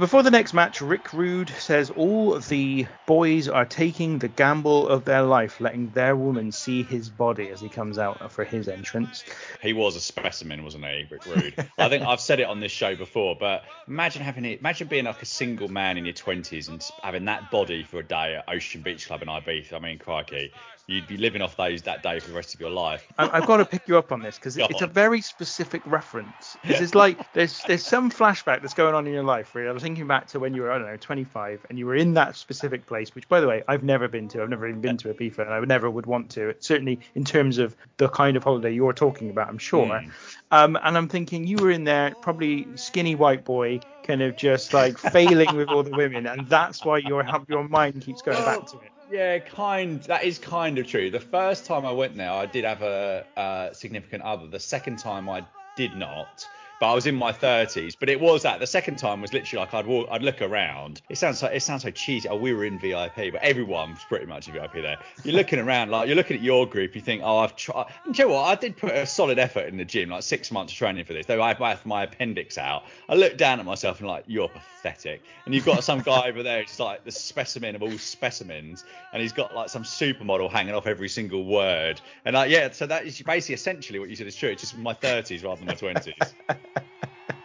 before the next match, Rick Rude says all the boys are taking the gamble of their life, letting their woman see his body as he comes out for his entrance. He was a specimen, wasn't he, Rick Rude? I think I've said it on this show before, but imagine having it. Imagine being like a single man in your 20s and having that body for a day at Ocean Beach Club in Ibiza. I mean, crikey, you'd be living off those that day for the rest of your life. I've got to pick you up on this because it's a very specific reference. It's like there's there's some flashback that's going on in your life where you're thinking back to when you were I don't know 25 and you were in that specific place, which by the way I've never been to. I've never even been to Ibiza and I would never would want to. Certainly in terms of the kind of holiday you're talking about, I'm sure. Mm. Um, and I'm thinking you were in there, probably skinny white boy, kind of just like failing with all the women, and that's why your your mind keeps going back to it. Yeah, kind. That is kind of true. The first time I went there, I did have a, a significant other. The second time, I did not but I was in my 30s. But it was that the second time was literally like I'd walk, I'd look around. It sounds like it sounds so cheesy. Oh, we were in VIP, but everyone was pretty much in VIP there. You're looking around like you're looking at your group. You think, oh, I've tried. And you know what? I did put a solid effort in the gym, like six months of training for this. Though I had my appendix out, I looked down at myself and like, you're pathetic. And you've got some guy over there, just like the specimen of all specimens, and he's got like some supermodel hanging off every single word. And like, yeah, so that is basically essentially what you said is true. It's just my 30s rather than my 20s.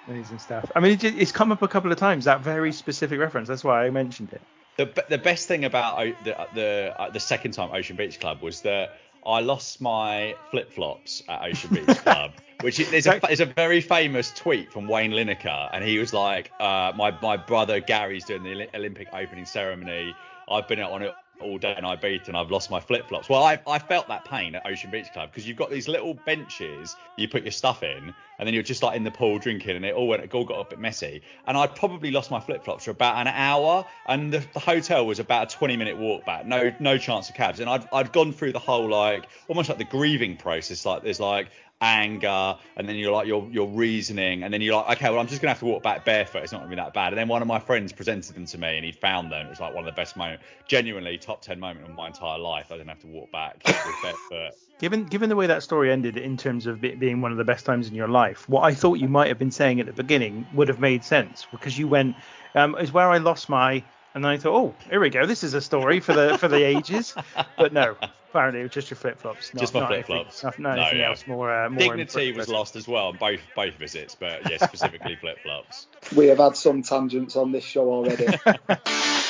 Amazing stuff. I mean, it's come up a couple of times that very specific reference. That's why I mentioned it. The the best thing about the the uh, the second time Ocean Beach Club was that I lost my flip flops at Ocean Beach Club. which is a, is a very famous tweet from Wayne Lineker, and he was like, uh, "My my brother Gary's doing the Olympic opening ceremony. I've been out on it all day and I beat and I've lost my flip flops. Well, I, I felt that pain at Ocean Beach Club because you've got these little benches you put your stuff in and then you're just like in the pool drinking and it all went it all got a bit messy. And I probably lost my flip flops for about an hour and the, the, hotel was about a 20 minute walk back, no no chance of cabs. And I'd I'd gone through the whole like almost like the grieving process. Like there's like anger, and then you're like you're you're reasoning, and then you're like, okay, well I'm just gonna have to walk back barefoot. It's not gonna be that bad. And then one of my friends presented them to me, and he found them. It was like one of the best moments, genuinely top ten moment of my entire life. I didn't have to walk back barefoot. Given given the way that story ended in terms of it being one of the best times in your life, what I thought you might have been saying at the beginning would have made sense because you went um, is where I lost my and then I thought, oh, here we go. This is a story for the for the ages. But no, apparently it was just your flip flops. Just my flip flops. Not, not, anything no, yeah. else. More, uh, more dignity was lost as well on both both visits, but yeah, specifically flip flops. We have had some tangents on this show already.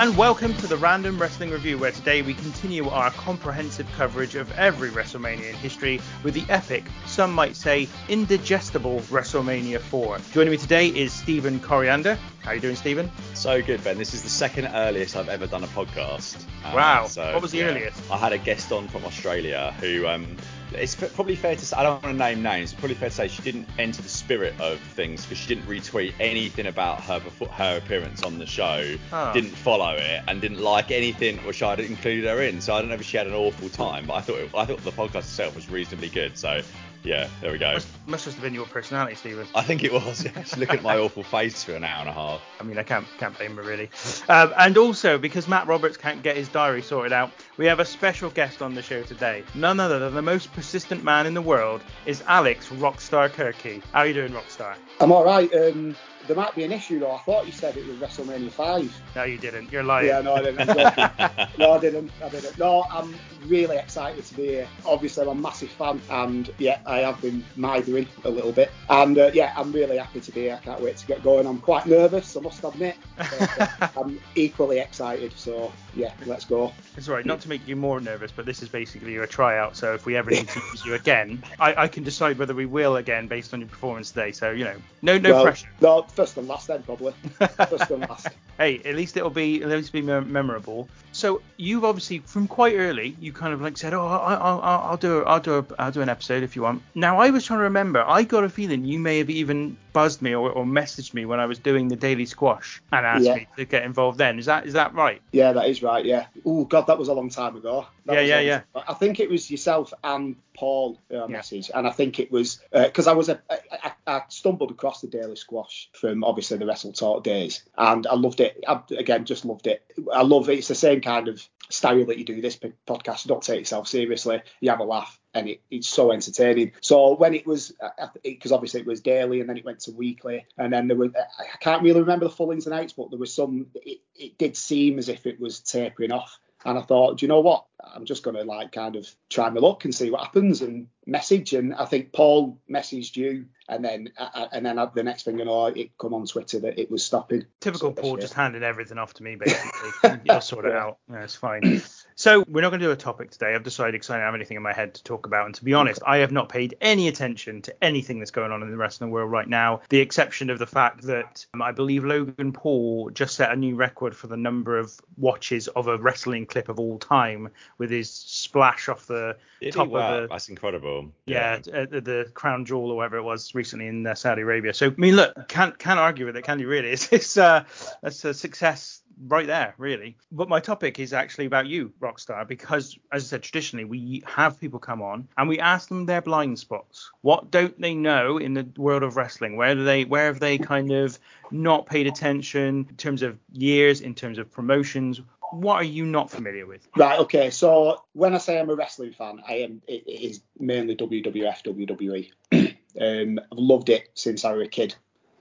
and welcome to the Random Wrestling Review, where today we continue our comprehensive coverage of every WrestleMania in history with the epic, some might say indigestible WrestleMania 4. Joining me today is Stephen Coriander. How are you doing, Stephen? So good, Ben. This is the second earliest I've ever done a podcast. Wow. so, what was the yeah, earliest? I had a guest on from Australia who um, it's probably fair to say I don't want to name names. Probably fair to say she didn't enter the spirit of things because she didn't retweet anything about her before, her appearance on the show, oh. didn't follow it, and didn't like anything which I'd included her in. So I don't know if she had an awful time, but I thought it, I thought the podcast itself was reasonably good. So yeah, there we go. Must, must just have been your personality, Stephen. I think it was. Yeah. Just looking at my awful face for an hour and a half. I mean, I can't can't blame her really. Um, and also because Matt Roberts can't get his diary sorted out, we have a special guest on the show today. None other than the most persistent man in the world is Alex Rockstar Kirky. How are you doing, Rockstar? I'm all right. Um, there might be an issue though. I thought you said it was WrestleMania 5. No, you didn't. You're lying. Yeah, no, I didn't. no, I didn't. I didn't. No, I'm really excited to be here. Obviously, I'm a massive fan, and yeah, I have been mithering a little bit. And uh, yeah, I'm really happy to be here. I can't wait to get going. I'm quite nervous, I must admit. But, uh, I'm equally excited. So yeah, let's go. It's all right. Not to make you more nervous, but this is basically your tryout. So if we ever need to use you again, I, I, can decide whether we will again based on your performance today. So you know, no no well, pressure. No, first and last then probably. First and last. hey, at least it'll be at least be memorable. So you've obviously from quite early you kind of like said, oh, I, will I'll do I'll do a, I'll do an episode if you want. Um, now I was trying to remember. I got a feeling you may have even buzzed me or, or messaged me when I was doing the daily squash and asked yeah. me to get involved. Then is that is that right? Yeah, that is right. Yeah. Oh God, that was a long time ago. That yeah, yeah, yeah. I think it was yourself and Paul uh, message, and I think it was because uh, I was a, I, I stumbled across the daily squash from obviously the Wrestle Talk days, and I loved it. I, again, just loved it. I love it. It's the same kind of style that you do this podcast. Don't take yourself seriously. You have a laugh, and it, it's so entertaining. So when it was, because obviously it was daily, and then it went to weekly, and then there were, I can't really remember the full ins and outs, but there was some. It, it did seem as if it was tapering off. And I thought, do you know what? I'm just going to like kind of try my luck and see what happens and message. And I think Paul messaged you, and then uh, uh and then the next thing you know, it come on Twitter that it was stopping. Typical so Paul, just handing everything off to me basically. You'll sort it out. Yeah, it's fine. So we're not going to do a topic today. I've decided because I don't have anything in my head to talk about. And to be honest, I have not paid any attention to anything that's going on in the wrestling world right now, the exception of the fact that um, I believe Logan Paul just set a new record for the number of watches of a wrestling clip of all time with his splash off the Did top wow. of the. That's incredible. Yeah, yeah the, the, crown jewel or whatever it was recently in uh, Saudi Arabia. So I mean, look, can't can't argue with it, can you? Really, it's, it's uh, that's a success right there, really. But my topic is actually about you, Rockstar, because as I said, traditionally we have people come on and we ask them their blind spots. What don't they know in the world of wrestling? Where do they where have they kind of not paid attention in terms of years, in terms of promotions? What are you not familiar with? Right, okay. So when I say I'm a wrestling fan, I am it is mainly WWF, WWE. um, I've loved it since I was a kid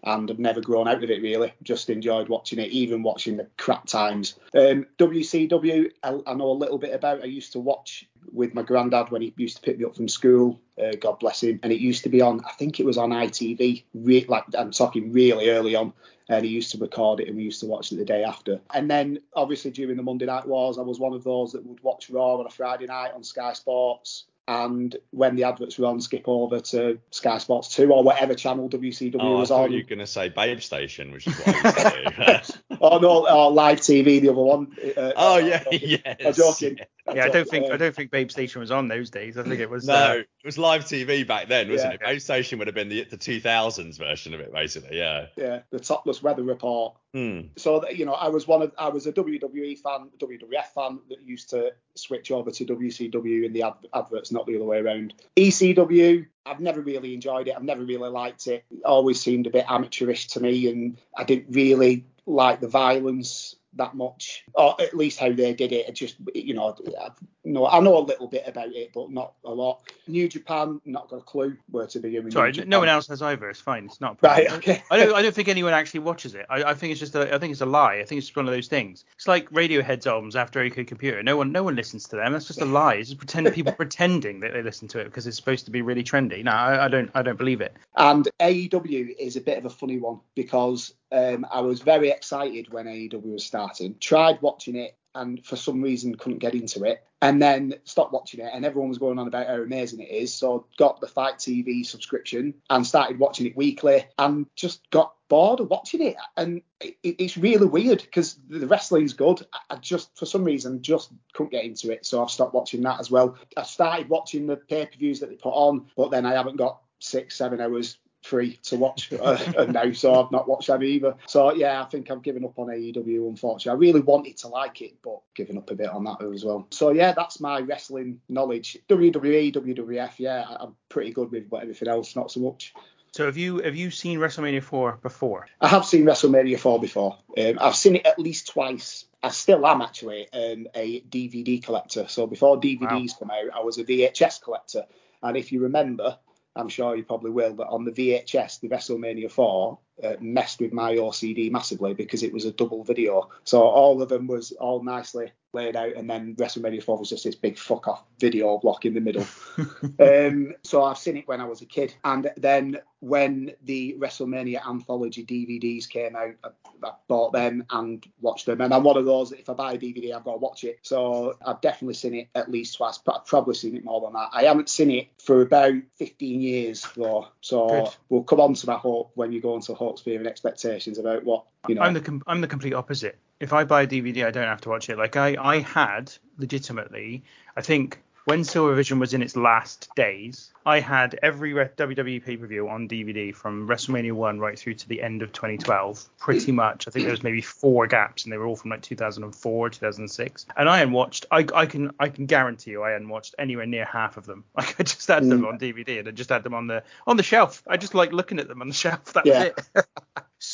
and I've never grown out of it really. Just enjoyed watching it, even watching the crap times. Um, WCW, I, I, know a little bit about. I used to watch with my granddad when he used to pick me up from school. Uh, God bless him. And it used to be on. I think it was on ITV. Re- like I'm talking really early on. And he used to record it, and we used to watch it the day after. And then, obviously, during the Monday Night Wars, I was one of those that would watch Raw on a Friday night on Sky Sports and when the adverts were on, skip over to Sky Sports 2 or whatever channel WCW oh, was I on. you were going to say Babe Station, which is what I used to do. oh, no, or Live TV, the other one. Uh, oh, yeah, yes. I'm joking. Yeah. Yeah, I don't think I don't think Babe Station was on those days. I think it was. No, uh, it was live TV back then, wasn't yeah. it? Babe Station would have been the, the 2000s version of it, basically. Yeah. Yeah, the topless weather report. Hmm. So you know, I was one of I was a WWE fan, WWF fan that used to switch over to WCW in the ad- adverts, not the other way around. ECW, I've never really enjoyed it. I've never really liked it. it always seemed a bit amateurish to me, and I didn't really like the violence that much, or at least how they did it. It just, you know, I know, I know a little bit about it, but not a lot. New Japan, not got a clue where to begin with. Sorry, no one else has either. It's fine. It's not. Right. Okay. I don't. I don't think anyone actually watches it. I, I think it's just. A, I think it's a lie. I think it's just one of those things. It's like Radiohead's albums after OK Computer. No one. No one listens to them. That's just a lie. It's just pretend people pretending that they listen to it because it's supposed to be really trendy. No, I, I don't. I don't believe it. And AEW is a bit of a funny one because um, I was very excited when AEW was starting. Tried watching it and for some reason couldn't get into it. And then stopped watching it, and everyone was going on about how amazing it is. So got the Fight TV subscription and started watching it weekly, and just got bored of watching it. And it, it's really weird because the wrestling's good. I just for some reason just couldn't get into it, so I've stopped watching that as well. I started watching the pay per views that they put on, but then I haven't got six, seven hours free to watch uh, now, so I've not watched them either. So yeah, I think I've given up on AEW. Unfortunately, I really wanted to like it, but giving up a bit on that as well. So yeah, that's my wrestling knowledge. WWE, WWF, yeah, I'm pretty good with, but everything else not so much. So have you have you seen WrestleMania 4 before? I have seen WrestleMania 4 before. Um, I've seen it at least twice. I still am actually um, a DVD collector. So before DVDs wow. come out, I was a VHS collector. And if you remember, I'm sure you probably will, but on the VHS, the WrestleMania 4 uh, messed with my OCD massively because it was a double video. So all of them was all nicely laid out, and then WrestleMania 4 was just this big fuck off video block in the middle. um, so I've seen it when I was a kid, and then when the WrestleMania anthology DVDs came out, I, I bought them and watched them. And I'm one of those that if I buy a DVD, I've got to watch it. So I've definitely seen it at least twice, but I've probably seen it more than that. I haven't seen it for about 15 years though. So Good. we'll come on to that hope when you go into Hawks Fear and expectations about what you know. I'm the com- I'm the complete opposite. If I buy a DVD, I don't have to watch it. Like I I had legitimately, I think when Silver Vision was in its last days, I had every WWE pay per view on DVD from WrestleMania 1 right through to the end of 2012, pretty much. I think there was maybe four gaps, and they were all from like 2004, 2006. And I hadn't watched, I, I can I can guarantee you, I hadn't watched anywhere near half of them. Like I just had them mm. on DVD, and I just had them on the on the shelf. I just like looking at them on the shelf. That yeah. was it.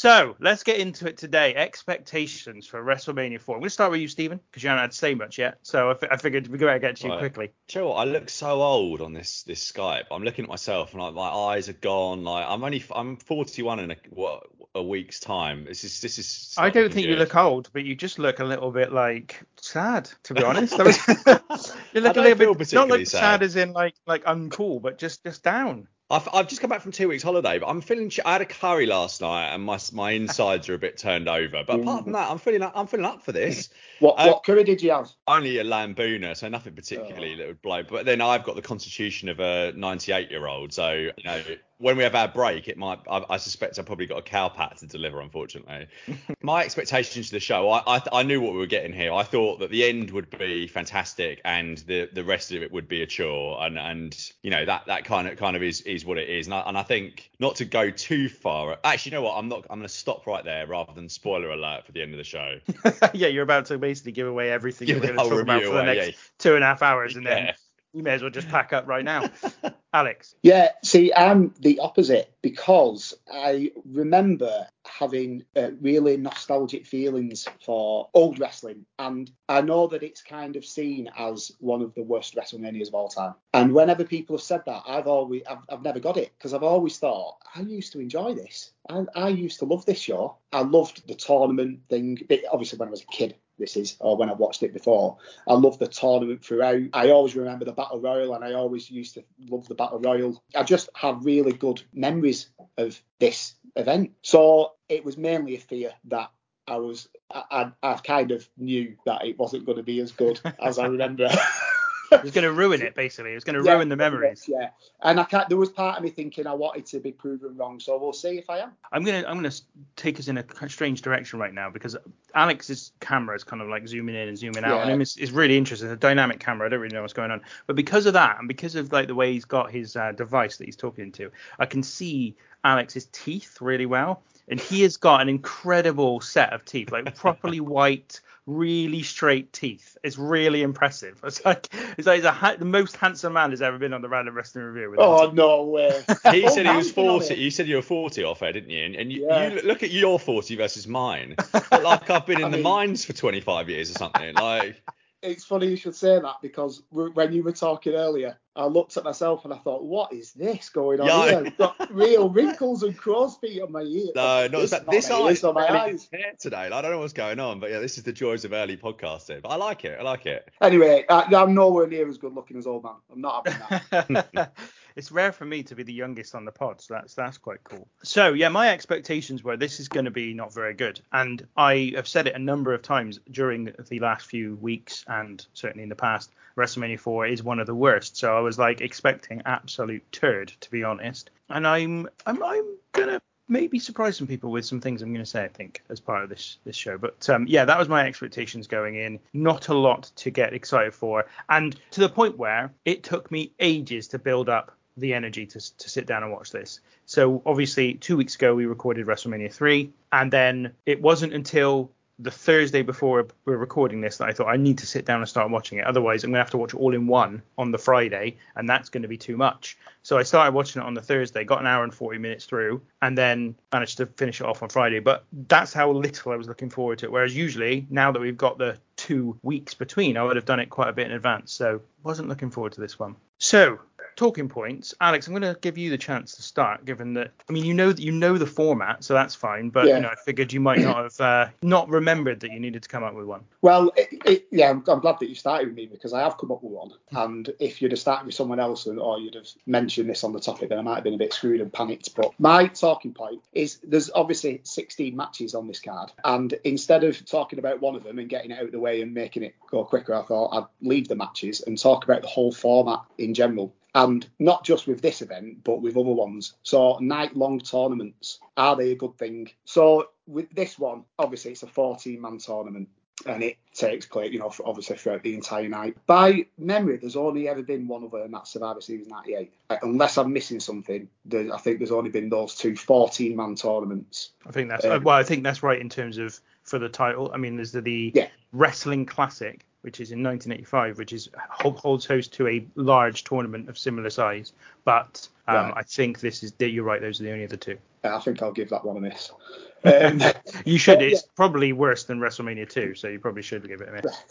So let's get into it today. Expectations for WrestleMania 4. I'm going to start with you, Stephen, because you haven't had to say much yet. So I, f- I figured we better get to you right. quickly. Do you know what? I look so old on this this Skype. I'm looking at myself and like my eyes are gone. Like I'm only I'm 41 in a what a week's time. This is this is. I don't think good. you look old, but you just look a little bit like sad, to be honest. you look a little bit not like sad. sad as in like like uncool, but just just down. I've, I've just come back from two weeks holiday, but I'm feeling. I had a curry last night, and my my insides are a bit turned over. But apart from that, I'm feeling I'm feeling up for this. What um, what curry did you have? Only a lamb so nothing particularly oh. that would blow. But then I've got the constitution of a 98 year old, so you know when we have our break, it might. I, I suspect I've probably got a cow pat to deliver. Unfortunately, my expectations for the show, I, I, I knew what we were getting here. I thought that the end would be fantastic, and the the rest of it would be a chore, and and you know that that kind of kind of is is what it is. And I, and I think not to go too far. Actually, you know what? I'm not. I'm going to stop right there rather than spoiler alert for the end of the show. yeah, you're about to basically give away everything give we're going to talk about for the next yeah. two and a half hours, and then you may as well just pack up right now. Alex. Yeah, see, I'm the opposite because I remember having uh, really nostalgic feelings for old wrestling, and I know that it's kind of seen as one of the worst WrestleManias of all time. And whenever people have said that, I've always, I've, I've never got it because I've always thought I used to enjoy this. I, I used to love this show. I loved the tournament thing. Obviously, when I was a kid, this is, or when I watched it before. I love the tournament throughout. I always remember the Battle Royal, and I always used to love the Battle Royal. I just have really good memories of this event. So it was mainly a fear that I was, I, I, I kind of knew that it wasn't going to be as good as I remember. it was going to ruin it basically. It was going to yeah, ruin the memories. Yeah, and I can't. There was part of me thinking I wanted to be proven wrong, so we'll see if I am. I'm gonna I'm gonna take us in a strange direction right now because Alex's camera is kind of like zooming in and zooming out, yeah. and it's, it's really interesting. It's a dynamic camera. I don't really know what's going on, but because of that and because of like the way he's got his uh, device that he's talking to, I can see Alex's teeth really well, and he has got an incredible set of teeth, like properly white really straight teeth. It's really impressive. It's like it's like ha- the most handsome man has ever been on the Random Wrestling Review. oh no way! he said he was 40. You said you were 40 off air, didn't you? And, and you, yeah. you, look at your 40 versus mine. like I've been in I the mean, mines for 25 years or something. Like it's funny you should say that because when you were talking earlier, I looked at myself and I thought, what is this going on yeah. here? I've got real wrinkles and crow's feet on my ears. No, no, that. This eye on my eyes today. I don't know what's going on, but yeah, this is the joys of early podcasting. But I like it. I like it. Anyway, I, I'm nowhere near as good looking as old man. I'm not having that. it's rare for me to be the youngest on the pod, so that's that's quite cool. So yeah, my expectations were this is going to be not very good, and I have said it a number of times during the last few weeks and certainly in the past. WrestleMania 4 is one of the worst, so I was like expecting absolute turd to be honest, and I'm I'm I'm gonna maybe surprise some people with some things I'm going to say. I think as part of this this show, but um, yeah, that was my expectations going in. Not a lot to get excited for, and to the point where it took me ages to build up the energy to, to sit down and watch this. So obviously, two weeks ago we recorded WrestleMania 3, and then it wasn't until the Thursday before we're recording this that I thought I need to sit down and start watching it. Otherwise, I'm gonna have to watch it all in one on the Friday, and that's going to be too much. So I started watching it on the Thursday, got an hour and 40 minutes through, and then managed to finish it off on Friday. But that's how little I was looking forward to it. Whereas usually, now that we've got the two weeks between, I would have done it quite a bit in advance. So wasn't looking forward to this one. So talking points, Alex, I'm going to give you the chance to start, given that I mean you know that you know the format, so that's fine. But yeah. you know, I figured you might not have uh, not remembered that you needed to come up with one. Well, it, it, yeah, I'm, I'm, glad that you started with me because I have come up with one. And if you'd have started with someone else or you'd have mentioned this on the topic, then I might have been a bit screwed and panicked. But my talking point is there's obviously 16 matches on this card, and instead of talking about one of them and getting it out of the way and making it go quicker, I thought I'd leave the matches and talk about the whole format in general and not just with this event, but with other ones. So night long tournaments, are they a good thing? So with this one, obviously it's a 14 man tournament. and it takes place, you know, obviously throughout the entire night. By memory, there's only ever been one other, and that's Survivor Series 98. Uh, unless I'm missing something, I think there's only been those two 14 man tournaments. I think that's um, well, I think that's right in terms of for the title. I mean, there's the, the yeah. Wrestling Classic, which is in 1985, which is holds host to a large tournament of similar size. But um, right. I think this is you're right; those are the only other two. I think I'll give that one a miss. Um, you should. It's yeah. probably worse than WrestleMania 2, so you probably should give it a miss.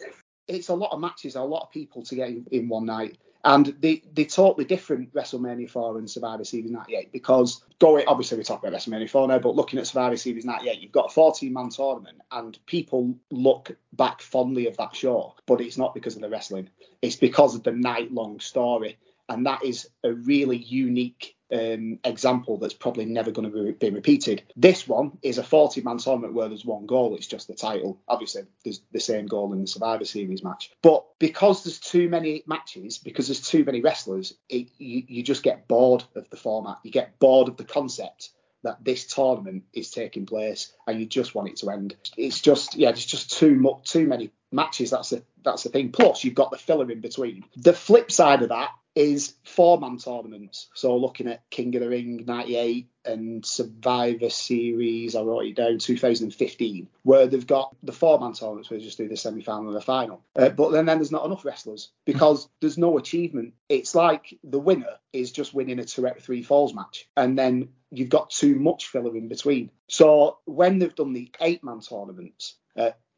It's a lot of matches, a lot of people to get in, in one night. And they, they totally different WrestleMania 4 and Survivor Series 98 because going obviously we talk about WrestleMania 4 now, but looking at Survivor Series 98, you've got a 14 man tournament and people look back fondly of that show, but it's not because of the wrestling. It's because of the night long story. And that is a really unique um, example that's probably never going to be repeated. This one is a 40 man tournament where there's one goal, it's just the title. Obviously, there's the same goal in the Survivor Series match. But because there's too many matches, because there's too many wrestlers, it, you, you just get bored of the format. You get bored of the concept that this tournament is taking place and you just want it to end. It's just yeah, there's just too much too many matches. That's the that's the thing. Plus you've got the filler in between. The flip side of that is four man tournaments. So looking at King of the Ring 98 and Survivor Series, I wrote it down 2015, where they've got the four man tournaments where they just do the semi final and the final. Uh, but then, then there's not enough wrestlers because there's no achievement. It's like the winner is just winning a out three falls match. And then you've got too much filler in between. So when they've done the eight man tournaments,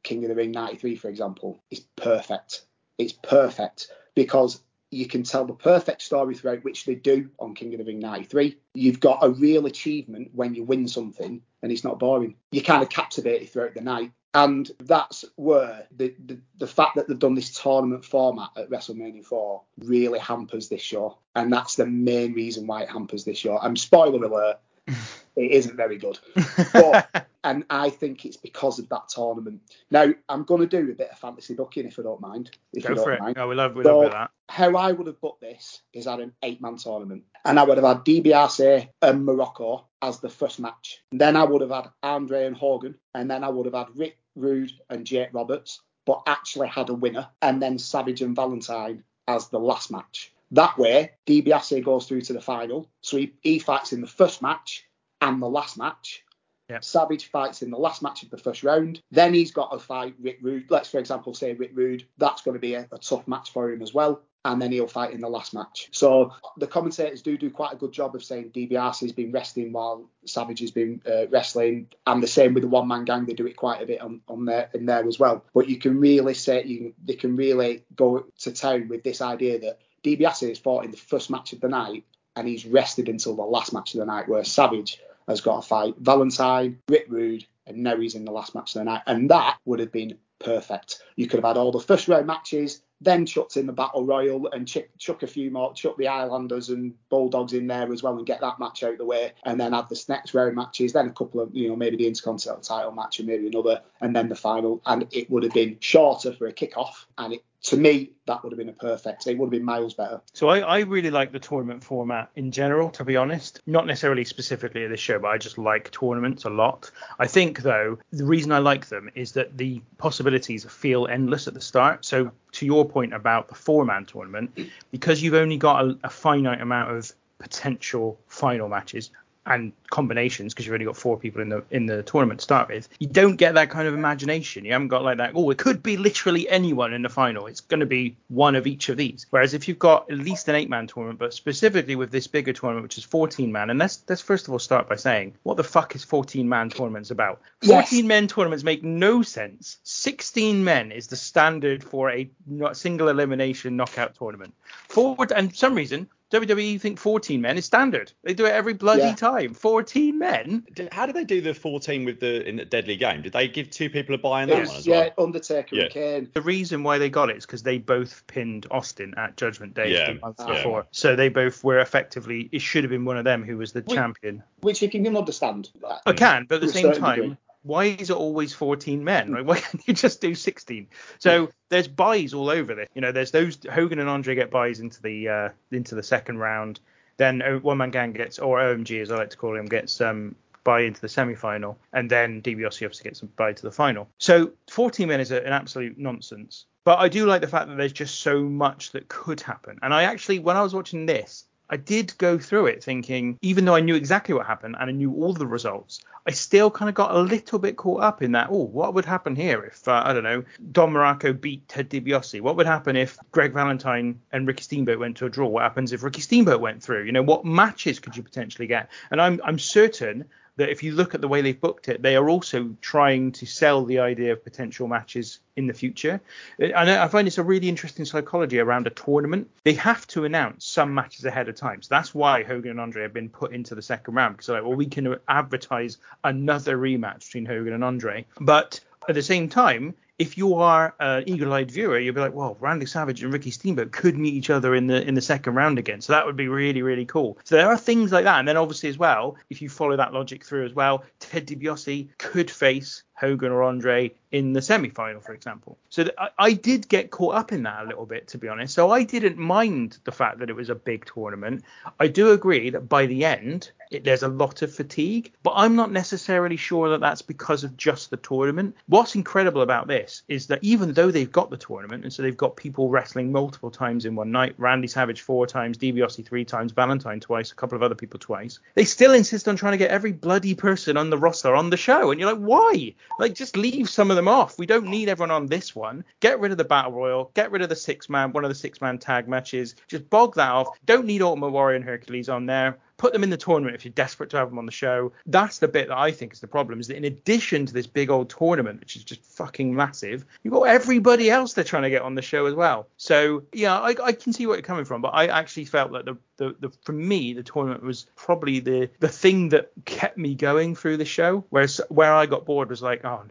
King of the Ring 93, for example, is perfect. It's perfect because you can tell the perfect story throughout, which they do on King of the Ring 93. You've got a real achievement when you win something and it's not boring. You're kind of captivated throughout the night. And that's where the, the, the fact that they've done this tournament format at WrestleMania 4 really hampers this show. And that's the main reason why it hampers this show. I'm spoiler alert, it isn't very good. But, and I think it's because of that tournament. Now, I'm going to do a bit of fantasy booking if I don't mind. If Go you don't for it. Mind. No, we love, we so, love that. How I would have booked this is at an eight man tournament. And I would have had DiBiase and Muraco as the first match. Then I would have had Andre and Hogan. And then I would have had Rick Rude and Jake Roberts, but actually had a winner. And then Savage and Valentine as the last match. That way, DiBiase goes through to the final. So he, he fights in the first match and the last match. Yep. Savage fights in the last match of the first round. Then he's got to fight Rick Rude. Let's, for example, say Rick Rude. That's going to be a, a, tough match for him as well. And then he'll fight in the last match. So the commentators do do quite a good job of saying DiBiase has been resting while Savage has been uh, wrestling. And the same with the one man gang. They do it quite a bit on, on there in there as well. But you can really say you they can really go to town with this idea that DiBiase has fought in the first match of the night and he's rested until the last match of the night, where Savage has got to fight Valentine, Rick Rude, and he's in the last match of the night. And that would have been perfect. You could have had all the first round matches, then chucked in the battle royal and ch- chuck a few more, chuck the Islanders and Bulldogs in there as well and get that match out of the way, and then have the next round matches, then a couple of, you know, maybe the Intercontinental title match and maybe another, and then the final. And it would have been shorter for a kickoff, and it to me, that would have been a perfect. It would have been miles better. So I, I really like the tournament format in general, to be honest. Not necessarily specifically at this show, but I just like tournaments a lot. I think though the reason I like them is that the possibilities feel endless at the start. So to your point about the four-man tournament, because you've only got a, a finite amount of potential final matches and combinations because you've only got four people in the in the tournament to start with. You don't get that kind of imagination. You haven't got like that. Oh, it could be literally anyone in the final. It's going to be one of each of these. Whereas if you've got at least an eight man tournament, but specifically with this bigger tournament, which is 14 man, and let's let's first of all start by saying what the fuck is 14 man tournaments about? 14 yes. men tournaments make no sense. 16 men is the standard for a single elimination knockout tournament. Forward and some reason WWE think 14 men is standard. They do it every bloody yeah. time. 14 men. How did they do the 14 with the in the Deadly Game? Did they give two people a buy in that was, one as yeah, well? Undertaker yeah. and Kane. The reason why they got it is because they both pinned Austin at Judgment Day yeah. the month yeah. before. So they both were effectively. It should have been one of them who was the which, champion. Which you can understand. I can, but at the same time. Degree why is it always 14 men? Like, why can't you just do 16? So there's buys all over this. You know, there's those Hogan and Andre get buys into the uh, into the second round. Then one man gang gets, or OMG as I like to call him, gets um bye into the semi-final, and then DiBiase obviously gets a bye to the final. So 14 men is an absolute nonsense. But I do like the fact that there's just so much that could happen. And I actually, when I was watching this, I did go through it thinking, even though I knew exactly what happened and I knew all the results, I still kind of got a little bit caught up in that. Oh, what would happen here if, uh, I don't know, Don Muraco beat Ted DiBiase? What would happen if Greg Valentine and Ricky Steamboat went to a draw? What happens if Ricky Steamboat went through? You know, what matches could you potentially get? And I'm, I'm certain that if you look at the way they've booked it, they are also trying to sell the idea of potential matches in the future. Uh, and I find it's a really interesting psychology around a tournament. They have to announce some matches ahead of time. So that's why Hogan and Andre have been put into the second round because like, well, we can advertise another rematch between Hogan and Andre. But at the same time, if you are an eagle-eyed viewer, you'll be like, well, Randy Savage and Ricky Steamboat could meet each other in the in the second round again. So that would be really, really cool. So there are things like that. And then obviously as well, if you follow that logic through as well, Ted DiBiase could face Hogan or Andre in the semi final, for example. So th- I, did get caught up in that a little bit, to be honest. So I didn't mind the fact that it was a big tournament. I do agree that by the end, it, there's a lot of fatigue, but I'm not necessarily sure that that's because of just the tournament. What's incredible about this is that even though they've got the tournament, and so they've got people wrestling multiple times in one night, Randy Savage four times, DiBiase three times, Valentine twice, a couple of other people twice, they still insist on trying to get every bloody person on the roster on the show. And you're like, why? Like, just leave some of them off. We don't need everyone on this one. Get rid of the battle royal. Get rid of the six man, one of the six man tag matches. Just bog that off. Don't need Ultimate Warrior and Hercules on there put them in the tournament if you're desperate to have them on the show. That's the bit that I think is the problem is that in addition to this big old tournament, which is just fucking massive, you've got everybody else they're trying to get on the show as well. So yeah, I, I can see where you're coming from, but I actually felt that the, the, the for me the tournament was probably the the thing that kept me going through the show. Whereas where I got bored was like, oh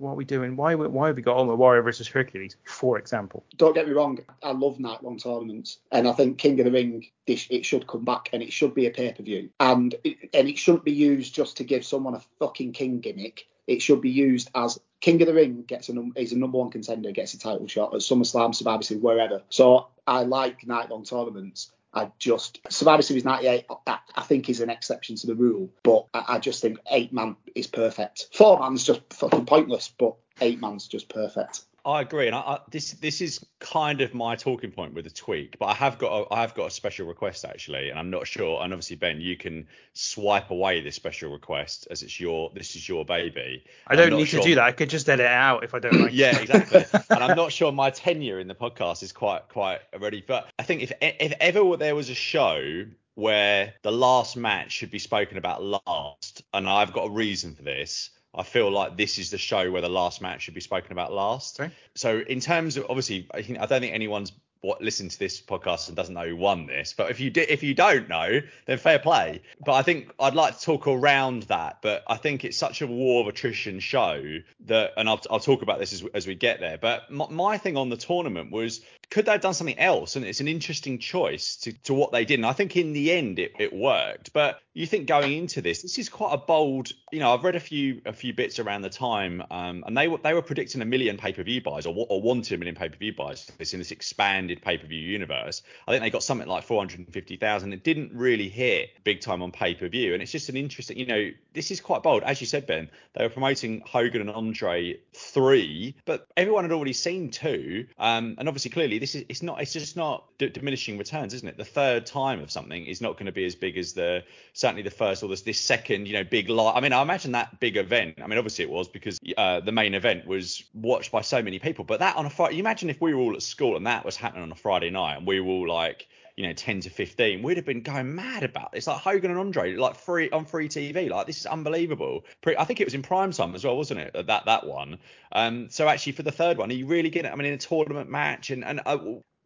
what are we doing? Why why have we got Ultimate Warrior versus Hercules, for example? Don't get me wrong, I love night long tournaments, and I think King of the Ring it should come back and it should be a pay per view, and it, and it shouldn't be used just to give someone a fucking king gimmick. It should be used as King of the Ring gets a is a number one contender, gets a title shot at SummerSlam, Survivor Series, wherever. So I like night long tournaments I just Survivor Series 98, I, I think is an exception to the rule, but I, I just think eight man is perfect. Four man's just fucking pointless, but eight man's just perfect. I agree, and I, I, this this is kind of my talking point with the tweak, but I have got a, I have got a special request actually, and I'm not sure. And obviously, Ben, you can swipe away this special request as it's your this is your baby. I don't need sure, to do that. I could just edit it out if I don't like. yeah, exactly. and I'm not sure my tenure in the podcast is quite quite ready, but I think if if ever there was a show where the last match should be spoken about last, and I've got a reason for this I feel like this is the show where the last match should be spoken about last. Okay. So in terms of obviously, I, think, I don't think anyone's what listens to this podcast and doesn't know who won this. But if you do, if you don't know, then fair play. But I think I'd like to talk around that. But I think it's such a war of attrition show that, and I'll, I'll talk about this as, as we get there. But my, my thing on the tournament was could they have done something else? And it's an interesting choice to, to what they did. And I think in the end it, it worked. But you think going into this, this is quite a bold. You know, I've read a few a few bits around the time, um, and they were they were predicting a million pay per view buys or, or wanted a million pay per view buys. This in this expanded pay per view universe. I think they got something like 450,000. It didn't really hit big time on pay per view, and it's just an interesting. You know, this is quite bold, as you said, Ben. They were promoting Hogan and Andre three, but everyone had already seen two, um, and obviously clearly this is it's not it's just not d- diminishing returns, isn't it? The third time of something is not going to be as big as the certainly the first or this, this second, you know, big live. I mean, I imagine that big event. I mean, obviously it was because uh, the main event was watched by so many people. But that on a Friday, you imagine if we were all at school and that was happening on a Friday night and we were all like you know 10 to 15 we'd have been going mad about this. Like hogan and andre like free on free tv like this is unbelievable. I think it was in prime time as well wasn't it that that one? Um so actually for the third one are you really get it i mean in a tournament match and and uh,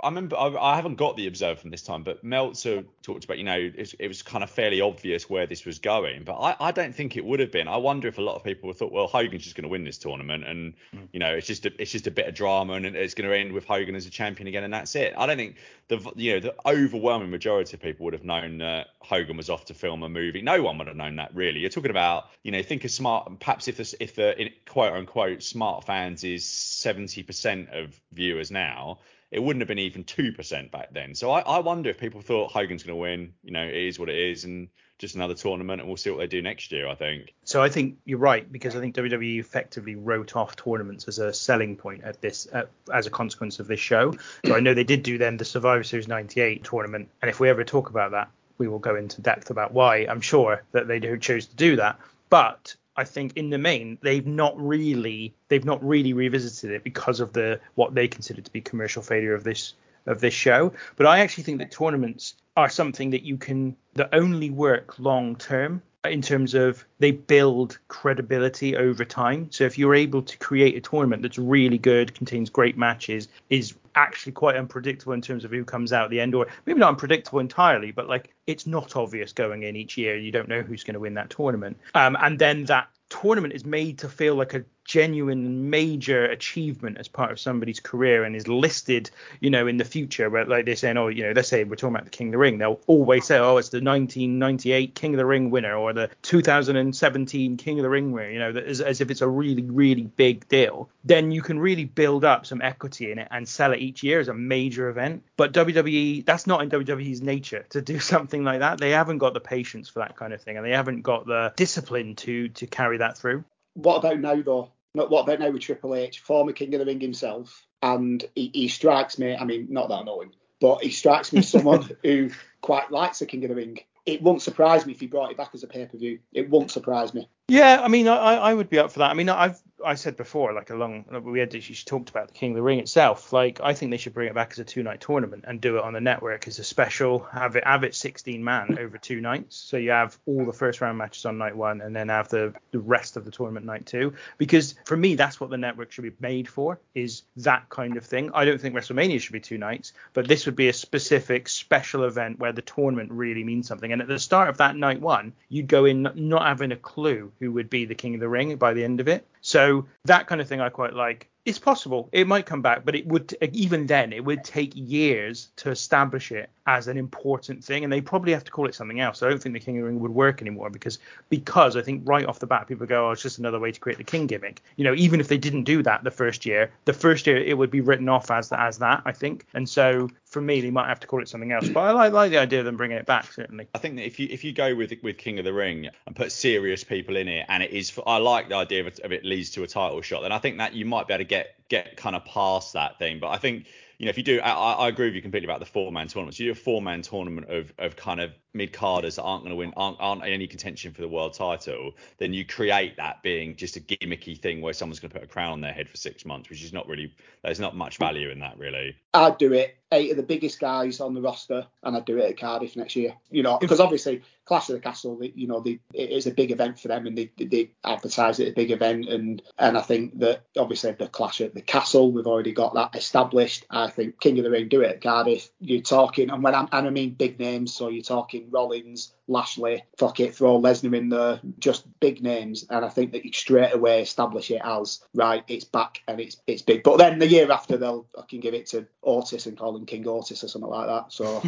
I remember I, I, haven't got the observer from this time, but Meltzer talked about you know it, it, was kind of fairly obvious where this was going, but I, I don't think it would have been. I wonder if a lot of people thought, well, Hogan's just going to win this tournament, and mm. you know it's just a, it's just a bit of drama, and it's going to end with Hogan as a champion again, and that's it. I don't think the you know the overwhelming majority of people would have known that Hogan was off to film a movie. No one would have known that really. You're talking about you know think of smart, perhaps if the if the quote unquote smart fans is 70% of viewers now it wouldn't have been even two percent back then. So I, I wonder if people thought Hogan's going to win. You know, it is what it is, and just another tournament, and we'll see what they do next year. I think. So I think you're right because I think WWE effectively wrote off tournaments as a selling point at this uh, as a consequence of this show. So I know they did do then the Survivor Series '98 tournament, and if we ever talk about that, we will go into depth about why I'm sure that they do chose to do that. But I think in the main they've not really they've not really revisited it because of the what they consider to be commercial failure of this of this show. But I actually think that tournaments are something that you can that only work long term in terms of they build credibility over time. So if you're able to create a tournament that's really good, contains great matches, is actually quite unpredictable in terms of who comes out at the end, or maybe not unpredictable entirely, but like it's not obvious going in each year. You don't know who's going to win that tournament. Um, and then that tournament is made to feel like a genuine major achievement as part of somebody's career and is listed, you know, in the future. Where like they're saying, oh, you know, let's say we're talking about the King of the Ring, they'll always say, oh, it's the 1998 King of the Ring winner or the 2017 King of the Ring winner, you know, as, as if it's a really, really big deal. Then you can really build up some equity in it and sell it each year as a major event. But WWE, that's not in WWE's nature to do something like that. They haven't got the patience for that kind of thing, and they haven't got the discipline to to carry that through. What about now though? What about now with Triple H, former King of the Ring himself, and he, he strikes me. I mean, not that I know him, but he strikes me as someone who quite likes the King of the Ring. It won't surprise me if he brought it back as a pay per view. It won't surprise me. Yeah, I mean, I, I would be up for that. I mean, I've I said before, like along we had actually talked about the King of the Ring itself. Like, I think they should bring it back as a two night tournament and do it on the network as a special. Have it have it 16 man over two nights, so you have all the first round matches on night one, and then have the the rest of the tournament night two. Because for me, that's what the network should be made for, is that kind of thing. I don't think WrestleMania should be two nights, but this would be a specific special event where the tournament really means something. And at the start of that night one, you'd go in not having a clue who would be the king of the ring by the end of it. So that kind of thing I quite like. It's possible it might come back, but it would even then it would take years to establish it as an important thing, and they probably have to call it something else. I don't think the King of the Ring would work anymore because because I think right off the bat people go, oh, it's just another way to create the King gimmick. You know, even if they didn't do that the first year, the first year it would be written off as as that, I think. And so for me, they might have to call it something else. But I like, like the idea of them bringing it back certainly. I think that if you if you go with with King of the Ring and put serious people in it, and it is, I like the idea of it, of it leads to a title shot. Then I think that you might be able to get get get kind of past that thing. But I think you know, if you do, I, I agree with you completely about the four man tournaments. You do a four man tournament of, of kind of mid carders that aren't going to win, aren't, aren't any contention for the world title, then you create that being just a gimmicky thing where someone's going to put a crown on their head for six months, which is not really, there's not much value in that really. I'd do it. Eight of the biggest guys on the roster, and I'd do it at Cardiff next year. You know, because obviously Clash of the Castle, you know, it is a big event for them, and they, they advertise it a big event, and and I think that obviously the Clash at the Castle, we've already got that established. I think King of the Ring do it at Cardiff. You're talking, and when I'm, and I mean big names, so you're talking Rollins, Lashley, fuck it, throw Lesnar in there, just big names, and I think that you straight away establish it as right, it's back and it's it's big. But then the year after they'll I can give it to Otis and call him King Otis or something like that. So.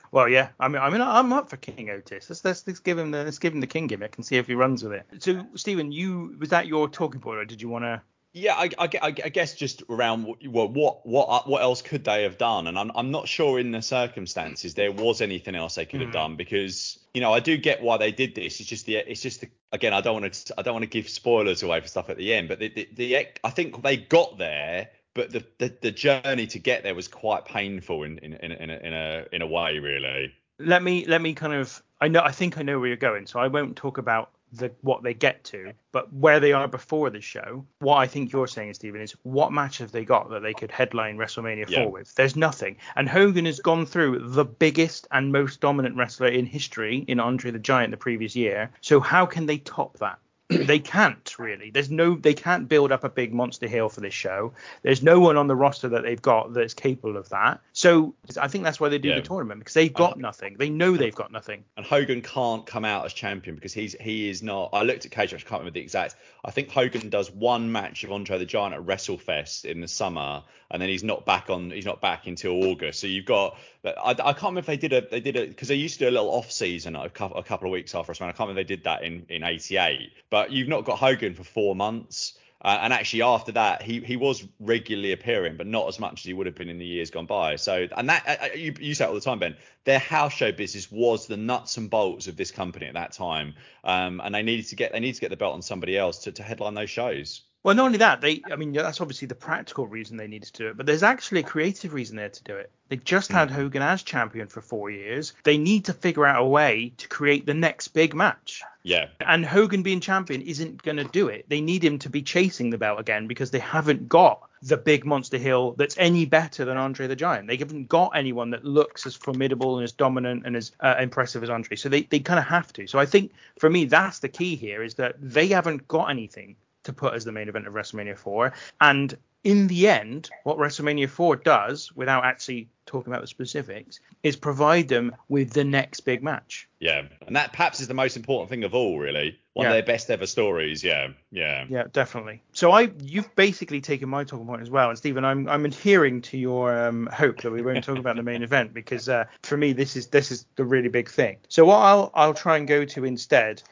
well, yeah, I mean, I mean, I'm up for King Otis. Let's, let's, let's give him the let's give him the King gimmick and see if he runs with it. So, Stephen, you was that your talking point, or did you want to? Yeah, I, I, I, guess just around what what what what else could they have done, and I'm I'm not sure in the circumstances there was anything else they could have mm. done because you know I do get why they did this. It's just the it's just the, again I don't want to I don't want to give spoilers away for stuff at the end, but the, the, the I think they got there, but the, the the journey to get there was quite painful in in in, in a, in a in a way really. Let me let me kind of I know I think I know where you're going, so I won't talk about the what they get to, but where they are before the show. What I think you're saying, Stephen, is what match have they got that they could headline WrestleMania yeah. 4 with? There's nothing. And Hogan has gone through the biggest and most dominant wrestler in history in Andre the Giant the previous year. So how can they top that? They can't really. There's no, they can't build up a big monster heel for this show. There's no one on the roster that they've got that's capable of that. So I think that's why they do yeah. the tournament because they've got uh, nothing. They know they've got nothing. And Hogan can't come out as champion because he's he is not. I looked at cage match. I can't remember the exact. I think Hogan does one match of Andre the Giant at WrestleFest in the summer, and then he's not back on. He's not back until August. So you've got. I, I can't remember if they did a they did a because they used to do a little off season a couple, a couple of weeks after WrestleMania. I can't remember if they did that in in '88. But you've not got Hogan for four months. Uh, and actually, after that, he he was regularly appearing, but not as much as he would have been in the years gone by. So, and that uh, uh you, you say all the time, Ben. Their house show business was the nuts and bolts of this company at that time, um, and they needed to get they needed to get the belt on somebody else to, to headline those shows. Well, not only that, they I mean that's obviously the practical reason they needed to do it, but there's actually a creative reason there to do it. They just had hmm. Hogan as champion for four years. They need to figure out a way to create the next big match. Yeah. And Hogan being champion isn't going to do it. They need him to be chasing the belt again because they haven't got the big monster heel that's any better than Andre the Giant. They haven't got anyone that looks as formidable and as dominant and as uh, impressive as Andre. So they, they kind of have to. So I think for me, that's the key here is that they haven't got anything to put as the main event of WrestleMania 4. And in the end, what WrestleMania 4 does, without actually talking about the specifics, is provide them with the next big match. Yeah, and that perhaps is the most important thing of all, really. One yeah. of their best ever stories. Yeah, yeah. Yeah, definitely. So I, you've basically taken my talking point as well, and Stephen, I'm, I'm adhering to your um, hope that we won't talk about the main event because uh, for me this is this is the really big thing. So what I'll I'll try and go to instead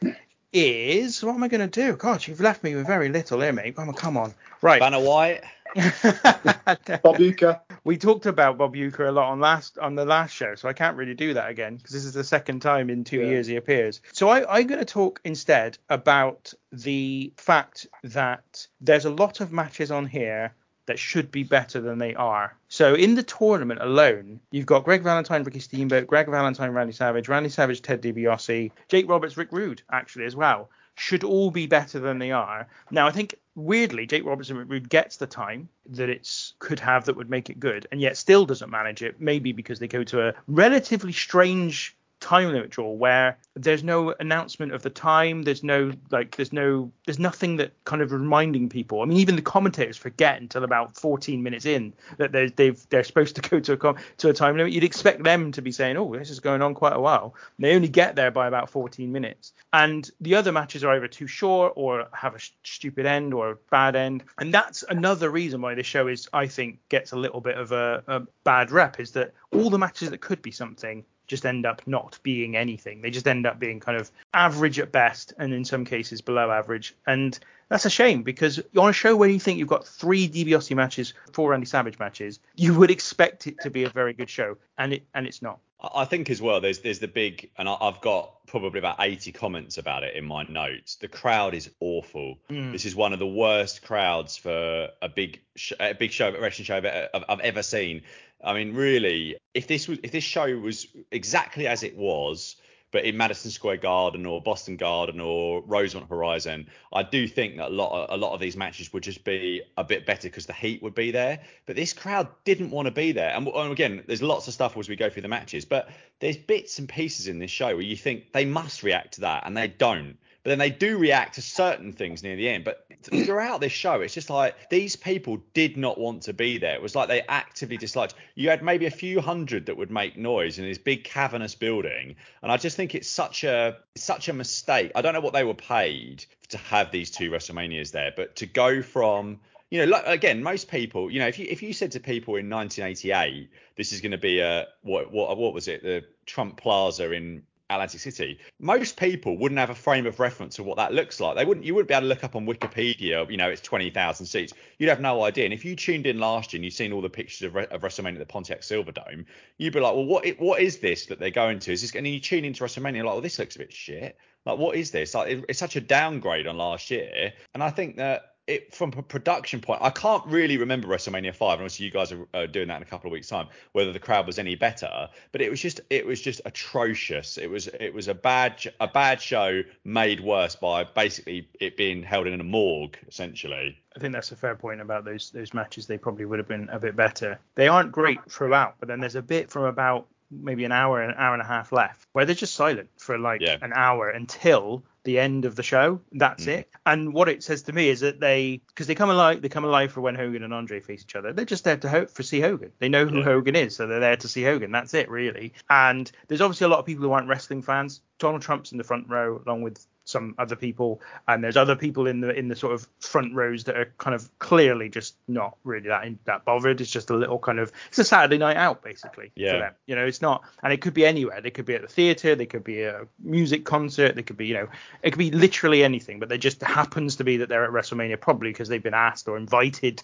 is what am I going to do? God, you've left me with very little here, mate. Come on, come on. Right. Vanna White. Bob Uecker. We talked about Bob Uecker a lot on last on the last show, so I can't really do that again because this is the second time in two yeah. years he appears. So I, I'm going to talk instead about the fact that there's a lot of matches on here that should be better than they are. So in the tournament alone, you've got Greg Valentine, Ricky Steamboat, Greg Valentine, Randy Savage, Randy Savage, Ted DiBiase, Jake Roberts, Rick Rude, actually as well, should all be better than they are. Now I think weirdly, Jake Roberts and Rick Rude gets the time that it's could have that would make it good, and yet still doesn't manage it. Maybe because they go to a relatively strange time limit draw where there's no announcement of the time there's no like there's no there's nothing that kind of reminding people. I mean even the commentators forget until about 14 minutes in that they're, they've they're supposed to go to a com- to a time limit. You'd expect them to be saying oh this is going on quite a while. And they only get there by about 14 minutes. And the other matches are either too short or have a sh- stupid end or a bad end. And that's another reason why this show is i think gets a little bit of a, a bad rep is that all the matches that could be something just end up not being anything. They just end up being kind of average at best, and in some cases below average. And that's a shame because on a show where you think you've got three DiBiase matches, four Randy Savage matches, you would expect it to be a very good show, and it and it's not. I think as well, there's there's the big, and I've got probably about 80 comments about it in my notes. The crowd is awful. Mm. This is one of the worst crowds for a big a big show, a wrestling show I've, I've ever seen. I mean, really, if this was if this show was exactly as it was, but in Madison Square Garden or Boston Garden or Rosemont Horizon, I do think that a lot of, a lot of these matches would just be a bit better because the heat would be there. But this crowd didn't want to be there. And, and again, there's lots of stuff as we go through the matches, but there's bits and pieces in this show where you think they must react to that and they don't but then they do react to certain things near the end. But throughout this show, it's just like these people did not want to be there. It was like they actively disliked. You had maybe a few hundred that would make noise in this big cavernous building, and I just think it's such a such a mistake. I don't know what they were paid to have these two WrestleManias there, but to go from you know, like, again, most people, you know, if you if you said to people in 1988, this is going to be a what what what was it, the Trump Plaza in Atlantic City, most people wouldn't have a frame of reference of what that looks like. They wouldn't. You wouldn't be able to look up on Wikipedia. You know, it's 20,000 seats. You'd have no idea. And if you tuned in last year and you've seen all the pictures of, of WrestleMania at the Pontiac Silverdome, you'd be like, well, what what is this that they're going to? Is this? And you tune into WrestleMania like, well, this looks a bit shit. Like, what is this? Like, it, it's such a downgrade on last year. And I think that it from a production point, I can't really remember WrestleMania five, and obviously you guys are uh, doing that in a couple of weeks' time. Whether the crowd was any better, but it was just it was just atrocious. It was it was a bad a bad show made worse by basically it being held in a morgue essentially. I think that's a fair point about those those matches. They probably would have been a bit better. They aren't great throughout, but then there's a bit from about maybe an hour, an hour and a half left, where they're just silent for like yeah. an hour until the end of the show. That's mm. it. And what it says to me is that they, because they come alive, they come alive for when Hogan and Andre face each other. They're just there to hope for see Hogan. They know who yeah. Hogan is, so they're there to see Hogan. That's it, really. And there's obviously a lot of people who aren't wrestling fans. Donald Trump's in the front row, along with some other people, and there's other people in the in the sort of front rows that are kind of clearly just not really that that bothered. It's just a little kind of it's a Saturday night out basically yeah. for them. You know, it's not, and it could be anywhere. They could be at the theatre, they could be a music concert, they could be you know, it could be literally anything. But they just happens to be that they're at WrestleMania probably because they've been asked or invited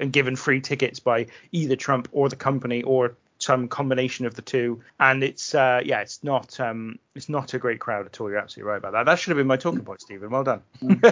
and given free tickets by either Trump or the company or some combination of the two. And it's uh, yeah, it's not um, it's not a great crowd at all. You're absolutely right about that. That should have been my talking point, Stephen. Well done.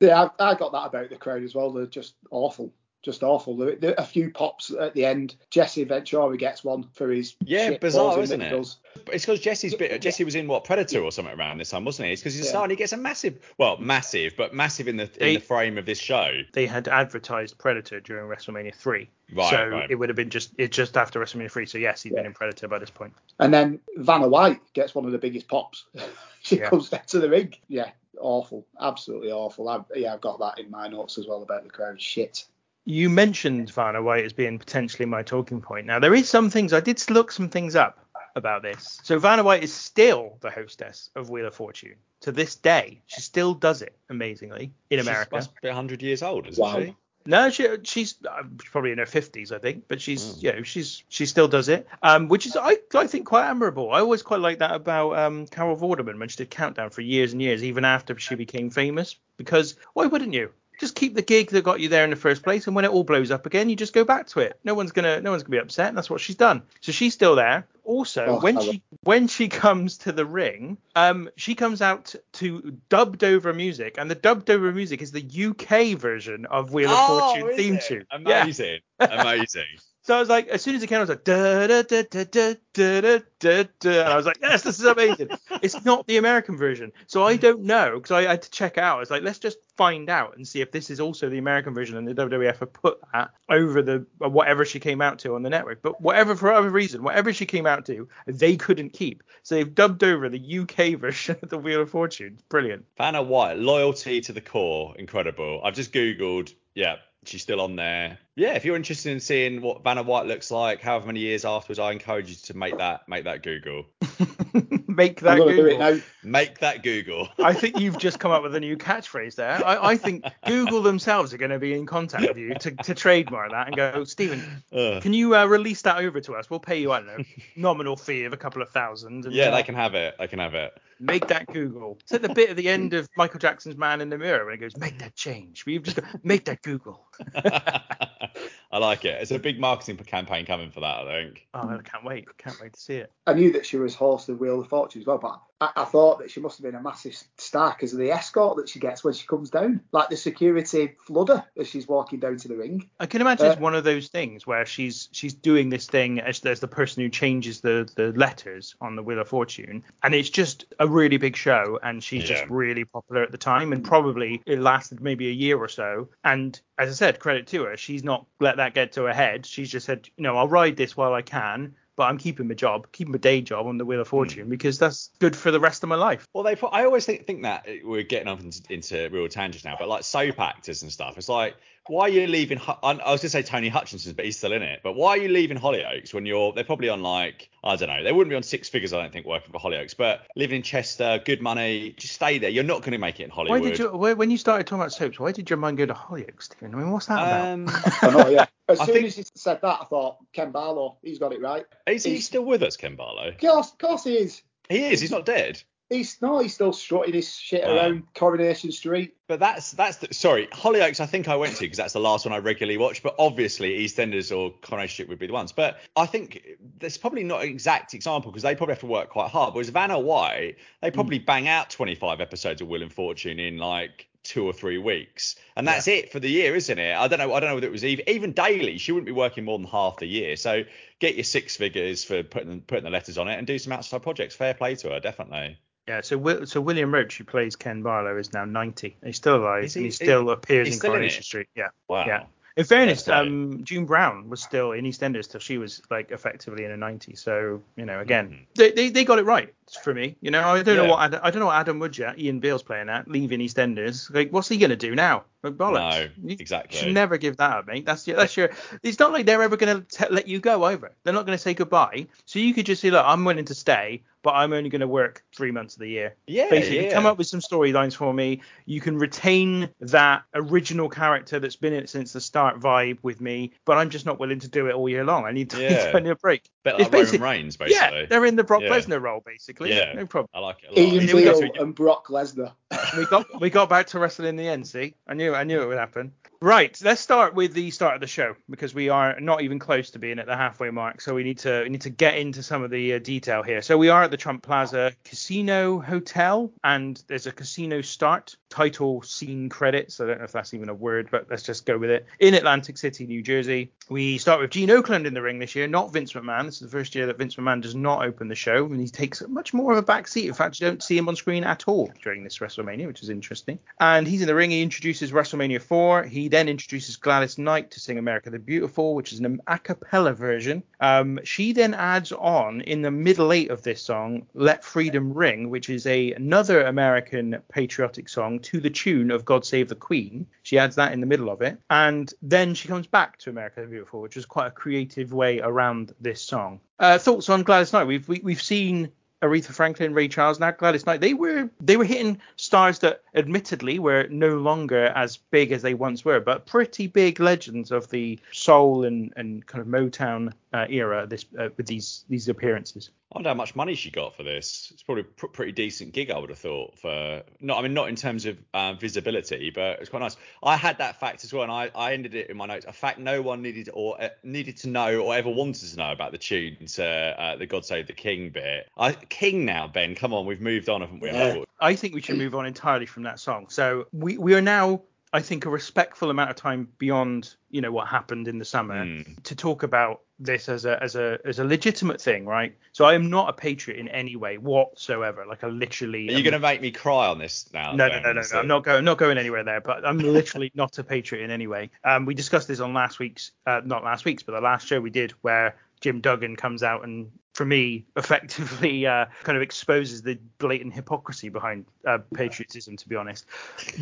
yeah, I, I, got that about the crowd as well. They're just awful. Just awful. There, there, a few pops at the end. Jesse Ventura gets one for his yeah, bizarre, isn't it? Does. It's because Jesse's bit. Jesse was in what Predator or something around this time, wasn't he? It's because he's yeah. starting. He gets a massive, well, massive, but massive in the they, in the frame of this show. They had advertised Predator during WrestleMania three, right? So right. it would have been just it just after WrestleMania three. So yes, he'd yeah. been in Predator by this point. And then Vanna White gets one of the biggest pops. she yeah. comes down to the ring. Yeah, awful, absolutely awful. I've, yeah, I've got that in my notes as well about the crowd. Shit. You mentioned Vanna White as being potentially my talking point. Now there is some things I did look some things up about this. So Vanna White is still the hostess of Wheel of Fortune to this day. She still does it amazingly in She's America. Must be 100 years old, isn't wow. she? No, she, she's uh, probably in her fifties, I think, but she's mm. you know she's she still does it, um, which is I I think quite admirable. I always quite like that about um, Carol Vorderman when she did Countdown for years and years, even after she became famous, because why wouldn't you? Just keep the gig that got you there in the first place, and when it all blows up again, you just go back to it. No one's gonna no one's gonna be upset. And that's what she's done. So she's still there. Also, oh, when she when she comes to the ring, um, she comes out to dubbed over music, and the dubbed over music is the UK version of Wheel of oh, Fortune theme it? tune. Amazing, yeah. amazing. So I was like, as soon as it came, I was like, da da da da da da da da I was like, yes, this is amazing. it's not the American version, so I don't know because I had to check out. I was like, let's just find out and see if this is also the American version, and the WWF have put that over the whatever she came out to on the network. But whatever for whatever reason, whatever she came out to, they couldn't keep, so they've dubbed over the UK version of the Wheel of Fortune. Brilliant. Vanna White, loyalty to the core, incredible. I've just googled, yeah, she's still on there. Yeah, if you're interested in seeing what Vanna White looks like, however many years afterwards, I encourage you to make that make that Google. make that Google. Make that Google. I think you've just come up with a new catchphrase there. I, I think Google themselves are going to be in contact with you to, to trademark that and go, Stephen, uh, can you uh, release that over to us? We'll pay you, I don't know, nominal fee of a couple of thousand. And, yeah, uh, they can have it. They can have it. Make that Google. It's like the bit at the end of Michael Jackson's Man in the Mirror when he goes, make that change. But you've just got, make that Google. I like it. It's a big marketing campaign coming for that, I think. Oh, I can't wait. Can't wait to see it. I knew that she was horse of Wheel of Fortune as well, but I, I thought that she must have been a massive star because of the escort that she gets when she comes down, like the security flooder as she's walking down to the ring. I can imagine uh, it's one of those things where she's she's doing this thing as there's the person who changes the the letters on the Wheel of Fortune, and it's just a really big show, and she's yeah. just really popular at the time, and probably it lasted maybe a year or so, and as I said, credit to her, she's not let that get to her head. She's just said, you know, I'll ride this while I can, but I'm keeping my job, keeping my day job on the Wheel of hmm. Fortune mm. because that's good for the rest of my life. Well, they, I always think, think that we're getting off into, into real tangents now, but like soap actors and stuff, it's like why are you leaving? I was gonna say Tony Hutchinson, but he's still in it. But why are you leaving Hollyoaks when you're? They're probably on like I don't know. They wouldn't be on six figures, I don't think, working for Hollyoaks. But living in Chester, good money, just stay there. You're not going to make it in Hollywood. Why did you? When you started talking about soaps, why did your mind go to Hollyoaks, Stephen? I mean, what's that um, about? I know, yeah. As soon think, as he said that, I thought Ken Barlow, he's got it right. Is he still with us, Ken Barlow? Of course, of course he is. He is. He's not dead. He's no, he's still strutting his shit around Coronation Street. But that's that's the, sorry, Hollyoaks. I think I went to because that's the last one I regularly watch. But obviously, EastEnders or Coronation Street would be the ones. But I think there's probably not an exact example because they probably have to work quite hard. Whereas Vanna White, they hmm. probably mm. bang out 25 episodes of Wheel of Fortune in like two or three weeks, and that's yeah. it for the year, isn't it? I don't know. I don't know whether it was even even daily. She wouldn't be working more than half the year. So get your six figures for putting putting the letters on it and do some outside projects. Fair play to her, definitely. Yeah, so so William Roache, who plays Ken Barlow, is now 90. He's still alive. He, and he still appears in Coronation Street. Yeah. Wow. Yeah. In fairness, um, June Brown was still in EastEnders till she was like effectively in her 90s. So you know, again, mm-hmm. they, they, they got it right. for me. You know, I don't yeah. know what Adam, I don't know what Adam Woodyatt, Ian Beale's playing at, leaving EastEnders. Like, what's he gonna do now? Like, bollocks. No, exactly. You should never give that up, mate. That's your, that's your. It's not like they're ever gonna t- let you go over. They're not gonna say goodbye. So you could just say, look, I'm willing to stay, but I'm only going to work three months of the year. Yeah, basically, yeah. come up with some storylines for me. You can retain that original character that's been in it since the start vibe with me, but I'm just not willing to do it all year long. I need to, yeah. need a break. Bit like Roman Reigns, basically. Yeah, they're in the Brock yeah. Lesnar role, basically. Yeah, no problem. I like it. A lot. Ian Beale and Brock Lesnar. We got we got back to wrestling in the end. See, I knew I knew it would happen. Right, let's start with the start of the show because we are not even close to being at the halfway mark, so we need to we need to get into some of the uh, detail here. So we are at the Trump Plaza Casino Hotel, and there's a casino start title scene credits. I don't know if that's even a word, but let's just go with it. In Atlantic City, New Jersey, we start with Gene Okerlund in the ring this year, not Vince McMahon. This is the first year that Vince McMahon does not open the show, and he takes much more of a back seat. In fact, you don't see him on screen at all during this WrestleMania, which is interesting. And he's in the ring. He introduces WrestleMania 4. He then introduces Gladys Knight to sing America the Beautiful, which is an a cappella version. Um, she then adds on in the middle eight of this song, Let Freedom Ring, which is a another American patriotic song to the tune of God Save the Queen. She adds that in the middle of it. And then she comes back to America the Beautiful, which is quite a creative way around this song. Uh, thoughts on Gladys Knight? We've we, have we have seen Aretha Franklin, Ray Charles, now Gladys Knight, they were they were hitting stars that admittedly were no longer as big as they once were, but pretty big legends of the soul and, and kind of Motown uh, era this uh, with these these appearances. I wonder how much money she got for this. It's probably a pr- pretty decent gig, I would have thought. For not, I mean, not in terms of um, visibility, but it's quite nice. I had that fact as well, and I, I ended it in my notes. A fact no one needed or uh, needed to know or ever wanted to know about the tune to uh, the "God Save the King" bit. I, King now, Ben. Come on, we've moved on, haven't we? Yeah. I think we should move on entirely from that song. So we we are now I think a respectful amount of time beyond you know what happened in the summer mm. to talk about this as a as a as a legitimate thing, right? So I am not a patriot in any way whatsoever. Like I literally. Are you going to make me cry on this now? No, no, no, no, no. I'm not going not going anywhere there. But I'm literally not a patriot in any way. Um, we discussed this on last week's, uh, not last week's, but the last show we did where Jim Duggan comes out and for me, effectively uh, kind of exposes the blatant hypocrisy behind uh, patriotism, to be honest.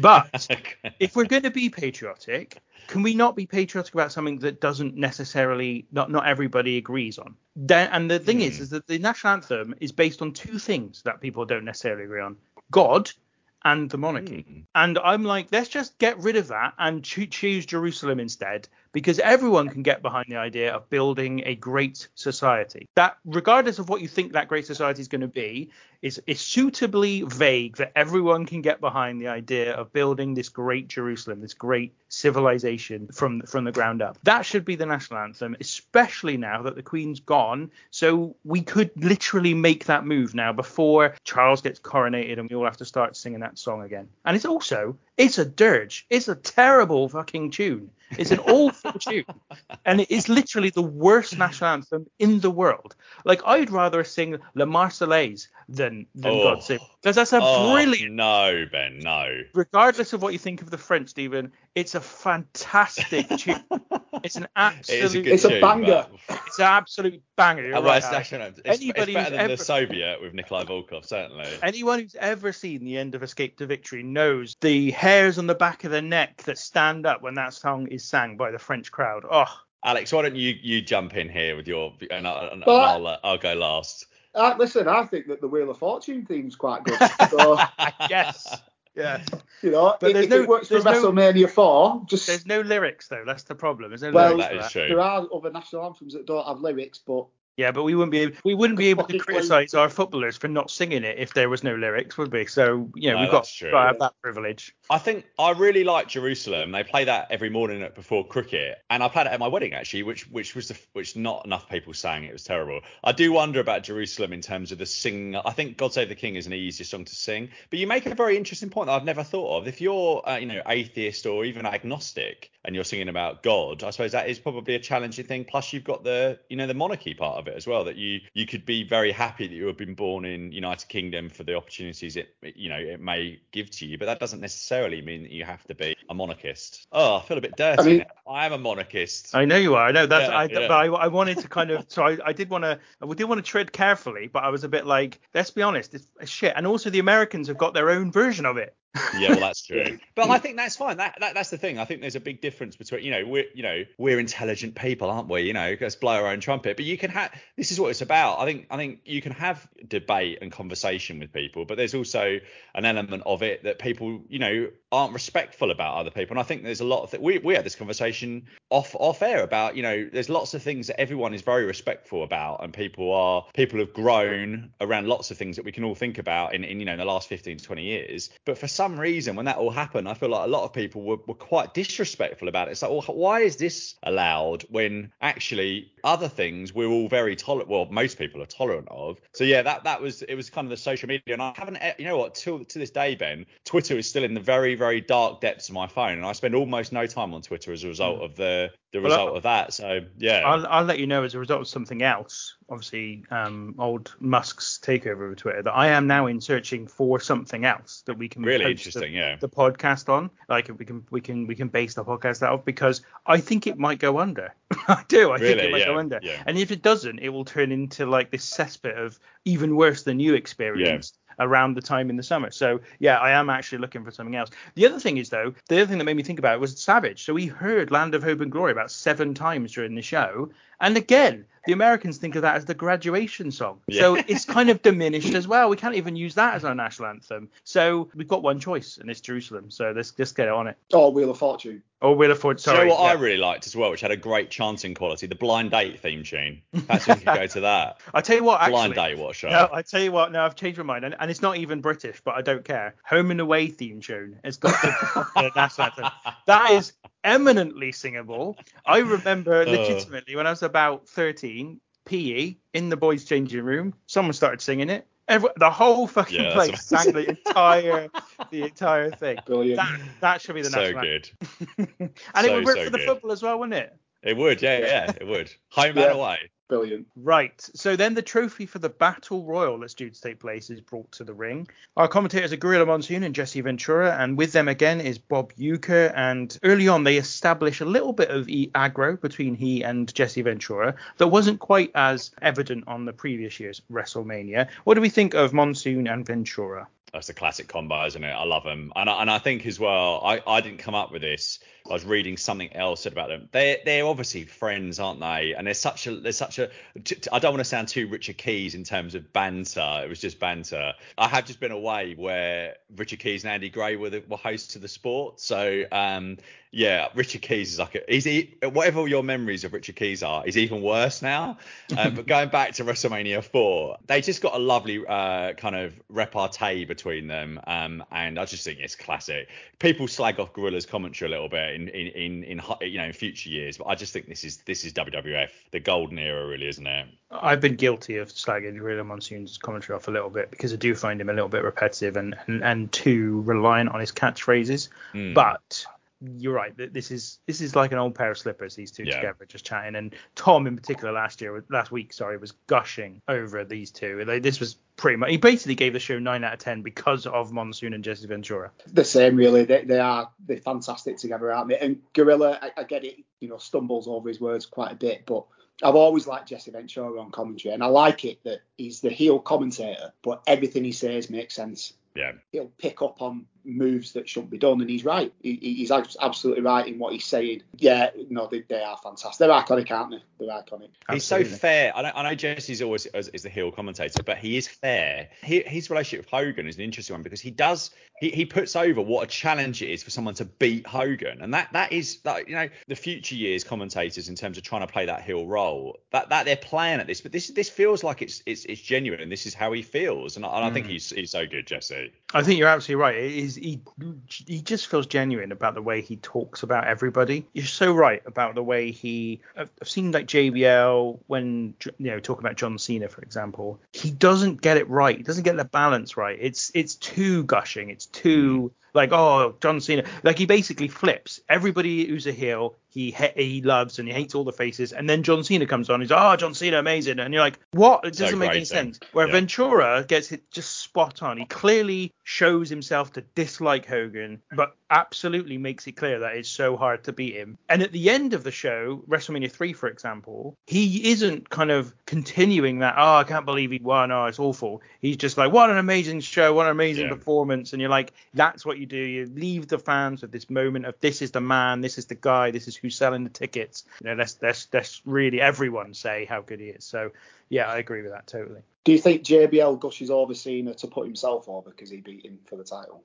But if we're going to be patriotic, can we not be patriotic about something that doesn't necessarily, not not everybody agrees on? and the thing mm. is, hmm. is that the national anthem is based on two things that people don't necessarily agree on: God and the monarchy. Mm. And I'm like, let's just get rid of that and cho- choose Jerusalem instead because everyone can get behind the idea of building a great society. That, regardless of what you think that great society is going to be, is, is suitably vague that everyone can get behind the idea of building this great Jerusalem, this great civilization from from the ground up. That should be the national anthem, especially now that the Queen's gone. So we could literally make that move now before Charles gets coronated and we all have to start singing that song again. And it's also it's a dirge. It's a terrible fucking tune. It's an awful tune, and it is literally the worst national anthem in the world. Like I'd rather sing La Marseillaise than than oh. God Save, because that's a oh, brilliant. No, Ben, no. Regardless of what you think of the French, Stephen, it's a fantastic tune. It's an absolute. It it's tune, a banger. But... It's an absolute banger. You're right, it's, national, it's, Anybody it's better than ever... the Soviet with Nikolai Volkoff, certainly. Anyone who's ever seen the end of Escape to Victory knows the hairs on the back of the neck that stand up when that song is sang by the French crowd. Oh. Alex, why don't you you jump in here with your and, I, and I'll uh, I'll go last. Uh, listen, I think that the Wheel of Fortune theme's quite good. So, yes. Yeah. You know, but if, no, it works for WrestleMania no, 4, just. There's no lyrics, though. That's the problem. There's no well, lyrics. That is true. There are other national anthems that don't have lyrics, but yeah, but we wouldn't be able, we wouldn't be able to criticise our footballers for not singing it if there was no lyrics, would we? So you know, no, we've got, to have that privilege. I think I really like Jerusalem. They play that every morning before cricket, and I played it at my wedding actually, which which was the, which not enough people sang. It was terrible. I do wonder about Jerusalem in terms of the sing. I think God Save the King is an easier song to sing, but you make a very interesting point that I've never thought of. If you're uh, you know atheist or even agnostic, and you're singing about God, I suppose that is probably a challenging thing. Plus, you've got the you know the monarchy part of it as well. That you you could be very happy that you have been born in United Kingdom for the opportunities it you know it may give to you, but that doesn't necessarily mean that you have to be a monarchist. Oh, I feel a bit dirty. I, mean, I am a monarchist. I know you are. I know that's. Yeah, I, yeah. But I, I, wanted to kind of. So I, I did want to. I did want to tread carefully, but I was a bit like, let's be honest, it's shit. And also the Americans have got their own version of it yeah, well, that's true. But I hmm. think that's fine. That, that that's the thing. I think there's a big difference between you know we're you know we're intelligent people, aren't we? You know, let's blow our own trumpet. But you can have this is what it's about. I think I think you can have debate and conversation with people, but there's also an element of it that people you know aren't respectful about other people. And I think there's a lot of th- we we had this conversation off off air about you know there's lots of things that everyone is very respectful about, and people are people have grown around lots of things that we can all think about in, in you know in the last 15 to 20 years. But for some reason, when that all happened, I feel like a lot of people were, were quite disrespectful about it. It's like, well, why is this allowed when actually other things we're all very tolerant? Well, most people are tolerant of. So yeah, that that was it was kind of the social media, and I haven't, you know what, till to this day, Ben, Twitter is still in the very very dark depths of my phone, and I spend almost no time on Twitter as a result mm. of the the well, result of that. So yeah, I'll, I'll let you know as a result of something else. Obviously, um, old Musk's takeover of Twitter that I am now in searching for something else that we can really interesting, the, yeah, the podcast on. Like we can we can we can base the podcast out of because I think it might go under. I do. I really? think it might yeah, go under. Yeah. And if it doesn't, it will turn into like this cesspit of even worse than you experienced around the time in the summer. So yeah, I am actually looking for something else. The other thing is though, the other thing that made me think about it was Savage. So we heard Land of Hope and Glory about seven times during the show, and again, the Americans think of that as the graduation song. Yeah. So it's kind of diminished as well. We can't even use that as our national anthem. So we've got one choice, and it's Jerusalem. So let's just get it on it. Oh, Wheel of Fortune. Oh, Wheel of Fortune. Sorry. You know what yeah. I really liked as well, which had a great chanting quality? The Blind Date theme tune. Perhaps we could go to that. I tell you what, actually. Blind Date, what show? No, I tell you what. No, I've changed my mind, and, and it's not even British, but I don't care. Home and Away theme tune. It's got the, the national anthem. That is eminently singable. I remember oh. legitimately when I was about 13, PE in the boys' changing room, someone started singing it. Every, the whole fucking yeah, place sang the entire the entire thing. Brilliant. That, that should be the next one. so national. good. and so, it would work so for the good. football as well, wouldn't it? It would, yeah, yeah, it would. Home yeah. and away. Brilliant. Right. So then the trophy for the Battle Royal that's due to take place is brought to the ring. Our commentators are Gorilla Monsoon and Jesse Ventura, and with them again is Bob Uecker. And early on, they establish a little bit of aggro between he and Jesse Ventura that wasn't quite as evident on the previous year's WrestleMania. What do we think of Monsoon and Ventura? That's a classic combo, isn't it? I love them, and I, and I think as well. I, I didn't come up with this. I was reading something else about them. They they're obviously friends, aren't they? And there's such a there's such a. I don't want to sound too Richard Keys in terms of banter. It was just banter. I have just been away where Richard Keys and Andy Gray were the were hosts of the sport. So um yeah, Richard Keys is like a, he's he, whatever your memories of Richard Keys are, he's even worse now. Um, but going back to WrestleMania four, they just got a lovely uh, kind of repartee between them, um, and I just think it's classic. People slag off Gorilla's commentary a little bit in in, in in you know in future years, but I just think this is this is WWF, the golden era, really, isn't it? I've been guilty of slagging Gorilla Monsoon's commentary off a little bit because I do find him a little bit repetitive and and, and too reliant on his catchphrases, mm. but you're right. This is this is like an old pair of slippers. These two yeah. together, just chatting. And Tom, in particular, last year, last week, sorry, was gushing over these two. this was pretty much. He basically gave the show nine out of ten because of Monsoon and Jesse Ventura. The same, really. They, they are they're fantastic together, aren't they? And Gorilla, I, I get it. You know, stumbles over his words quite a bit, but I've always liked Jesse Ventura on commentary, and I like it that he's the heel commentator, but everything he says makes sense. Yeah. He'll pick up on moves that shouldn't be done, and he's right. He, he's absolutely right in what he's saying. Yeah, no, they, they are fantastic. They're iconic, aren't they? They're iconic. He's Absolutely. so fair. I know, I know Jesse's always is, is, the heel commentator, but he is fair. He, his relationship with Hogan is an interesting one because he does he, he puts over what a challenge it is for someone to beat Hogan, and that that is that you know the future years commentators in terms of trying to play that heel role that that they're playing at this, but this this feels like it's it's, it's genuine and this is how he feels, and I, and I think mm. he's he's so good, Jesse. I think you're absolutely right. It is he he just feels genuine about the way he talks about everybody. You're so right about the way he. I've, seen like JBL when you know talking about John Cena for example. He doesn't get it right. He doesn't get the balance right. It's it's too gushing. It's too mm. Like, oh, John Cena. Like he basically flips everybody who's a heel. He he loves and he hates all the faces, and then John Cena comes on. He's oh John Cena amazing, and you're like what? It doesn't make any sense. Where yeah. Ventura gets it just spot on. He clearly shows himself to dislike Hogan, but absolutely makes it clear that it's so hard to beat him. And at the end of the show, WrestleMania 3, for example, he isn't kind of continuing that, oh, I can't believe he won, oh, it's awful. He's just like, what an amazing show, what an amazing yeah. performance. And you're like, that's what you do. You leave the fans with this moment of this is the man, this is the guy, this is who's selling the tickets. You know, let's, let's, let's really everyone say how good he is. So, yeah, I agree with that totally. Do you think JBL gushes over Cena to put himself over because he beat him for the title?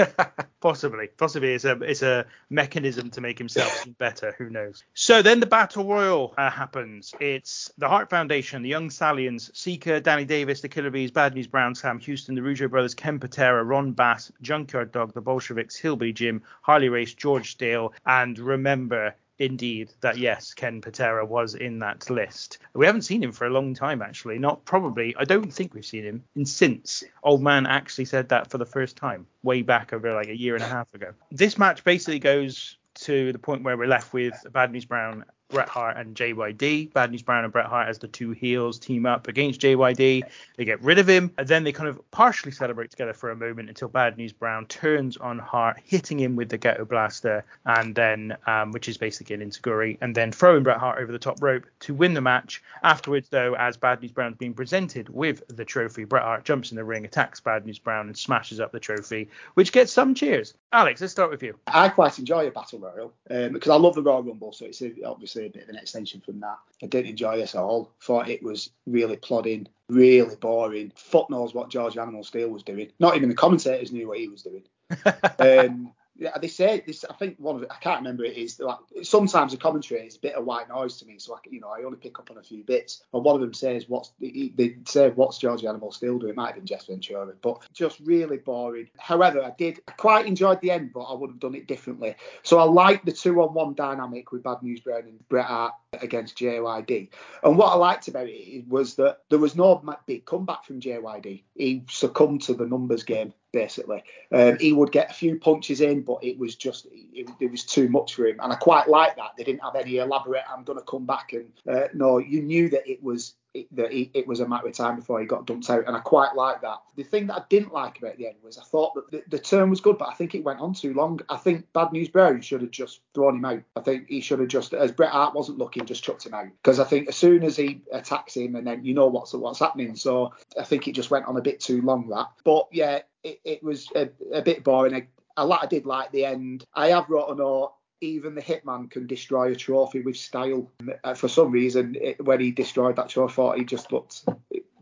possibly, possibly it's a it's a mechanism to make himself seem better. Who knows? So then the battle royal uh, happens. It's the Hart Foundation, the Young Stallions, Sika, Danny Davis, the Killer Bees, Bad News Brown, Sam Houston, the Rougeau Brothers, Ken Patera, Ron Bass, Junkyard Dog, the Bolsheviks, Hillbilly Jim, Harley Race, George Steele, and remember indeed that yes, Ken Patera was in that list. We haven't seen him for a long time actually. Not probably. I don't think we've seen him in since Old Man actually said that for the first time way back over like a year and a half ago. This match basically goes to the point where we're left with Bad News Brown Bret Hart and JYD. Bad News Brown and Bret Hart as the two heels team up against JYD. They get rid of him, and then they kind of partially celebrate together for a moment until Bad News Brown turns on Hart, hitting him with the Ghetto Blaster, and then um, which is basically an enzuigiri, and then throwing Bret Hart over the top rope to win the match. Afterwards, though, as Bad News Brown's being presented with the trophy, Bret Hart jumps in the ring, attacks Bad News Brown, and smashes up the trophy, which gets some cheers. Alex, let's start with you. I quite enjoy a battle royal um, because I love the Royal Rumble, so it's obviously obviously a bit of an extension from that. I didn't enjoy this at all. Thought it was really plodding, really boring. Fuck knows what George Animal Steele was doing. Not even the commentators knew what he was doing. um, they say this. I think one of it. I can't remember it is like sometimes the commentary is a bit of white noise to me. So I, you know, I only pick up on a few bits. And one of them says, "What's they say? What's George Animal still doing?" It might have been Jess Ventura, but just really boring. However, I did. I quite enjoyed the end, but I would have done it differently. So I like the two-on-one dynamic with Bad News Brown and Bret Hart against JYD. And what I liked about it was that there was no big comeback from JYD. He succumbed to the numbers game basically. Um, he would get a few punches in, but it was just it, it, was too much for him. And I quite like that. They didn't have any elaborate. I'm going to come back and uh, no, you knew that it was it, that he, it was a matter of time before he got dumped out, and I quite like that. The thing that I didn't like about the end was I thought that the, the turn was good, but I think it went on too long. I think Bad News Brown should have just thrown him out. I think he should have just, as Bret Hart wasn't looking, just chucked him out because I think as soon as he attacks him, and then you know what's what's happening. So I think it just went on a bit too long that. But yeah, it, it was a, a bit boring. I, I, I did like the end. I have wrote a note even the hitman can destroy a trophy with style. Uh, for some reason, it, when he destroyed that trophy, I thought he just looked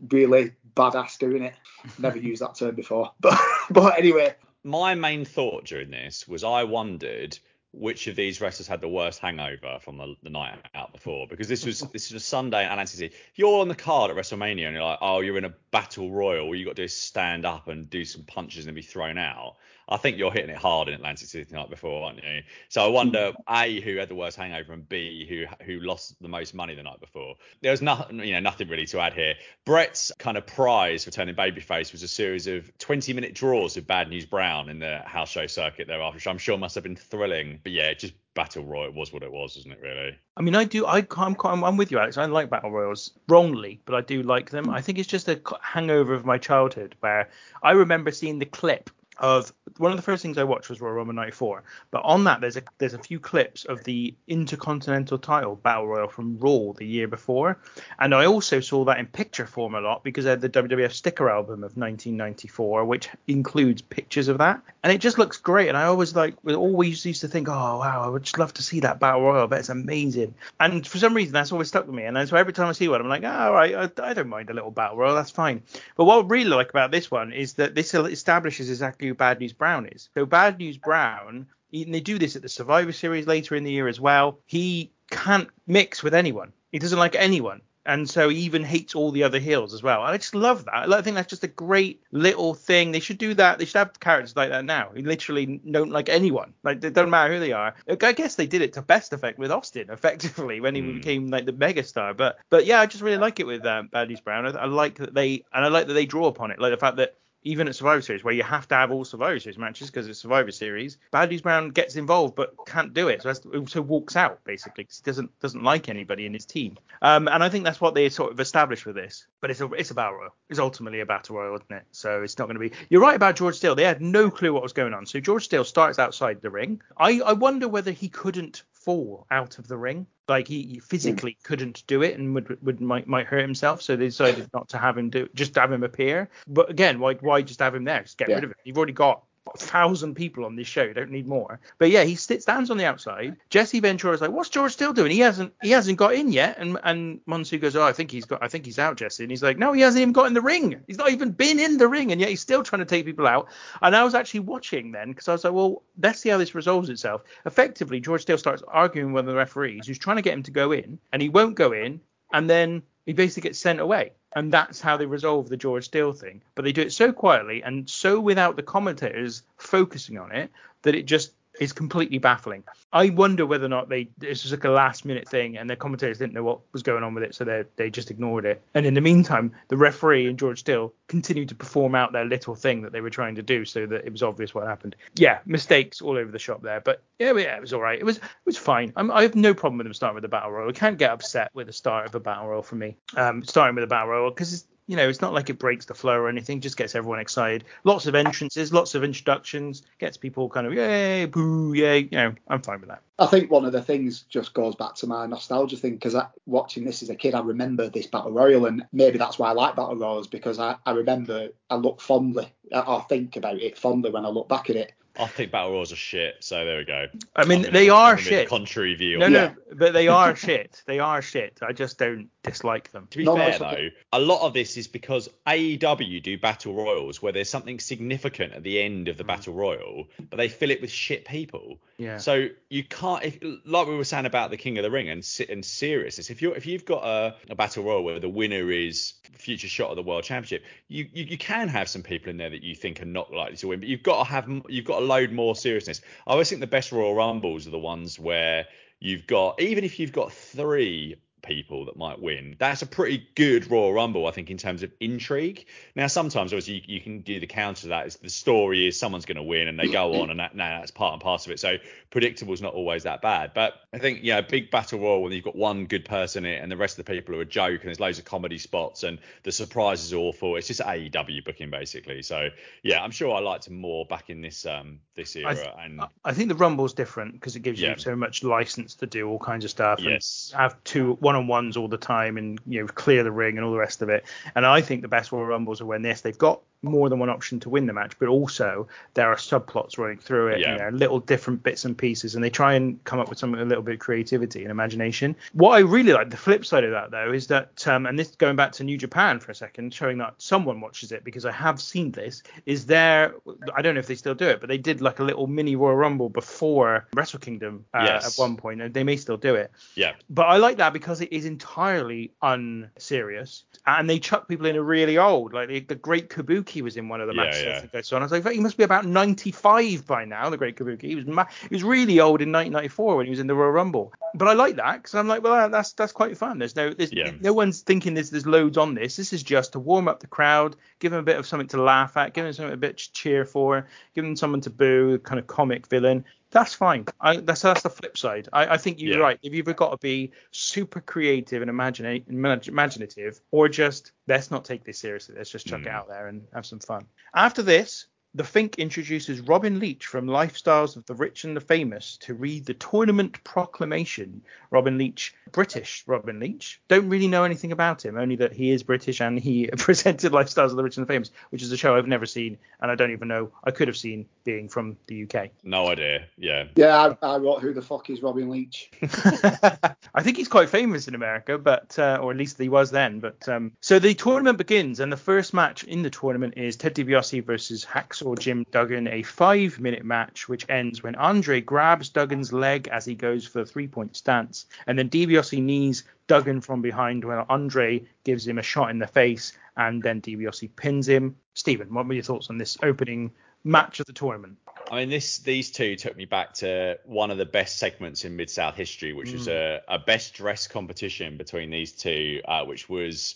really badass doing it. Never used that term before, but but anyway. My main thought during this was I wondered which of these wrestlers had the worst hangover from the, the night out before because this was this was a Sunday in Atlantic City. You're on the card at WrestleMania and you're like, oh, you're in a battle royal, all you got to do is stand up and do some punches and be thrown out. I think you're hitting it hard in Atlantic City the night before, aren't you? So I wonder a who had the worst hangover and b who who lost the most money the night before. There was nothing, you know, nothing really to add here. Bret's kind of prize for turning babyface was a series of 20 minute draws with Bad News Brown in the house show circuit thereafter, which I'm sure must have been thrilling. But yeah, just battle royal was what it was, isn't it? Really. I mean, I do. I, I'm, I'm, with you, Alex. I don't like battle royals wrongly, but I do like them. I think it's just a hangover of my childhood where I remember seeing the clip of one of the first things I watched was Royal Rumble '94, but on that there's a there's a few clips of the Intercontinental Title Battle Royal from Raw the year before, and I also saw that in picture form a lot because I had the WWF sticker album of 1994, which includes pictures of that, and it just looks great. And I always like always used to think, oh wow, I would just love to see that Battle Royal. I bet it's amazing. And for some reason that's always stuck with me, and so every time I see one, I'm like, oh, all right, I, I don't mind a little Battle Royal, that's fine. But what I really like about this one is that this establishes exactly who Bad News Brown is. So Bad News Brown, and they do this at the Survivor Series later in the year as well. He can't mix with anyone. He doesn't like anyone and so he even hates all the other heels as well. I just love that. I think that's just a great little thing. They should do that. They should have characters like that now. He literally don't like anyone. Like it doesn't matter who they are. I guess they did it to best effect with Austin, effectively when he mm. became like the megastar. But but yeah, I just really like it with um, Bad News Brown. I, I like that they and I like that they draw upon it. Like the fact that even at Survivor Series, where you have to have all Survivor Series matches because it's Survivor Series, Bad News Brown gets involved but can't do it, so also walks out basically because he doesn't doesn't like anybody in his team. Um, and I think that's what they sort of established with this. But it's a it's a battle royal. It's ultimately a battle royal, isn't it? So it's not going to be. You're right about George Steele. They had no clue what was going on. So George Steele starts outside the ring. I I wonder whether he couldn't fall out of the ring. Like he, he physically mm. couldn't do it and would would might might hurt himself. So they decided not to have him do just have him appear. But again, why why just have him there? Just get yeah. rid of him. You've already got thousand people on this show. Don't need more. But yeah, he sits, stands on the outside. Jesse Ventura is like, "What's George still doing? He hasn't he hasn't got in yet." And and Monsoon goes, "Oh, I think he's got. I think he's out, Jesse." And he's like, "No, he hasn't even got in the ring. He's not even been in the ring, and yet he's still trying to take people out." And I was actually watching then because I was like, "Well, let's see how this resolves itself." Effectively, George Steele starts arguing with the referees, who's trying to get him to go in, and he won't go in, and then he basically gets sent away. And that's how they resolve the George Steele thing. But they do it so quietly and so without the commentators focusing on it that it just is completely baffling. I wonder whether or not they this was like a last minute thing and the commentators didn't know what was going on with it, so they they just ignored it. And in the meantime, the referee and George Steele continued to perform out their little thing that they were trying to do, so that it was obvious what happened. Yeah, mistakes all over the shop there, but yeah, yeah, it was all right. It was it was fine. I'm, i have no problem with them starting with the battle royal. I can't get upset with the start of a battle royal for me. Um, starting with a battle royal because you know, it's not like it breaks the flow or anything, just gets everyone excited. Lots of entrances, lots of introductions, gets people kind of yay, boo, yay. You know, I'm fine with that. I think one of the things just goes back to my nostalgia thing because watching this as a kid, I remember this battle royal, and maybe that's why I like battle royals because I, I remember I look fondly, I think about it fondly when I look back at it. I think battle royals are shit. So there we go. I mean, they are shit. Contrary view. No, no, but they are shit. They are shit. I just don't dislike them. To be fair though, a lot of this is because AEW do battle royals where there's something significant at the end of the mm. battle royal, but they fill it with shit people. Yeah. So you can't, if, like we were saying about the King of the Ring and and seriousness. If you if you've got a, a battle royal where the winner is future shot of the world championship, you, you you can have some people in there that you think are not likely to win, but you've got to have you've got to load more seriousness. I always think the best Royal Rumbles are the ones where you've got even if you've got three people that might win. That's a pretty good Royal Rumble, I think, in terms of intrigue. Now, sometimes obviously you, you can do the counter to that. Is the story is someone's going to win and they go on, and that, now that's part and parcel of it. So predictable is not always that bad. But I think yeah, big battle royal when you've got one good person in it and the rest of the people are a joke and there's loads of comedy spots and the surprise is awful. It's just AEW booking basically. So yeah, I'm sure I liked more back in this um this era. I th- and I think the Rumble's different because it gives yeah. you so much license to do all kinds of stuff. Yes. And have two one on ones all the time and you know clear the ring and all the rest of it. And I think the best Royal Rumbles are when this they've got more than one option to win the match, but also there are subplots running through it, yeah. there are little different bits and pieces, and they try and come up with something a little bit of creativity and imagination. What I really like, the flip side of that though, is that, um, and this going back to New Japan for a second, showing that someone watches it because I have seen this, is there, I don't know if they still do it, but they did like a little mini Royal Rumble before Wrestle Kingdom uh, yes. at one point, and they may still do it. Yeah. But I like that because it is entirely unserious, and they chuck people in a really old, like the, the Great Kabuki Kabuki was in one of the yeah, matches yeah. I saw. And I was like, he must be about 95 by now, the Great Kabuki. He was ma- he was really old in 1994 when he was in the Royal Rumble. But I like that because I'm like, well, that's that's quite fun. There's no there's, yeah. no one's thinking there's there's loads on this. This is just to warm up the crowd, give them a bit of something to laugh at, give them something a bit to cheer for, give them someone to boo, kind of comic villain that's fine. I, that's that's the flip side. I, I think you're yeah. right. If you've got to be super creative and imagina- imaginative, or just let's not take this seriously. Let's just chuck mm. it out there and have some fun. After this, the Fink introduces Robin Leach from Lifestyles of the Rich and the Famous to read the tournament proclamation. Robin Leach, British Robin Leach. Don't really know anything about him, only that he is British and he presented Lifestyles of the Rich and the Famous, which is a show I've never seen and I don't even know I could have seen being from the UK. No idea. Yeah. Yeah, I, I wrote who the fuck is Robin Leach. I think he's quite famous in America, but uh, or at least he was then. But um, so the tournament begins, and the first match in the tournament is Ted DiBiase versus Hacksaw saw Jim Duggan a five minute match, which ends when Andre grabs Duggan's leg as he goes for the three point stance, and then DiBiase knees Duggan from behind when Andre gives him a shot in the face, and then DiBiase pins him. Stephen, what were your thoughts on this opening match of the tournament? I mean, this these two took me back to one of the best segments in Mid South history, which mm. was a, a best dress competition between these two, uh, which was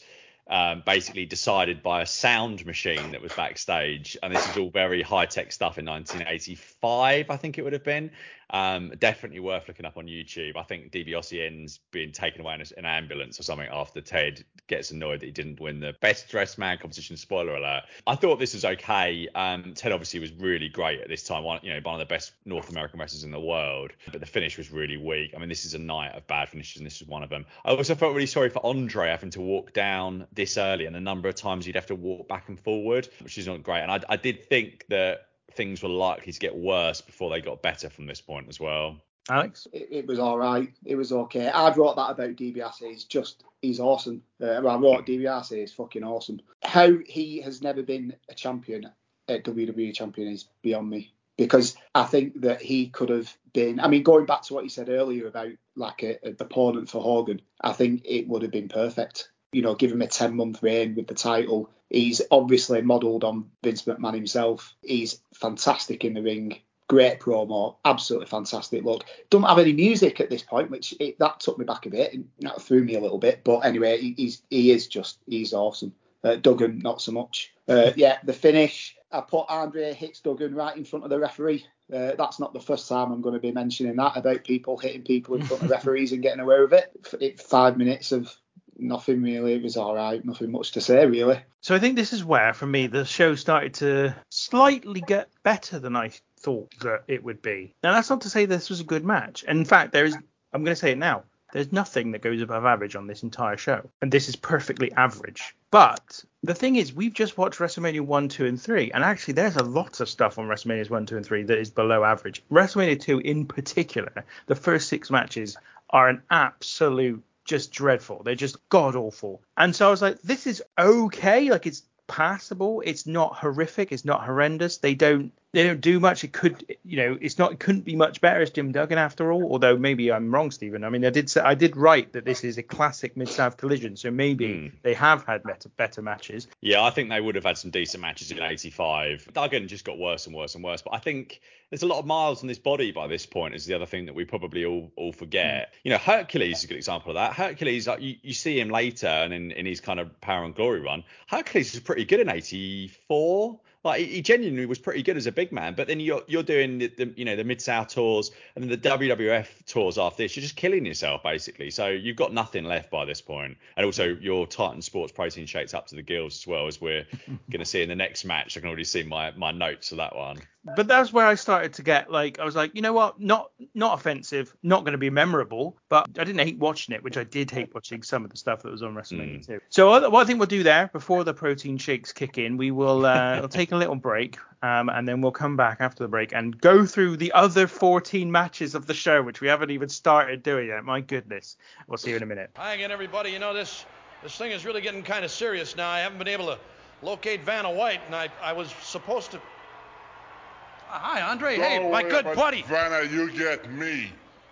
um, basically decided by a sound machine that was backstage. And this is all very high tech stuff in 1985, I think it would have been. Um, definitely worth looking up on YouTube. I think DiBiase ends being taken away in an ambulance or something after Ted gets annoyed that he didn't win the best dressed man competition. Spoiler alert. I thought this was okay. Um, Ted obviously was really great at this time. One, you know, one of the best North American wrestlers in the world. But the finish was really weak. I mean, this is a night of bad finishes, and this is one of them. I also felt really sorry for Andre having to walk down this early, and the number of times he'd have to walk back and forward, which is not great. And I, I did think that things were likely to get worse before they got better from this point as well. Alex? It, it was all right. It was okay. I wrote that about DiBiase. He's just, he's awesome. Uh, well, I wrote DiBiase is fucking awesome. How he has never been a champion, a WWE champion, is beyond me. Because I think that he could have been, I mean, going back to what you said earlier about like an opponent for Hogan, I think it would have been perfect you know, give him a 10 month reign with the title. He's obviously modelled on Vince McMahon himself. He's fantastic in the ring. Great promo, absolutely fantastic look. Don't have any music at this point, which it, that took me back a bit and that threw me a little bit. But anyway, he, he's he is just he's awesome. Uh, Duggan, not so much. Uh, yeah, the finish. I put Andre hits Duggan right in front of the referee. Uh, that's not the first time I'm going to be mentioning that about people hitting people in front of referees and getting away with it. Five minutes of nothing really. It was all right. Nothing much to say really. So I think this is where, for me, the show started to slightly get better than I thought that it would be. Now that's not to say this was a good match. In fact, there is. I'm going to say it now. There's nothing that goes above average on this entire show, and this is perfectly average. But the thing is, we've just watched WrestleMania 1, 2, and 3, and actually, there's a lot of stuff on WrestleMania 1, 2, and 3 that is below average. WrestleMania 2, in particular, the first six matches are an absolute just dreadful. They're just god awful. And so I was like, this is okay. Like it's passable. It's not horrific. It's not horrendous. They don't they don't do much. It could, you know, it's not. It couldn't be much better as Jim Duggan after all. Although maybe I'm wrong, Stephen. I mean, I did say I did write that this is a classic Mid South collision, so maybe mm. they have had better better matches. Yeah, I think they would have had some decent matches in '85. Duggan just got worse and worse and worse. But I think there's a lot of miles on this body by this point. Is the other thing that we probably all all forget. Mm. You know, Hercules is a good example of that. Hercules, like, you, you see him later and in, in his kind of power and glory run. Hercules is pretty good in '84. Like he genuinely was pretty good as a big man, but then you're you're doing the, the you know the mid south tours and then the WWF tours after this. You're just killing yourself basically. So you've got nothing left by this point. And also your Titan Sports protein shakes up to the gills as well as we're going to see in the next match. I can already see my my notes for that one but that's where I started to get like I was like, you know what, not not offensive, not going to be memorable, but I didn't hate watching it, which I did hate watching some of the stuff that was on WrestleMania mm. too. So what I think we'll do there before the protein shakes kick in, we will uh, we'll take a little break, um, and then we'll come back after the break and go through the other 14 matches of the show, which we haven't even started doing yet. My goodness, we'll see you in a minute. Hi again, everybody. You know this this thing is really getting kind of serious now. I haven't been able to locate Vanna White, and I I was supposed to Hi, Andre. Don't hey, my good buddy. Vanna, you get me.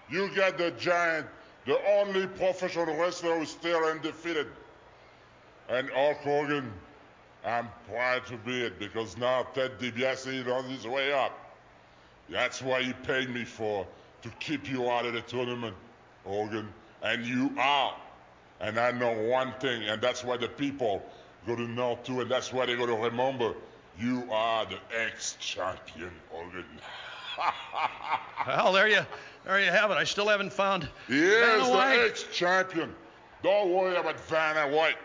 You get the giant, the only professional wrestler who's still undefeated. And Hulk Hogan, I'm proud to be it because now Ted DiBiase is on his way up. That's why he paid me for, to keep you out of the tournament, Hogan. And you are. And I know one thing, and that's why the people go to know too, and that's why they're going to remember you are the ex-champion, Hogan. well, there you, there you have it. I still haven't found. Yes, the ex-champion. Don't worry about Vanna White.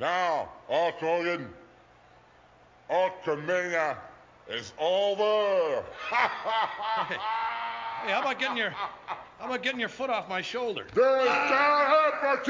Now, Hulk Hogan, Hulkamania is over. hey, hey, how about getting your, how about getting your foot off my shoulder? There is ah.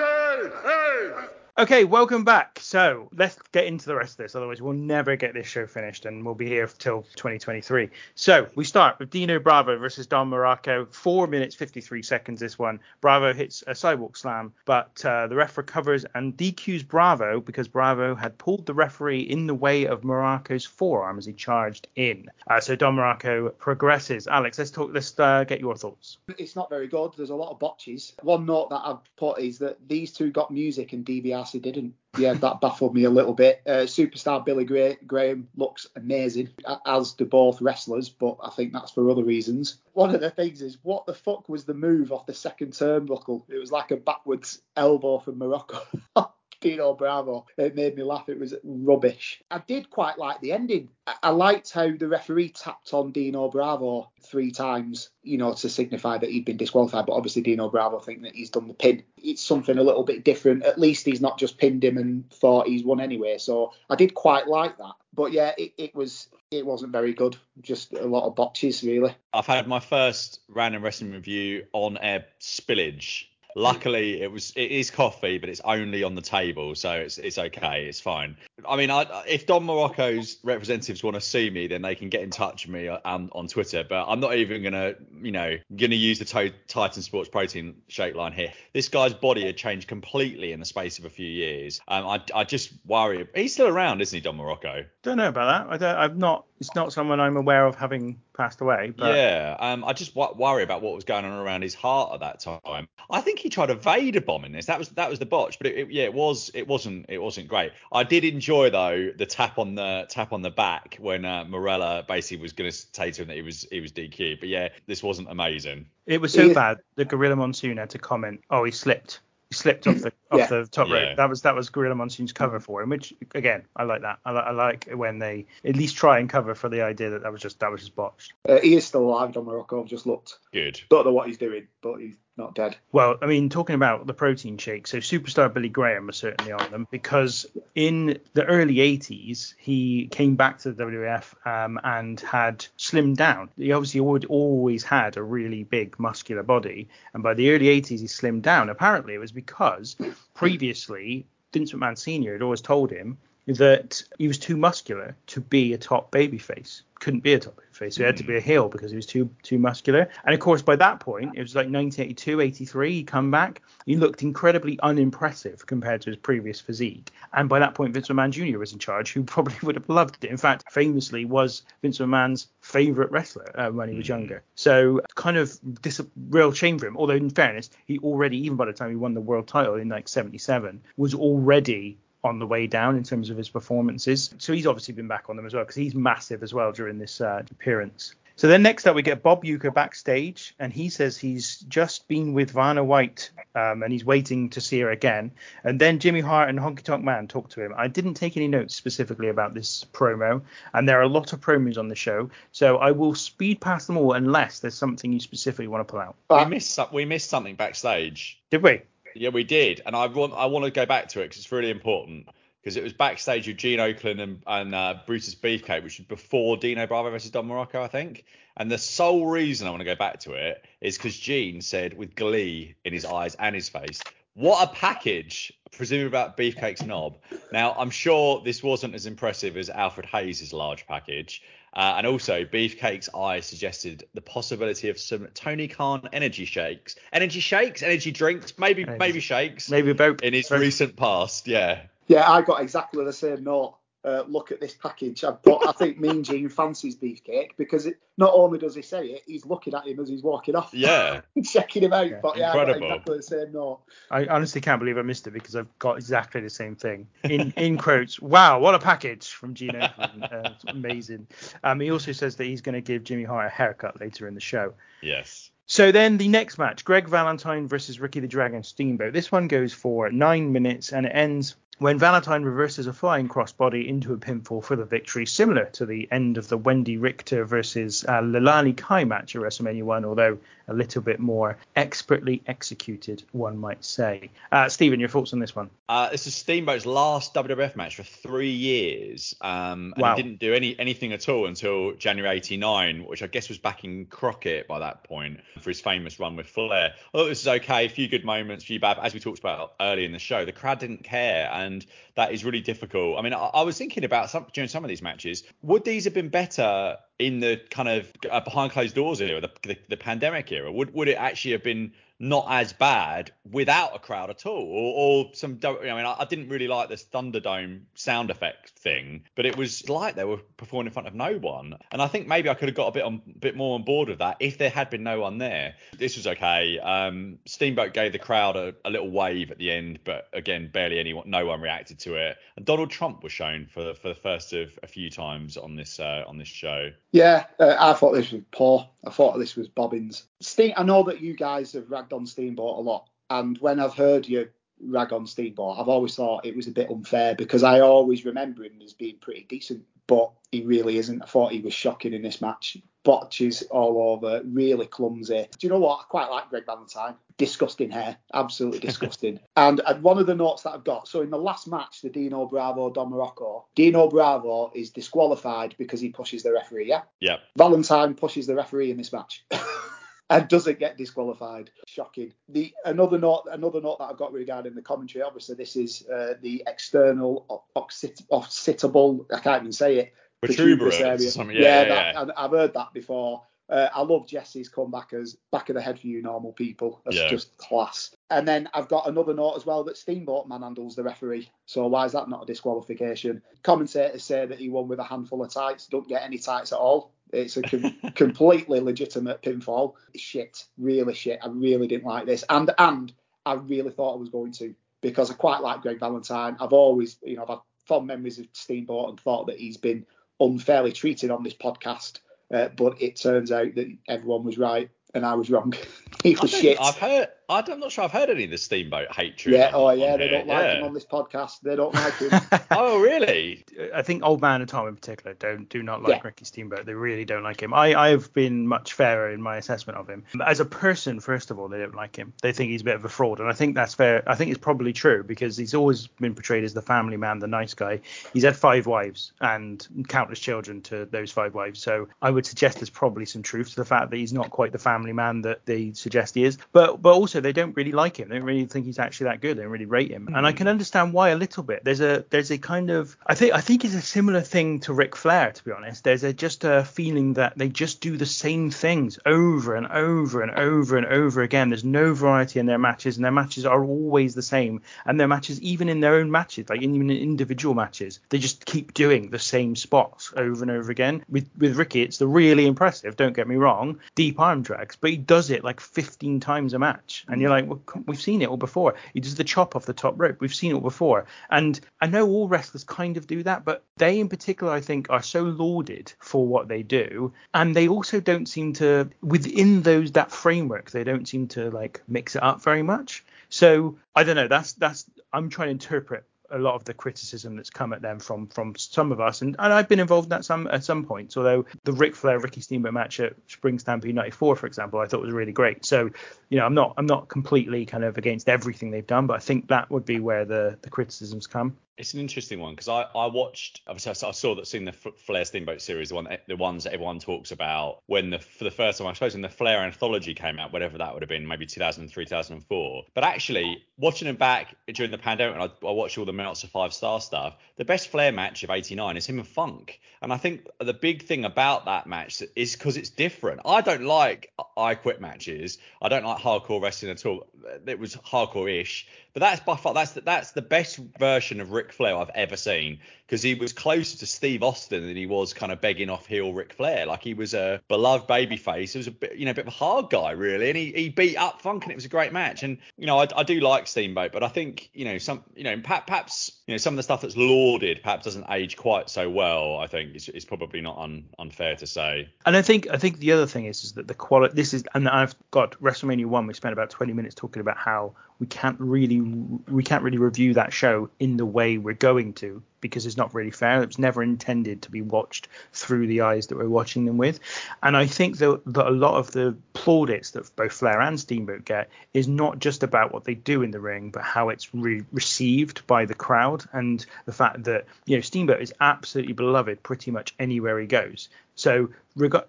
Hey. Okay, welcome back. So let's get into the rest of this. Otherwise, we'll never get this show finished, and we'll be here till 2023. So we start with Dino Bravo versus Don Muraco. Four minutes 53 seconds. This one. Bravo hits a sidewalk slam, but uh, the ref recovers and DQs Bravo because Bravo had pulled the referee in the way of Muraco's forearm as he charged in. Uh, so Don Muraco progresses. Alex, let's talk. Let's uh, get your thoughts. It's not very good. There's a lot of botches. One note that I've put is that these two got music and DVR he didn't. Yeah, that baffled me a little bit. Uh, superstar Billy Graham looks amazing, as do both wrestlers, but I think that's for other reasons. One of the things is, what the fuck was the move off the second turnbuckle? It was like a backwards elbow from Muraco. Dino Bravo. It made me laugh. It was rubbish. I did quite like the ending. I liked how the referee tapped on Dino Bravo three times, you know, to signify that he'd been disqualified. But obviously, Dino Bravo think that he's done the pin. It's something a little bit different. At least he's not just pinned him and thought he's won anyway. So I did quite like that. But yeah, it, it was it wasn't very good. Just a lot of botches, really. I've had my first random wrestling review on air spillage Luckily, it was it is coffee, but it's only on the table, so it's it's okay, it's fine. I mean, I, if Don Muraco's representatives want to sue me, then they can get in touch with me on, on Twitter. But I'm not even gonna, you know, gonna use the to- Titan Sports Protein shake line here. This guy's body had changed completely in the space of a few years. Um, I I just worry. He's still around, isn't he, Don Muraco? Don't know about that. I don't. I'm not. It's not someone I'm aware of having passed away. But... Yeah, um, I just w- worry about what was going on around his heart at that time. I think he tried a Vader bomb in this. That was that was the botch, but it, it, yeah, it was it wasn't it wasn't great. I did enjoy though the tap on the tap on the back when uh, Marella basically was going to say to him that he was he was DQ. But yeah, this wasn't amazing. It was so yeah. bad that Gorilla Monsoon had to comment, "Oh, he slipped." He slipped off the off yeah. the top yeah. rope. That was that was Gorilla Monsoon's cover for him, which again I like that. I, li- I, like when they at least try and cover for the idea that that was just that was just botched. Uh, he is still alive, Don Muraco. I've just looked. Good. Don't know what he's doing, but he's not dead. Well, I mean, talking about the protein shake, so superstar Billy Graham was certainly on them because in the early 80s he came back to the WWF um, and had slimmed down. He obviously would always had a really big muscular body, and by the early 80s he slimmed down. Apparently, it was because previously Vince McMahon Sr. had always told him that he was too muscular to be a top babyface. Couldn't be a top babyface, so he had to be a heel because he was too too muscular. And of course, by that point, it was like 1982, 83. He come back, he looked incredibly unimpressive compared to his previous physique. And by that point, Vince McMahon Jr. was in charge, who probably would have loved it. In fact, famously was Vince McMahon's favorite wrestler uh, when he was younger. So kind of this real shame for him. Although in fairness, he already, even by the time he won the world title in like 77, was already on the way down in terms of his performances. So he's obviously been back on them as well because he's massive as well during this uh, appearance. So then next up we get Bob Uecker backstage, and he says he's just been with Vanna White, um, and he's waiting to see her again. And then Jimmy Hart and Honky Tonk Man talk to him. I didn't take any notes specifically about this promo, and there are a lot of promos on the show, so I will speed past them all unless there's something you specifically want to pull out. We missed we missed something backstage. Did we? Yeah, we did, and I want I want to go back to it because it's really important because it was backstage with Gene Okerlund and, and uh, Brutus Beefcake, which was before Dino Bravo versus Don Muraco, I think. And the sole reason I want to go back to it is because Gene said with glee in his eyes and his face, "What a package!" Presumably about Beefcake's knob. Now I'm sure this wasn't as impressive as Alfred Hayes' large package, uh, and also, Beefcake's eye suggested the possibility of some Tony Khan energy shakes, energy shakes, energy drinks, maybe maybe shakes, maybe both in his recent past. Yeah. Yeah, I got exactly the same note uh, look at this package. But I think Mean Gene fancies beefcake because it, not only does he say it, he's looking at him as he's walking off. Yeah. checking him out. Yeah, but yeah, incredible. I exactly the same note. I honestly can't believe I missed it because I've got exactly the same thing. In in quotes, wow, what a package from Gino. uh, amazing. Um, he also says that he's going to give Jimmy Hart a haircut later in the show. Yes. So then the next match, Greg Valentine versus Ricky the Dragon Steamboat. This one goes for nine minutes and it ends when Valentine reverses a flying crossbody into a pinfall for the victory, similar to the end of the Wendi Richter versus uh, Leilani Kai match at WrestleMania 1, although a little bit more expertly executed, one might say. Uh, Stephen, your thoughts on this one? Uh, this is Steamboat's last WWF match for three years, um, and wow. he didn't do any anything at all until January '89, which I guess was back in Crockett by that point for his famous run with Flair. Oh, this is okay, a few good moments, few bad. As we talked about earlier in the show, the crowd didn't care, and that is really difficult. I mean, I, I was thinking about some during some of these matches, would these have been better in the kind of uh, behind closed doors era, the, the, the pandemic era? Would would it actually have been not as bad without a crowd at all, or, or some. I mean, I, I, didn't really like this Thunderdome sound effect thing, but it was like they were performing in front of no one, and I think maybe I could have got a bit on, bit more on board with that if there had been no one there. This was okay. Um, Steamboat gave the crowd a, a, little wave at the end, but again, barely anyone, no one reacted to it. And Donald Trump was shown for for the first of a few times on this uh, on this show. Yeah, uh, I thought this was poor. I thought this was Bobbins. Steam, I know that you guys have ragged on Steamboat a lot, and when I've heard you rag on Steamboat. I've always thought it was a bit unfair because I always remember him as being pretty decent, but he really isn't. I thought he was shocking in this match. Botches all over, really clumsy. Do you know what? I quite like Greg Valentine. Disgusting hair, absolutely disgusting. and, and one of the notes that I've got so in the last match, the Dino Bravo Don Muraco, Dino Bravo is disqualified because he pushes the referee, yeah? Yeah. Valentine pushes the referee in this match. and doesn't get disqualified. Shocking. The another note, another note that I've got regarding the commentary. Obviously, this is uh, the external occipitable. I can't even say it. Protuberance. Yeah, yeah, yeah, that, yeah. I've heard that before. Uh, I love Jesse's comeback as back of the head for you normal people. That's Yeah. just class. And then I've got another note as well that Steamboat manhandles the referee. So why is that not a disqualification? Commentators say that he won with a handful of tights. Don't get any tights at all. It's a com- completely legitimate pinfall. Shit, really shit. I really didn't like this, and and I really thought I was going to because I quite like Greg Valentine. I've always, you know, I've had fond memories of Steamboat and thought that he's been unfairly treated on this podcast. Uh, but it turns out that everyone was right and I was wrong. he I was don't- shit. I've heard. I don't- I'm not sure I've heard any of the Steamboat hatred. Yeah, oh yeah, they here. don't like Yeah. him on this podcast. They don't like him. Oh really? I think Old Man and Tom in particular don't do not like Yeah. Ricky Steamboat. They really don't like him. I I've been much fairer in my assessment of him. As a person, first of all, they don't like him. They think he's a bit of a fraud, and I think that's fair. I think it's probably true because he's always been portrayed as the family man, the nice guy. He's had five wives and countless children to those five wives. So I would suggest there's probably some truth to the fact that he's not quite the family man that they suggest he is. But but also they don't really like him. They don't really think he's actually that good. They don't really rate him. And I mm. can understand why a little bit. There's a there's a kind of I think I think it's a similar thing to Ric Flair to be honest. There's a just a feeling that they just do the same things over and over and over and over again. There's no variety in their matches and their matches are always the same. And their matches even in their own matches, like even in individual matches, they just keep doing the same spots over and over again. With with Ricky it's the really impressive, don't get me wrong, deep arm drags, but he does it like 15 times a match. And you're like, well, we've seen it all before. He does the chop off the top rope. We've seen it all before. And I know all wrestlers kind of do that, but they in particular, I think, are so lauded for what they do. And they also don't seem to, within those that framework, they don't seem to like mix it up very much. So I don't know. That's that's I'm trying to interpret a lot of the criticism that's come at them from from some of us, and, and I've been involved in that some at some points. Although the Ric Flair Ricky Steamboat match at Spring Stampede '94, for example, I thought was really great. So you know, I'm not I'm not completely kind of against everything they've done, but I think that would be where the the criticisms come. It's an interesting one because I, I watched obviously I saw- that seen the Flair Steamboat series the one the ones that everyone talks about when the for the first time I suppose when the Flair anthology came out whatever that would have been maybe 2003 2004 but actually watching them back during the pandemic and I, I watched all the Meltzer five star stuff the best Flair match of 89 is him and Funk. And I think the big thing about that match is because it's different. I don't like I quit matches. I don't like hardcore wrestling at all. It was hardcore-ish. But that's by far that's the, that's the best version of Ric Flair I've ever seen because he was closer to Steve Austin than he was kind of begging off heel Ric Flair. Like he was a beloved babyface. He was a bit you know a bit of a hard guy really, and he, he beat up Funk and it was a great match. And you know I, I do like Steamboat, but I think you know some you know perhaps, you know some of the stuff that's lauded perhaps doesn't age quite so well. I think it's, it's probably not un, unfair to say. And I think I think the other thing is is that the quality. This is and I've got WrestleMania one. We spent about 20 minutes talking about how we can't really we can't really review that show in the way we're going to because it's not really fair. It was never intended to be watched through the eyes that we're watching them with. And I think that, that a lot of the plaudits that both Flair and Steamboat get is not just about what they do in the ring, but how it's re- received by the crowd and the fact that you know Steamboat is absolutely beloved pretty much anywhere he goes. So,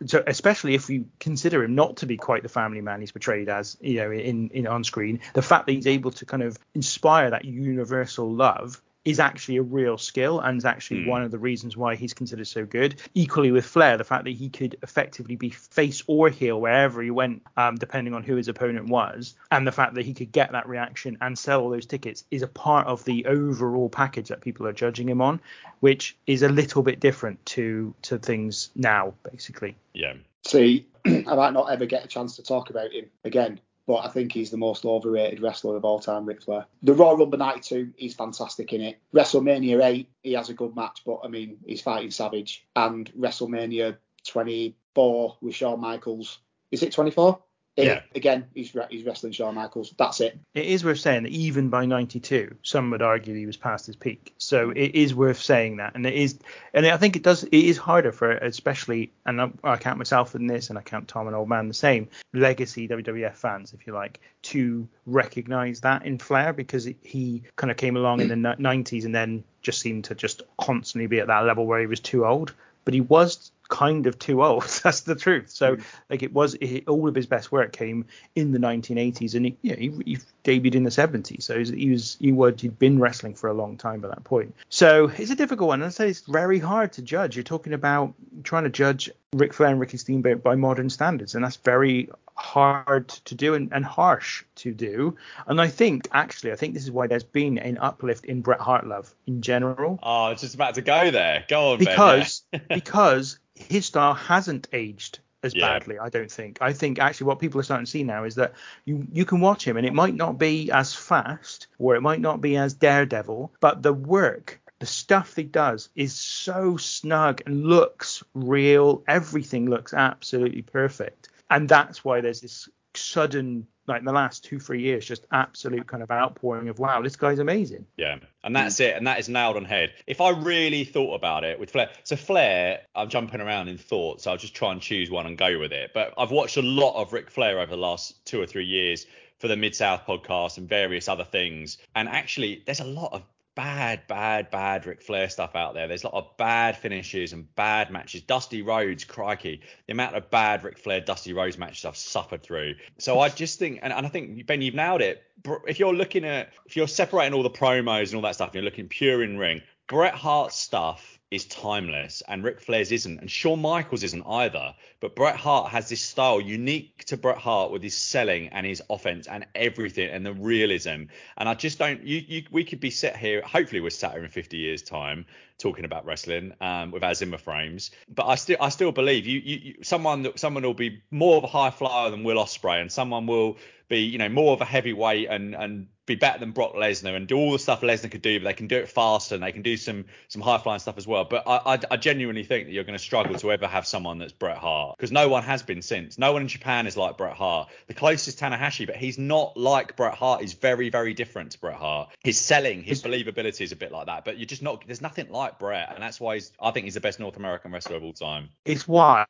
so especially if you consider him not to be quite the family man he's portrayed as, you know, in, in on screen, the fact that he's able to kind of inspire that universal love is actually a real skill and is actually one of the reasons why he's considered so good. Equally with Flair, the fact that he could effectively be face or heel wherever he went, um, depending on who his opponent was, and the fact that he could get that reaction and sell all those tickets is a part of the overall package that people are judging him on, which is a little bit different to to things now, basically. Yeah. See, I might not ever get a chance to talk about him again, but I think he's the most overrated wrestler of all time, Ric Flair. The Royal Rumble 92, he's fantastic in it. WrestleMania 8, he has a good match, but I mean, he's fighting Savage. And WrestleMania 24 with Shawn Michaels. Is it 24? Yeah. Again, he's he's wrestling Shawn Michaels. That's it. It is worth saying that even by '92, some would argue he was past his peak. So it is worth saying that, and it is, and I think it does. It is harder for, especially, and I, I count myself in this, and I count Tom and Old Man the same, legacy WWF fans, if you like, to recognize that in Flair because he kind of came along in the 90s and then just seemed to just constantly be at that level where he was too old. But he was kind of too old. That's the truth. So mm. like it was it, all of his best work came in the 1980s, and he, you know, he, he debuted in the 70s. So he was he would he'd been wrestling for a long time by that point. So it's a difficult one. I'd say it's very hard to judge. You're talking about trying to judge Ric Flair and Ricky Steamboat by modern standards, and that's very hard to do and, and, harsh to do. And I think actually, I think this is why there's been an uplift in Bret Hart love in general. Oh, I was just about to go there. Go on, because ben, yeah. because his style hasn't aged as yeah. badly. I don't think. I think actually what people are starting to see now is that you you can watch him and it might not be as fast or it might not be as daredevil, but the work. The stuff he does is so snug and looks real. Everything looks absolutely perfect and that's why there's this sudden like in the last two three years just absolute kind of outpouring of wow this guy's amazing yeah and that's it and that is nailed on head if i really thought about it with flair so flair i'm jumping around in thoughts so i'll just try and choose one and go with it but i've watched a lot of Ric flair over the last two or three years for the Mid South podcast and various other things. And actually, there's a lot of bad, bad, bad Ric Flair stuff out there. There's a lot of bad finishes and bad matches. Dusty Rhodes, crikey, the amount of bad Ric Flair, Dusty Rhodes matches I've suffered through. So I just think, and, and I think Ben, you've nailed it. If you're looking at, if you're separating all the promos and all that stuff, and you're looking pure in ring, Bret Hart stuff is timeless and Ric Flair's isn't and Shawn Michaels isn't either. But Bret Hart has this style unique to Bret Hart with his selling and his offense and everything and the realism. And I just don't you, you we could be set here hopefully we're sat here in 50 years time talking about wrestling um, with our Zimmer frames. But I still I still believe you, you, you someone someone will be more of a high flyer than Will Ospreay and someone will be you know more of a heavyweight and and be better than Brock Lesnar and do all the stuff Lesnar could do, but they can do it faster and they can do some some high flying stuff as well. But I, I, I genuinely think that you're going to struggle to ever have someone that's Bret Hart because no one has been since. No one in Japan is like Bret Hart. The closest Tanahashi, but he's not like Bret Hart. He's very very different to Bret Hart. His selling, his believability is a bit like that, but you're just not. There's nothing like Bret, and that's why he's. I think he's the best North American wrestler of all time. It's why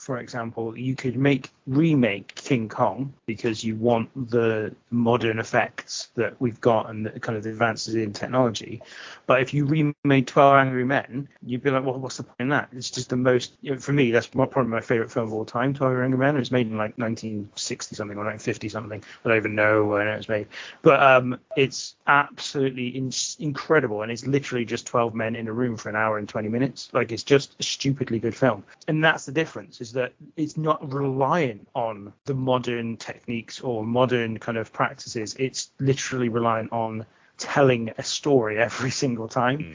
for example, you could make remake King Kong because you want the modern effects that we've got and the kind of the advances in technology. But if you remade 12 Angry Men, you'd be like, well, what's the point in that? It's just the most, you know, for me, that's probably my favorite film of all time, 12 Angry Men. It was made in like 1960 something or 1950 something. I don't even know when it was made. But um, it's absolutely in- incredible. And it's literally just 12 men in a room for an hour and 20 minutes. Like, it's just a stupidly good film. And that's the difference is that it's not reliant on the modern techniques or modern kind of practices. It's literally reliant on telling a story every single time. Mm.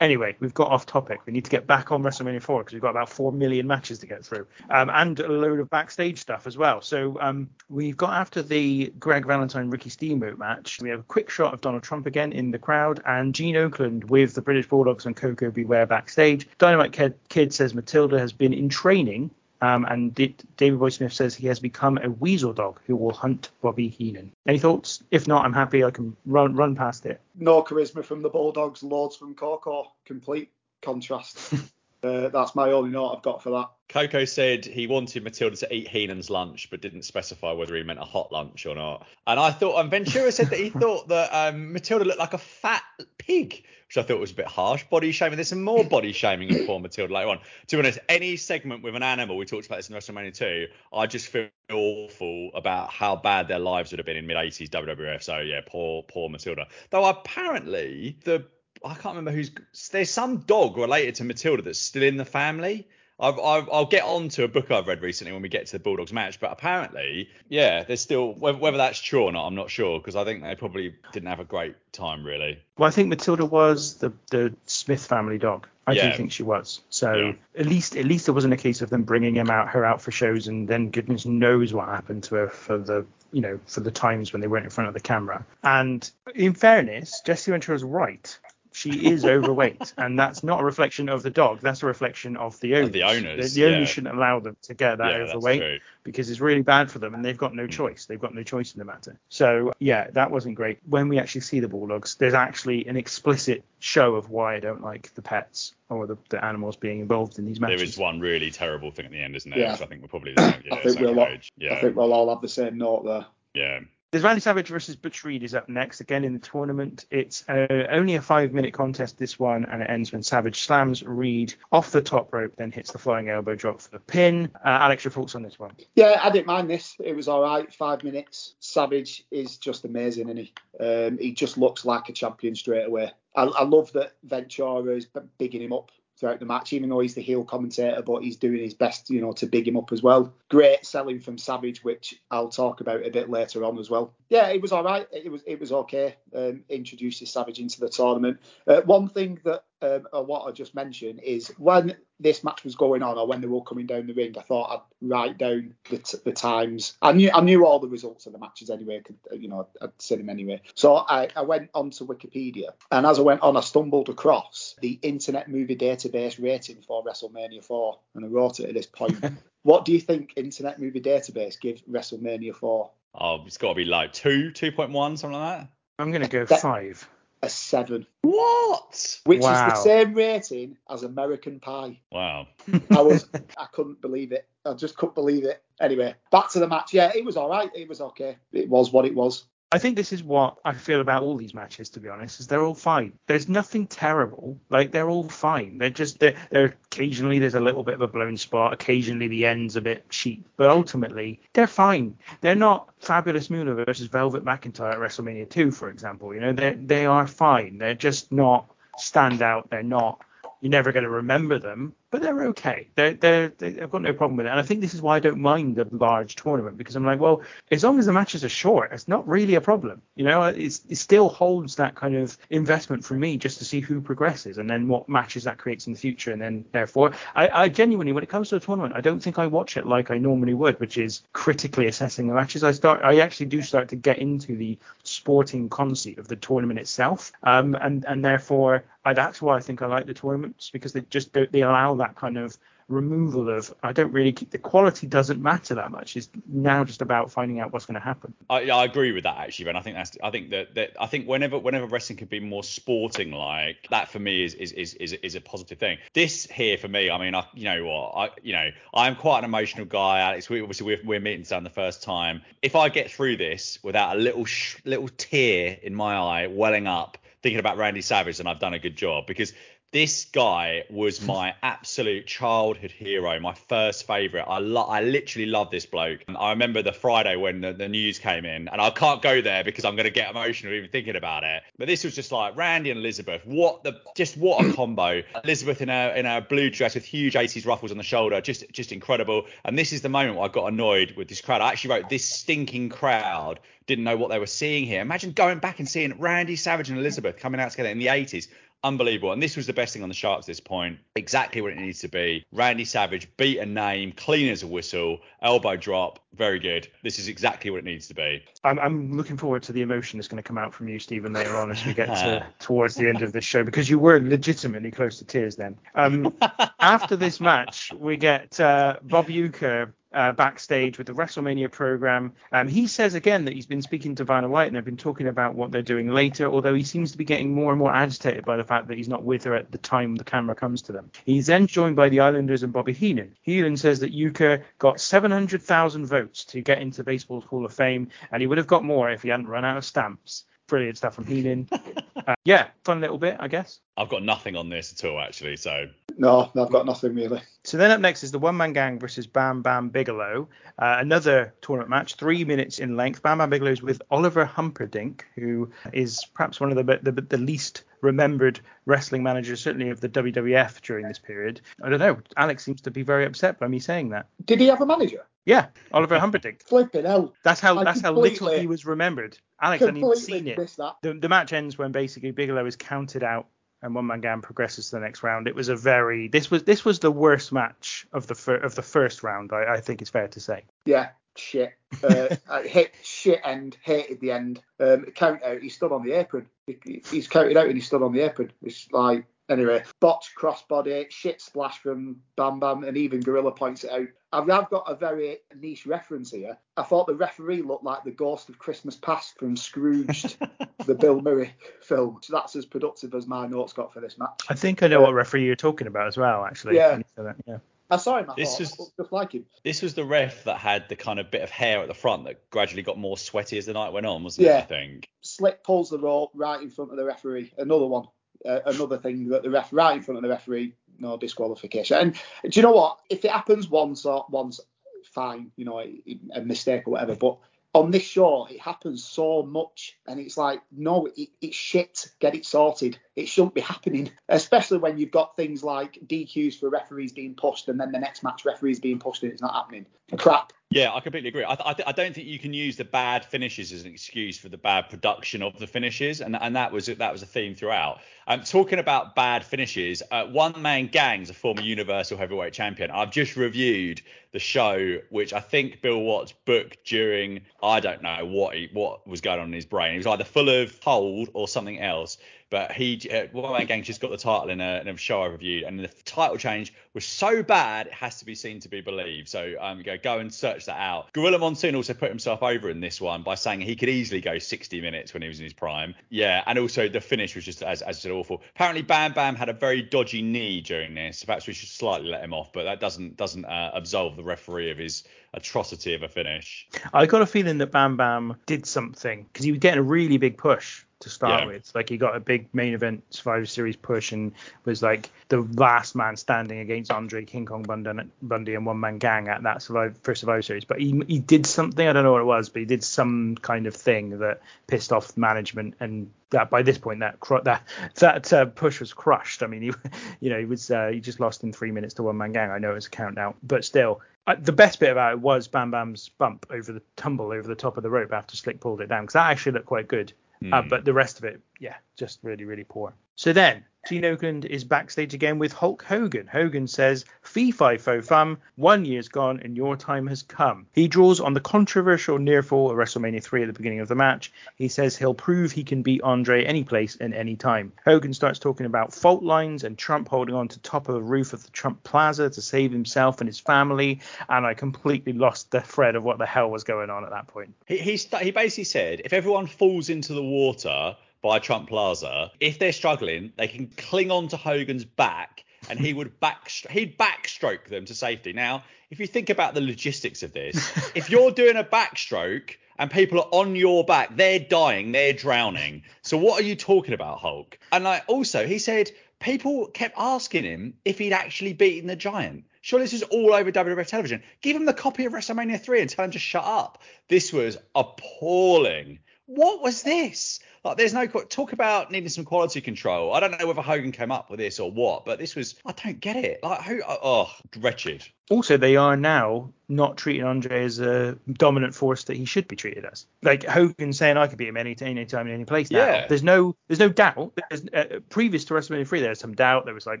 Anyway, we've got off topic. We need to get back on WrestleMania 4 because we've got about 4 million matches to get through um, and a load of backstage stuff as well. So um, we've got after the Greg Valentine Ricky Steamboat match, we have a quick shot of Donald Trump again in the crowd and Gene Okerlund with the British Bulldogs and Koko B. Ware backstage. Dynamite Kid says Matilda has been in training um, and Davey Boy Smith says he has become a weasel dog who will hunt Bobby Heenan. Any thoughts? If not, I'm happy I can run run past it. No charisma from the Bulldogs, Lords from Koko. Complete contrast. uh, that's my only note I've got for that. Koko said he wanted Matilda to eat Heenan's lunch, but didn't specify whether he meant a hot lunch or not. And I thought, and Ventura said that he thought that um, Matilda looked like a fat pig, which I thought was a bit harsh. Body shaming. There's some more body shaming of poor Matilda later on. To be honest, any segment with an animal, we talked about this in WrestleMania 2, I just feel awful about how bad their lives would have been in mid 80s WWF. So yeah, poor, poor Matilda. Though apparently the I can't remember who's there's some dog related to Matilda that's still in the family. I've, I've, I'll get on to a book I've read recently when we get to the Bulldogs match, but apparently, yeah, there's still whether, whether that's true or not, I'm not sure because I think they probably didn't have a great time really. Well, I think Matilda was the the Smith family dog. I yeah. do think she was. So yeah. at least at least it wasn't a case of them bringing him out her out for shows and then goodness knows what happened to her for the you know for the times when they weren't in front of the camera. And in fairness, Jesse Ventura was right She is overweight, and that's not a reflection of the dog. That's a reflection of the owners. Of the owners. The, the owners shouldn't allow them to get that yeah, overweight because it's really bad for them, and they've got no hmm. choice. They've got no choice in the matter. So yeah, that wasn't great. When we actually see the bulldogs, there's actually an explicit show of why I don't like the pets or the, the animals being involved in these matches. There is one really terrible thing at the end, isn't there? Yeah. Which I think we're probably the same, yeah, I think we'll all, yeah. I think we'll all have the same note there. Yeah. There's Randy Savage versus Butch Reed is up next again in the tournament. It's uh, only a five minute contest this one, and it ends when Savage slams Reed off the top rope, then hits the flying elbow drop for the pin. Uh, Alex, your thoughts on this one? Yeah, I didn't mind this. It was all right. Five minutes. Savage is just amazing, isn't he? Um, he just looks like a champion straight away. I, I love that Ventura is bigging him up throughout the match, even though he's the heel commentator, but he's doing his best, you know, to big him up as well. Great selling from Savage, which I'll talk about a bit later on as well. Yeah, it was all right. It was it was okay. Um, introduces Savage into the tournament. Uh, one thing that um, or what I just mentioned is when this match was going on or when they were coming down the ring, I thought I'd write down the, t- the times. I knew I knew all the results of the matches anyway. Could, you know, I'd seen them anyway. So I, I went onto Wikipedia, and as I went on, I stumbled across the Internet Movie Database rating for WrestleMania 4, and I wrote it at this point. what do you think Internet Movie Database gives WrestleMania 4? Oh, it's got to be like two, two point one, something like that. I'm gonna go that, five a seven. What? Which wow. is the same rating as American Pie. Wow. I was, I couldn't believe it. I just couldn't believe it. Anyway, back to the match. Yeah, it was all right. It was okay. It was what it was. I think this is what I feel about all these matches, to be honest, is they're all fine. There's nothing terrible. Like they're all fine. They're just they're, they're occasionally there's a little bit of a blown spot. Occasionally the end's a bit cheap, but ultimately they're fine. They're not fabulous Moolah versus Velvet McIntyre at WrestleMania 2, for example. You know they they are fine. They're just not standout. They're not. You're never going to remember them, but they're okay. They're, they're, they, I've got no problem with it. And I think this is why I don't mind a large tournament because I'm like, well, as long as the matches are short, it's not really a problem. You know, it's, it still holds that kind of investment for me just to see who progresses and then what matches that creates in the future. And then therefore, I, I genuinely, when it comes to a tournament, I don't think I watch it like I normally would, which is critically assessing the matches. I start, I actually do start to get into the sporting conceit of the tournament itself. Um, and, and therefore, I, that's why I think I like the tournaments because they just they allow that kind of removal of I don't really keep the quality doesn't matter that much. It's now just about finding out what's going to happen. I, I agree with that actually, Ben. I think that's I think that, that I think whenever whenever wrestling can be more sporting like that for me is is, is is is a positive thing. This here for me, I mean, I you know what I you know I'm quite an emotional guy, Alex. We obviously we're, we're meeting down the first time. If I get through this without a little sh- little tear in my eye welling up thinking about Randy Savage, then I've done a good job because this guy was my absolute childhood hero, my first favorite. I lo- I literally love this bloke. I remember the Friday when the, the news came in, and I can't go there because I'm going to get emotional even thinking about it. But this was just like Randy and Elizabeth. What the just what a combo. Elizabeth in her in her blue dress with huge 80s ruffles on the shoulder, just just incredible. And this is the moment where I got annoyed with this crowd. I actually wrote this stinking crowd didn't know what they were seeing here. Imagine going back and seeing Randy Savage and Elizabeth coming out together in the 80s unbelievable. And this was the best thing on the charts at this point. Exactly what it needs to be. Randy Savage beat a name, clean as a whistle, elbow drop, very good. This is exactly what it needs to be. I'm, I'm looking forward to the emotion that's going to come out from you, Stephen, later on as we get to, towards the end of this show because you were legitimately close to tears then. Um, after this match, we get uh, Bob Uecker uh, backstage with the WrestleMania program. Um, he says again that he's been speaking to Vanna White and they've been talking about what they're doing later, although he seems to be getting more and more agitated by the fact that he's not with her at the time the camera comes to them. He's then joined by the Islanders and Bobby Heenan. Heenan says that Uecker got 700,000 votes to get into Baseball's Hall of Fame, and he would have got more if he hadn't run out of stamps brilliant stuff from Heenan. uh, yeah, fun little bit, I guess. I've got nothing on this at all, actually. So no, I've got nothing really. So then up next is the One Man Gang versus Bam Bam Bigelow, uh, another tournament match, three minutes in length. Bam Bam Bigelow is with Oliver Humperdink, who is perhaps one of the the, the least remembered wrestling managers, certainly of the WWF during this period. I don't know. Alex seems to be very upset by me saying that. Did he have a manager? Yeah, Oliver Humperdink. Flipping hell. That's how I that's how little he was remembered. Alex hadn't even seen it. The, the match ends when basically Bigelow is counted out and one man gang progresses to the next round. It was a very this was this was the worst match of the fir- of the first round. I, I think it's fair to say. Yeah, shit. Uh, hit shit end, hated the end. Um, count out, he stood on the apron. He, he's counted out and he stood on the apron. It's like Anyway, botch crossbody, shit splash from Bam Bam, and even Gorilla points it out. I've, I've got a very niche reference here. I thought the referee looked like the ghost of Christmas Past from Scrooged, the Bill Murray film. So that's as productive as my notes got for this match. I think I know uh, what referee you're talking about as well, actually. Yeah. yeah. I saw him. I this thought, was, just like him. This was the ref that had the kind of bit of hair at the front that gradually got more sweaty as the night went on, wasn't yeah. it? I think. Slick pulls the rope right in front of the referee. Another one uh, another thing that the ref right in front of the referee, no disqualification. And do you know what? If it happens once or once, fine, you know, a mistake or whatever. But on this show, it happens so much, and it's like, no, it, it's shit. Get it sorted. It shouldn't be happening, especially when you've got things like DQs for referees being pushed, and then the next match referees being pushed, and it's not happening. Crap. Yeah, I completely agree. I, I, I, don't think you can use the bad finishes as an excuse for the bad production of the finishes, and and that was that was a theme throughout. Um, talking about bad finishes, uh, One Man Gang's a former Universal Heavyweight Champion. I've just reviewed the show, which I think Bill Watts booked during I don't know what he, what was going on in his brain. He was either full of cold or something else. But he, uh, One Man Gang just got the title in a, in a, show I reviewed, and the title change was so bad it has to be seen to be believed. So um, go go and search that out. Gorilla Monsoon also put himself over in this one by saying he could easily go 60 minutes when he was in his prime. Yeah, and also the finish was just as as I said awful. Apparently Bam Bam had a very dodgy knee during this. Perhaps we should slightly let him off, but that doesn't doesn't uh, absolve the referee of his atrocity of a finish. I got a feeling that Bam Bam did something because he was getting a really big push to start yeah. with. Like he got a big main event Survivor Series push and was like the last man standing against Andre King Kong Bundy, Bundy and One Man Gang at that Survivor, first Survivor Series. But he he did something I don't know what it was, but he did some kind of thing that pissed off management and that by this point that that that uh, push was crushed. I mean, he you know he was uh, he just lost in three minutes to One Man Gang. I know it's a count now, but still. Uh, the best bit about it was Bam Bam's bump over the tumble over the top of the rope after Slick pulled it down because that actually looked quite good. Mm. Uh, hmm. but the rest of it, yeah, just really, really poor. So then Gene Okerlund is backstage again with Hulk Hogan. Hogan says, Fee fi fo fum, one year's gone and your time has come. He draws on the controversial near fall at WrestleMania 3 at the beginning of the match. He says he'll prove he can beat Andre any place and any time. Hogan starts talking about fault lines and Trump holding on to top of the roof of the Trump Plaza to save himself and his family. And I completely lost the thread of what the hell was going on at that point. He, he, he basically said, if everyone falls into the water, by Trump Plaza, if they're struggling, they can cling on to Hogan's back and he would back he'd backstroke them to safety. Now, if you think about the logistics of this, if you're doing a backstroke and people are on your back, they're dying, they're drowning. So what are you talking about, Hulk? And like also, he said people kept asking him if he'd actually beaten the giant. Surely this is all over WWF television. Give him the copy of WrestleMania 3 and tell him to shut up. This was appalling. What was this? Like, there's no talk about needing some quality control. I don't know whether Hogan came up with this or what, but this was I don't get it. Like, who? Oh, wretched. Also, they are now not treating Andre as a dominant force that he should be treated as. Like Hogan saying, "I could beat him any any time in any place." Now. Yeah. There's no there's no doubt. There's, uh, previous to WrestleMania 3, there's some doubt. There was like,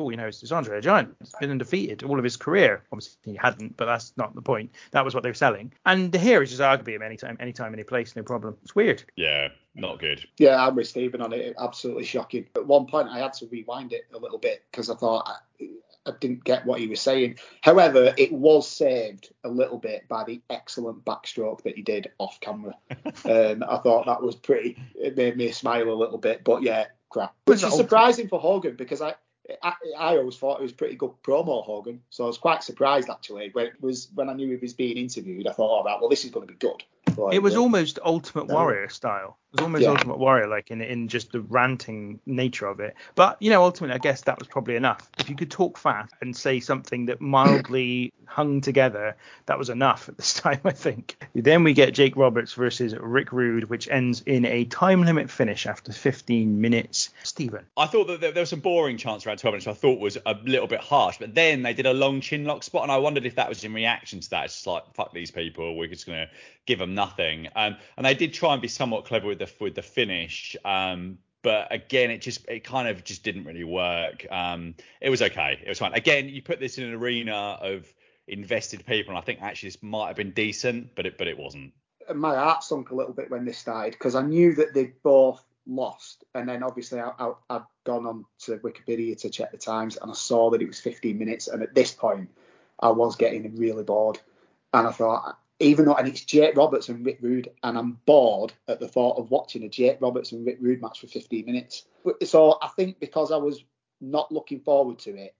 oh, you know, it's Andre a giant. He's been undefeated all of his career. Obviously, he hadn't, but that's not the point. That was what they were selling. And here it's just, I could beat him anytime, anytime, any time, any place, no problem. It's weird. Yeah, not good. Yeah, I'm with Stephen on it. Absolutely shocking. At one point, I had to rewind it a little bit because I thought I didn't get what he was saying. However, it was saved a little bit by the excellent backstroke that he did off camera. um, I thought that was pretty. It made me smile a little bit. But yeah, crap. Which is surprising for Hogan because I, I, I always thought it was pretty good promo Hogan. So I was quite surprised actually when it was when I knew he was being interviewed. I thought, all right, well this is going to be good. Like, it was almost Ultimate Warrior style. It was almost yeah. Ultimate Warrior, like in in just the ranting nature of it. But you know, ultimately, I guess that was probably enough. If you could talk fast and say something that mildly hung together, that was enough at this time, I think. Then we get Jake Roberts versus Rick Rude, which ends in a time limit finish after 15 minutes. Stephen, I thought that there was some boring chance around 12 minutes. I thought was a little bit harsh, but then they did a long chin lock spot, and I wondered if that was in reaction to that. It's just like fuck these people, we're just gonna give them nothing. Um, and they did try and be somewhat clever with the with the finish. Um, but again, it just it kind of just didn't really work. Um, it was okay. It was fine. Again, you put this in an arena of invested people, and I think actually this might have been decent, but it but it wasn't. My heart sunk a little bit when this started because I knew that they'd both lost, and then obviously I, I, I'd gone on to Wikipedia to check the times, and I saw that it was 15 minutes, and at this point I was getting really bored, and I thought even though and it's Jake Roberts and Rick Rude, and I'm bored at the thought of watching a Jake Roberts and Rick Rude match for 15 minutes. So I think because I was not looking forward to it,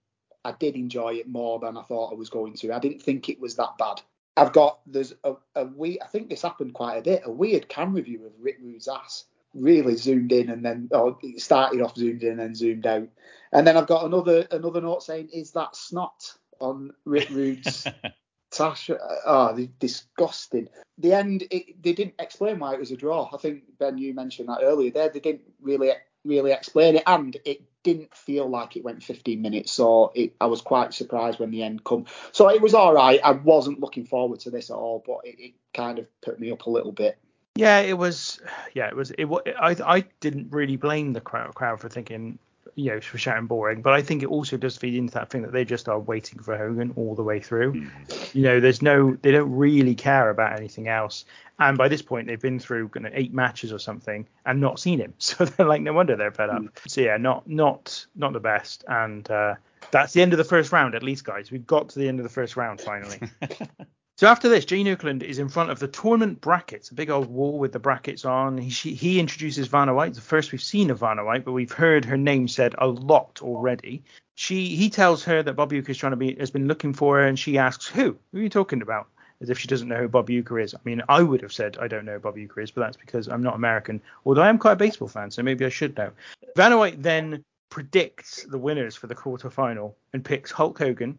I did enjoy it more than I thought I was going to. I didn't think it was that bad. I've got there's a, a we I think this happened quite a bit. A weird camera view of Rick Rude's ass, really zoomed in and then oh, it started off zoomed in and then zoomed out. And then I've got another another note saying, "Is that snot on Rick Rude's Tash, oh, uh, ah, disgusting. The end, it, they didn't explain why it was a draw. I think Ben, you mentioned that earlier. There, they didn't really, really explain it, and it didn't feel like it went 15 minutes. So it, I was quite surprised when the end come. So it was all right. I wasn't looking forward to this at all, but it, it kind of put me up a little bit. Yeah, it was. Yeah, it was. It. I I didn't really blame the crowd, crowd for thinking you know, for shouting boring, but I think it also does feed into that thing that they just are waiting for Hogan all the way through. Mm. You know, there's no, they don't really care about anything else. And by this point, they've been through you know, eight matches or something and not seen him. So they're like, no wonder they're fed up. Mm. So yeah, not, not, not the best. And uh, that's the end of the first round, at least, guys. We've got to the end of the first round finally. So after this, Gene Okerlund is in front of the tournament brackets, a big old wall with the brackets on. He, she, he introduces Vanna White, the first we've seen of Vanna White, but we've heard her name said a lot already. She he tells her that Bob Uecker is trying to be has been looking for her, and she asks who? Who are you talking about? As if she doesn't know who Bob Uecker is. I mean, I would have said I don't know who Bob Uecker is, but that's because I'm not American. Although I am quite a baseball fan, so maybe I should know. Vanna White then predicts the winners for the quarterfinal and picks Hulk Hogan,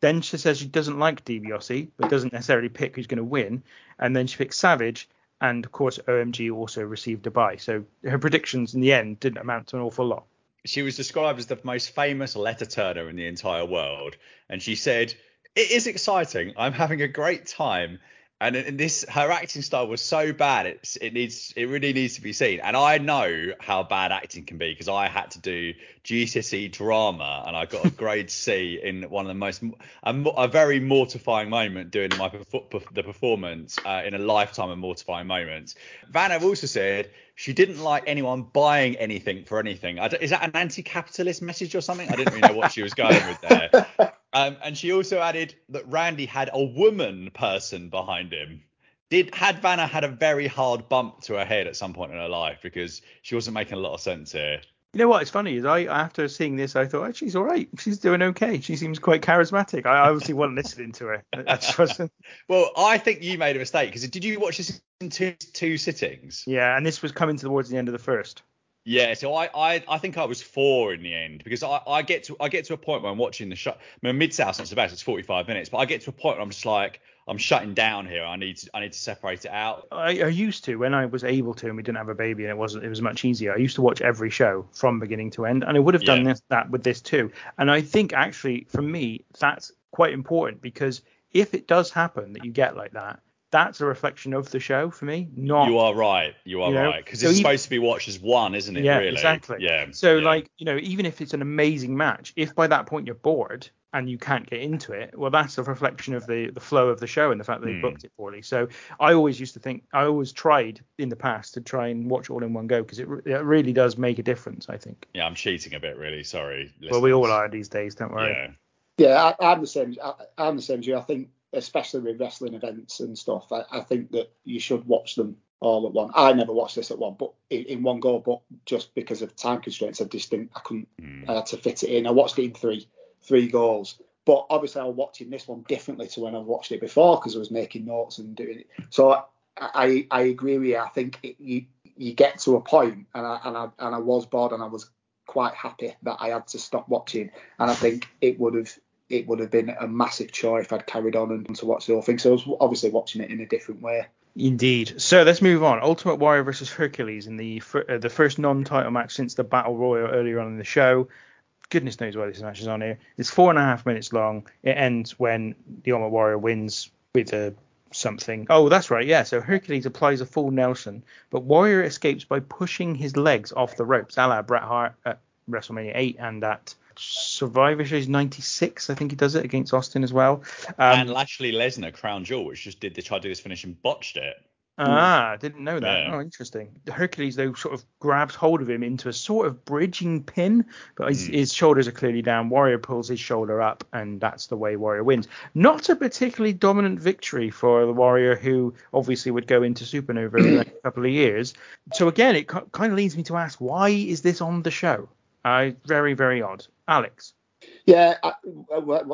then she says she doesn't like DiBiase, but doesn't necessarily pick who's going to win. And then she picks Savage, and of course OMG also received a bye. So her predictions in the end didn't amount to an awful lot. She was described as the most famous letter turner in the entire world, and she said, "It is exciting. I'm having a great time." And, and this her acting style was so bad it's it needs it really needs to be seen. And i know how bad acting can be because i had to do gcse drama and i got a grade c in one of the most a, a very mortifying moment doing my the performance uh, in a lifetime of mortifying moments. Vanna also said she didn't like anyone buying anything for anything. Is that an anti-capitalist message or something? I didn't really know what she was going with there Um, and she also added that Randy had a woman person behind him. Did had Vanna had a very hard bump to her head at some point in her life because she wasn't making a lot of sense here. You know what? It's funny is I after seeing this, I thought oh, she's all right. She's doing okay. She seems quite charismatic. I obviously wasn't listening to her. I well, I think you made a mistake because did you watch this in two two sittings? Yeah, and this was coming towards the end of the first. Yeah, so I, I, I think I was four in the end because I, I get to I get to a point where I'm watching the show. I mean, mid South St Sebastian it's 45 minutes, but I get to a point where I'm just like I'm shutting down here. I need to I need to separate it out. I, I used to when I was able to and we didn't have a baby and it wasn't it was much easier. I used to watch every show from beginning to end, and I would have done yeah. this that with this too. And I think actually for me that's quite important because if it does happen that you get like that, that's a reflection of the show for me. Not you are right. You are you know? right because so it's even, supposed to be watched as one, isn't it? Yeah, really? exactly. Yeah. So yeah. like you know, even if it's an amazing match, if by that point you're bored and you can't get into it, well, that's a reflection of the the flow of the show and the fact that they mm. booked it poorly. So I always used to think, I always tried in the past to try and watch all in one go because it, it really does make a difference. I think. Yeah, I'm cheating a bit, really. Sorry. Listeners. Well, we all are these days. Don't worry. Yeah. Yeah, I, am the same. I, I'm the same as you. I think especially with wrestling events and stuff, I, I, think that you should watch them all at one. I never watched this at one, but in, in one go. But just because of time constraints, I just didn't. I couldn't. Mm. I had to fit it in. I watched it in three three goals. But obviously, I was watching this one differently to when I watched it before because I was making notes and doing it. So I I, I agree with you. I think it, you you get to a point, and I and I and I was bored, and I was quite happy that I had to stop watching. And I think it would have it would have been a massive chore if I'd carried on and to watch the whole thing. So I was obviously watching it in a different way. Indeed. So let's move on. Ultimate Warrior versus Hercules in the uh, the first non-title match since the Battle Royal earlier on in the show. Goodness knows why this match is on here. It's four and a half minutes long. It ends when the Ultimate Warrior wins with a something. Oh, that's right. Yeah. So Hercules applies a full Nelson, but Warrior escapes by pushing his legs off the ropes, a la Bret Hart at WrestleMania 8 and at Survivor Series 96, I think he does it against Austin as well. Um, and Lashley Lesnar, Crown Jewel, which just did they tried to do this finish and botched it. Ah, didn't know that. Yeah. Oh, interesting. Hercules though sort of grabs hold of him into a sort of bridging pin, but his, mm. his, shoulders are clearly down. Warrior pulls his shoulder up, and that's the way Warrior wins. Not a particularly dominant victory for the Warrior, who obviously would go into Supernova in the next couple of years. So again, it kind of leads me to ask, why is this on the show? Uh, very, very odd. Alex. Yeah, I,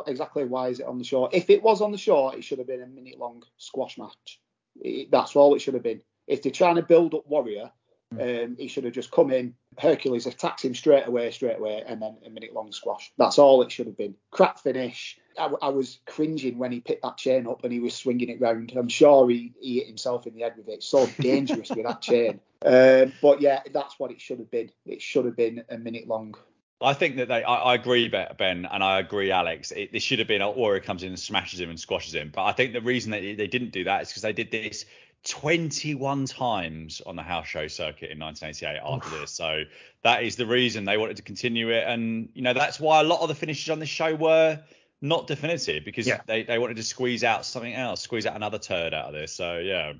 exactly. Why is it on the show? If it was on the show, it should have been a minute long squash match. It, that's all it should have been. If they're trying to build up Warrior, hmm. um, he should have just come in. Hercules attacks him straight away, straight away, and then a minute long squash. That's all it should have been. Crap finish. I, I, was cringing when he picked that chain up and he was swinging it round. I'm sure he, he hit himself in the head with it. It's so dangerous with that chain. Um, but yeah, that's what it should have been. It should have been a minute long. I think that they, I, I agree, Ben, and I agree, Alex. It, this should have been Warrior comes in and smashes him and squashes him. But I think the reason that they didn't do that is because they did this 21 times on the house show circuit in 1988 after this. So that is the reason they wanted to continue it. And, you know, that's why a lot of the finishes on this show were not definitive because yeah. they, they wanted to squeeze out something else, squeeze out another turd out of this. So, yeah.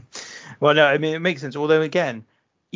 well, no, I mean, it makes sense. Although, again,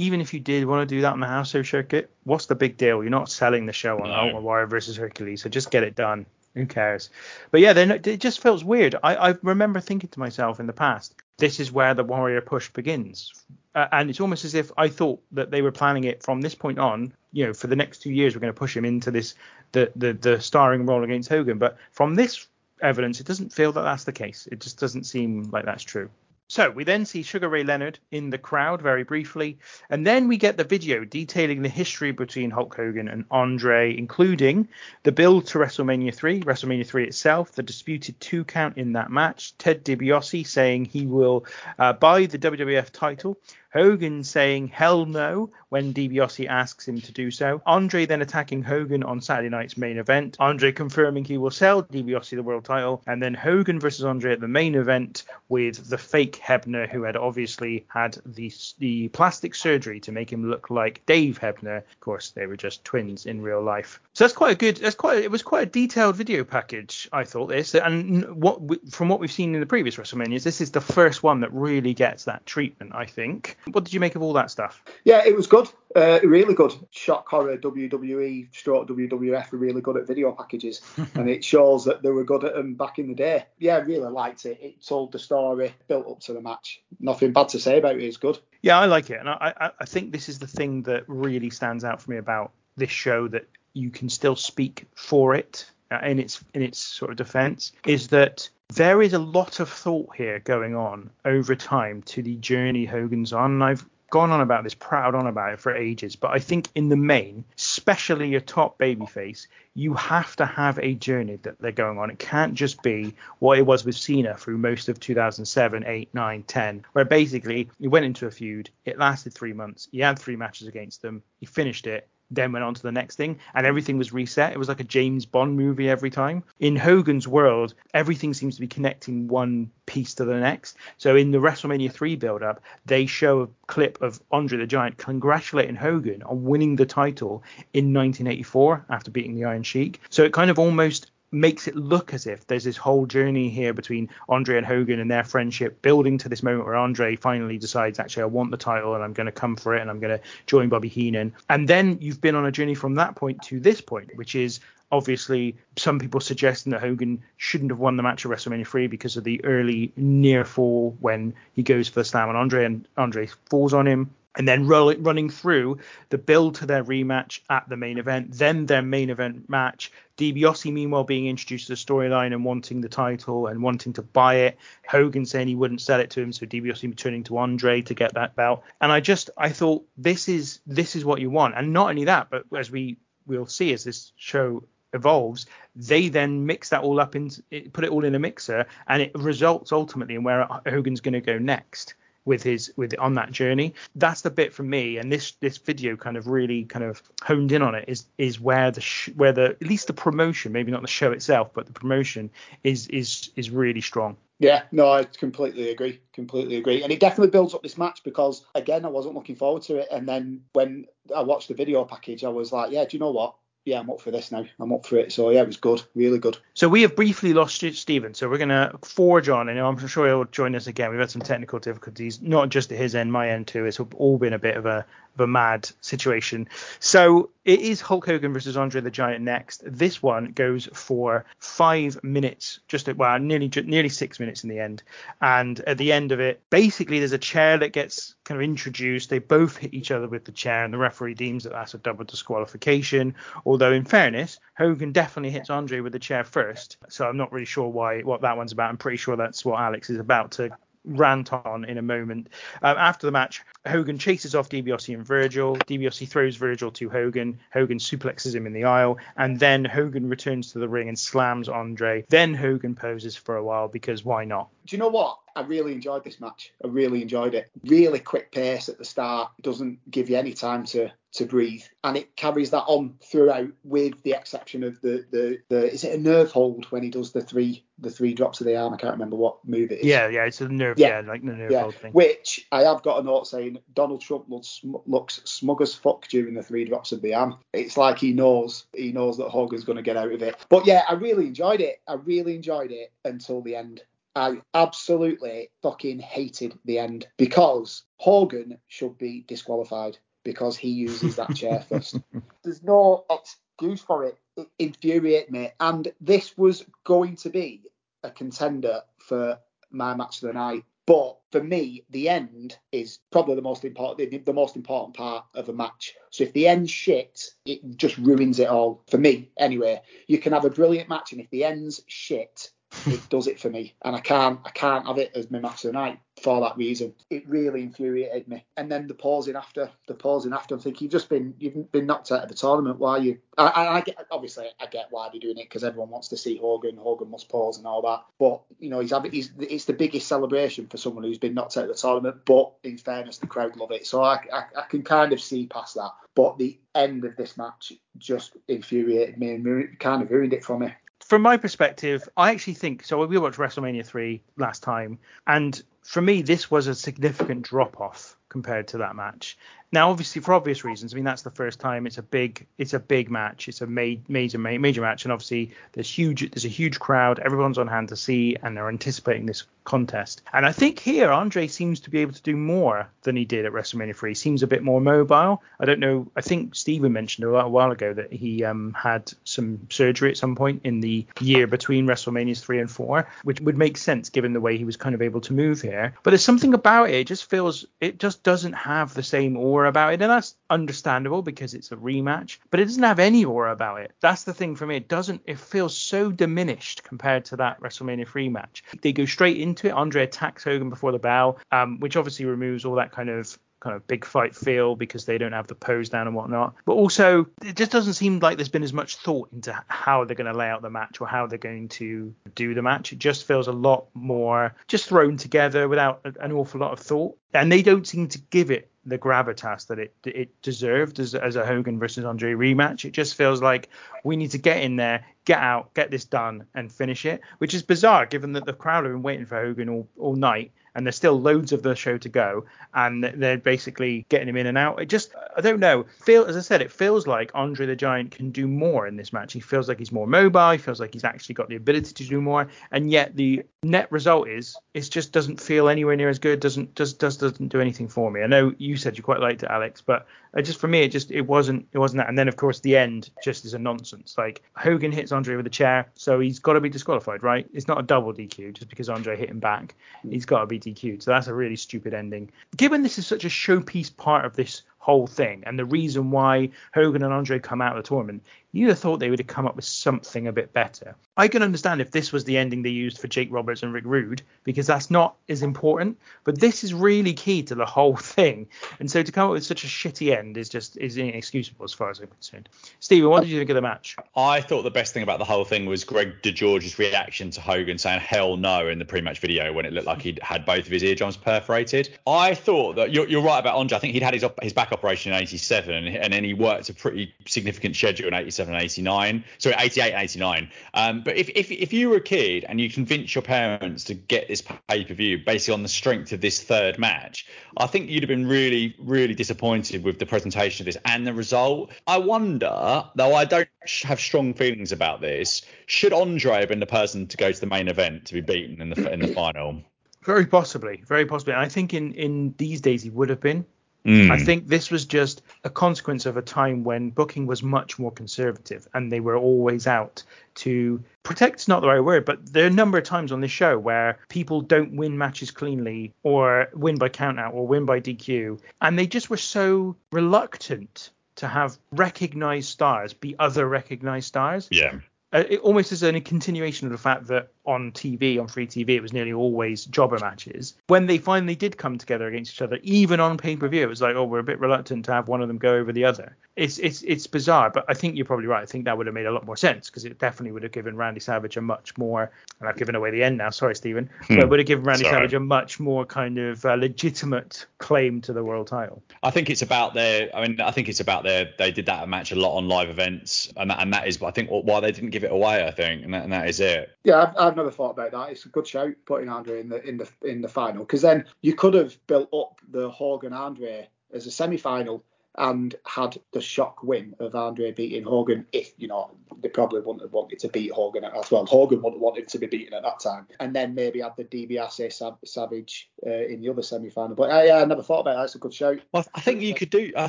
even if you did want to do that on the house show circuit, what's the big deal? You're not selling the show on no. Ultimate Warrior versus Hercules, so just get it done. Who cares? But yeah, then it just feels weird. I, I remember thinking to myself in the past, this is where the Warrior push begins. Uh, and it's almost as if I thought that they were planning it from this point on. You know, for the next two years, we're going to push him into this the the, the starring role against Hogan. But from this evidence, it doesn't feel that that's the case. It just doesn't seem like that's true. So we then see Sugar Ray Leonard in the crowd very briefly, and then we get the video detailing the history between Hulk Hogan and Andre, including the build to WrestleMania 3, WrestleMania 3 itself, the disputed two count in that match, Ted DiBiase saying he will uh, buy the WWF title, Hogan saying hell no when DiBiase asks him to do so. Andre then attacking Hogan on Saturday night's main event. Andre confirming he will sell DiBiase the world title. And then Hogan versus Andre at the main event with the fake Hebner who had obviously had the, the plastic surgery to make him look like Dave Hebner. Of course, they were just twins in real life. So that's quite a good. That's quite. It was quite a detailed video package. I thought this, and what from what we've seen in the previous WrestleManias, this is the first one that really gets that treatment. I think. What did you make of all that stuff? Yeah, it was good. Uh, really good. Shock horror, WWE, stroke WWF are really good at video packages, and it shows that they were good at them back in the day. Yeah, I really liked it. It told the story, built up to the match. Nothing bad to say about it. It's good. Yeah, I like it, and I, I think this is the thing that really stands out for me about this show that you can still speak for it uh, in its in its sort of defense is that there is a lot of thought here going on over time to the journey Hogan's on. And I've gone on about this, proud on about it for ages, but I think in the main, especially a top babyface, you have to have a journey that they're going on. It can't just be what it was with Cena through most of 2007, 8, 9, 10, where basically he went into a feud, it lasted three months, he had three matches against them, he finished it, then went on to the next thing and everything was reset. It was like a James Bond movie every time. In Hogan's world, everything seems to be connecting one piece to the next. So in the WrestleMania 3 build up, they show a clip of Andre the Giant congratulating Hogan on winning the title in 1984 after beating the Iron Sheik. So it kind of almost makes it look as if there's this whole journey here between Andre and Hogan and their friendship building to this moment where Andre finally decides, actually, I want the title and I'm going to come for it and I'm going to join Bobby Heenan. And then you've been on a journey from that point to this point, which is obviously some people suggesting that Hogan shouldn't have won the match at WrestleMania 3 because of the early near fall when he goes for the slam on Andre and Andre falls on him and then roll, running through the build to their rematch at the main event, then their main event match. DiBiase, meanwhile, being introduced to the storyline and wanting the title and wanting to buy it. Hogan saying he wouldn't sell it to him, so DiBiase turning to Andre to get that belt. And I just, I thought this is this is what you want, and not only that, but as we will see as this show evolves, they then mix that all up and put it all in a mixer, and it results ultimately in where Hogan's going to go next with his with on that journey. That's the bit for me, and this this video kind of really kind of honed in on it. Is is where the sh- where the at least the promotion, maybe not the show itself, but the promotion is is is really strong. Yeah, no, I completely agree. Completely agree. And it definitely builds up this match because, again, I wasn't looking forward to it. And then when I watched the video package, I was like, yeah, do you know what? Yeah, I'm up for this now. I'm up for it. So yeah, it was good, really good. So we have briefly lost Stephen. So we're gonna forge on, and I'm sure he'll join us again. We've had some technical difficulties, not just at his end, my end too. It's all been a bit of a a mad situation. So it is Hulk Hogan versus Andre the Giant next. This one goes for five minutes, just at, well, nearly nearly six minutes in the end. And at the end of it, basically, there's a chair that gets kind of introduced. They both hit each other with the chair, and the referee deems that that's a double disqualification. Although, in fairness, Hogan definitely hits Andre with the chair first. So I'm not really sure why what that one's about. I'm pretty sure that's what Alex is about to rant on in a moment. Um, after the match, Hogan chases off DiBiase and Virgil. DiBiase throws Virgil to Hogan. Hogan suplexes him in the aisle, and then Hogan returns to the ring and slams Andre. Then Hogan poses for a while because why not? Do you know what? I really enjoyed this match. I really enjoyed it. Really quick pace at the start. Doesn't give you any time to to breathe, and it carries that on throughout, with the exception of the the, the is it a nerve hold when he does the three the three drops of the arm? I can't remember what move it is. Yeah, yeah, it's a nerve. Yeah, yeah like the nerve yeah. hold thing. Which I have got a note saying Donald Trump looks, looks smug as fuck during the three drops of the arm. It's like he knows he knows that Hogan's going to get out of it. But yeah, I really enjoyed it. I really enjoyed it until the end. I absolutely fucking hated the end because Hogan should be disqualified because he uses that chair first. There's no excuse for it. It infuriated me. And this was going to be a contender for my match of the night. But for me, the end is probably the most important, the, the most important part of a match. So if the end shit, it just ruins it all. For me, anyway. You can have a brilliant match, and if the end's shit, it does it for me, and I can't I can't have it as my match of the night for that reason. It really infuriated me. And then the pausing after, the pausing after, I'm thinking you've just been you've been knocked out of the tournament. Why you? I, I get obviously I get why they're doing it because everyone wants to see Hogan. Hogan must pause and all that. But you know he's he's it's the biggest celebration for someone who's been knocked out of the tournament. But in fairness, the crowd love it, so I, I, I can kind of see past that. But the end of this match just infuriated me and kind of ruined it for me from my perspective, I actually think so. We watched WrestleMania 3 last time, and for me, this was a significant drop off compared to that match. Now, obviously, for obvious reasons. I mean, that's the first time. It's a big, it's a big match. It's a major, major, major match, and obviously, there's huge, there's a huge crowd. Everyone's on hand to see, and they're anticipating this contest. And I think here, Andre seems to be able to do more than he did at WrestleMania 3. He seems a bit more mobile. I don't know. I think Stephen mentioned a, while ago that he um, had some surgery at some point in the year between WrestleManias 3 and 4, which would make sense given the way he was kind of able to move here. But there's something about it. It just feels, it just doesn't have the same aura about it, and that's understandable because it's a rematch. But it doesn't have any aura about it. That's the thing for me. It doesn't. It feels so diminished compared to that WrestleMania 3 match. They go straight into it. Andre attacks Hogan before the bell, um, which obviously removes all that kind of kind of big fight feel because they don't have the pose down and whatnot. But also, it just doesn't seem like there's been as much thought into how they're going to lay out the match or how they're going to do the match. It just feels a lot more just thrown together without an awful lot of thought. And they don't seem to give it the gravitas that it it deserved as, as a Hogan versus Andre rematch. It just feels like we need to get in there, get out, get this done, and finish it, which is bizarre given that the crowd have been waiting for Hogan all, all night and there's still loads of the show to go, and they're basically getting him in and out. It just, I don't know. Feel as I said, it feels like Andre the Giant can do more in this match. He feels like he's more mobile. He feels like he's actually got the ability to do more, and yet the net result is it just doesn't feel anywhere near as good. Doesn't just does doesn't do anything for me. I know you said you quite liked it, Alex, but it just for me, it just it wasn't it wasn't that. And then of course the end just is a nonsense. Like Hogan hits Andre with a chair, so he's got to be disqualified, right? It's not a double DQ just because Andre hit him back. He's got to be DQ'd. So that's a really stupid ending. Given this is such a showpiece part of this whole thing and the reason why Hogan and Andre come out of the tournament, you'd have thought they would have come up with something a bit better. I can understand if this was the ending they used for Jake Roberts and Rick Rude because that's not as important, but this is really key to the whole thing. And so to come up with such a shitty end is just is inexcusable as far as I'm concerned. Stephen, what did you think of the match? I thought the best thing about the whole thing was Craig DeGeorge's reaction to Hogan saying hell no in the pre-match video when it looked like he'd had both of his eardrums perforated. I thought that you're, you're right about Andre. I think he'd had his his back operation in '87 and, and then he worked a pretty significant schedule in '87 87 and 89. Sorry, 88 and 89. Um, but if, if if you were a kid and you convinced your parents to get this pay per view basically on the strength of this third match, I think you'd have been really really disappointed with the presentation of this and the result. I wonder, though I don't have strong feelings about this, should Andre have been the person to go to the main event to be beaten in the in the final? Very possibly, very possibly. And I think in in these days he would have been. Mm. I think this was just a consequence of a time when booking was much more conservative and they were always out to protect not the right word, but there are a number of times on this show where people don't win matches cleanly or win by countout or win by DQ. And they just were so reluctant to have recognized stars be other recognized stars. Yeah. Uh, it almost as a continuation of the fact that on TV, on free TV, it was nearly always jobber matches. When they finally did come together against each other, even on pay per view, it was like, oh, we're a bit reluctant to have one of them go over the other. It's it's it's bizarre, but I think you're probably right. I think that would have made a lot more sense because it definitely would have given Randy Savage a much more, and I've given away the end now. Sorry, Stephen, hmm. but it would have given Randy Sorry. Savage a much more kind of uh, legitimate claim to the world title. I think it's about their. I mean, I think it's about their. They did that match a lot on live events, and that, and that is, I think, why they didn't give it away. I think, and that, and that is it. Yeah, I've, I've never thought about that. It's a good shout putting Andre in the in the in the final because then you could have built up the Hogan Andre as a semi final and had the shock win of Andre beating Hogan. If you know, they probably wouldn't have wanted to beat Hogan as well. Hogan wouldn't have wanted to be beaten at that time, and then maybe had the DiBiase Savage uh, in the other semi-final. But uh, yeah, I never thought about that. It's a good show. Well, I think you could do. I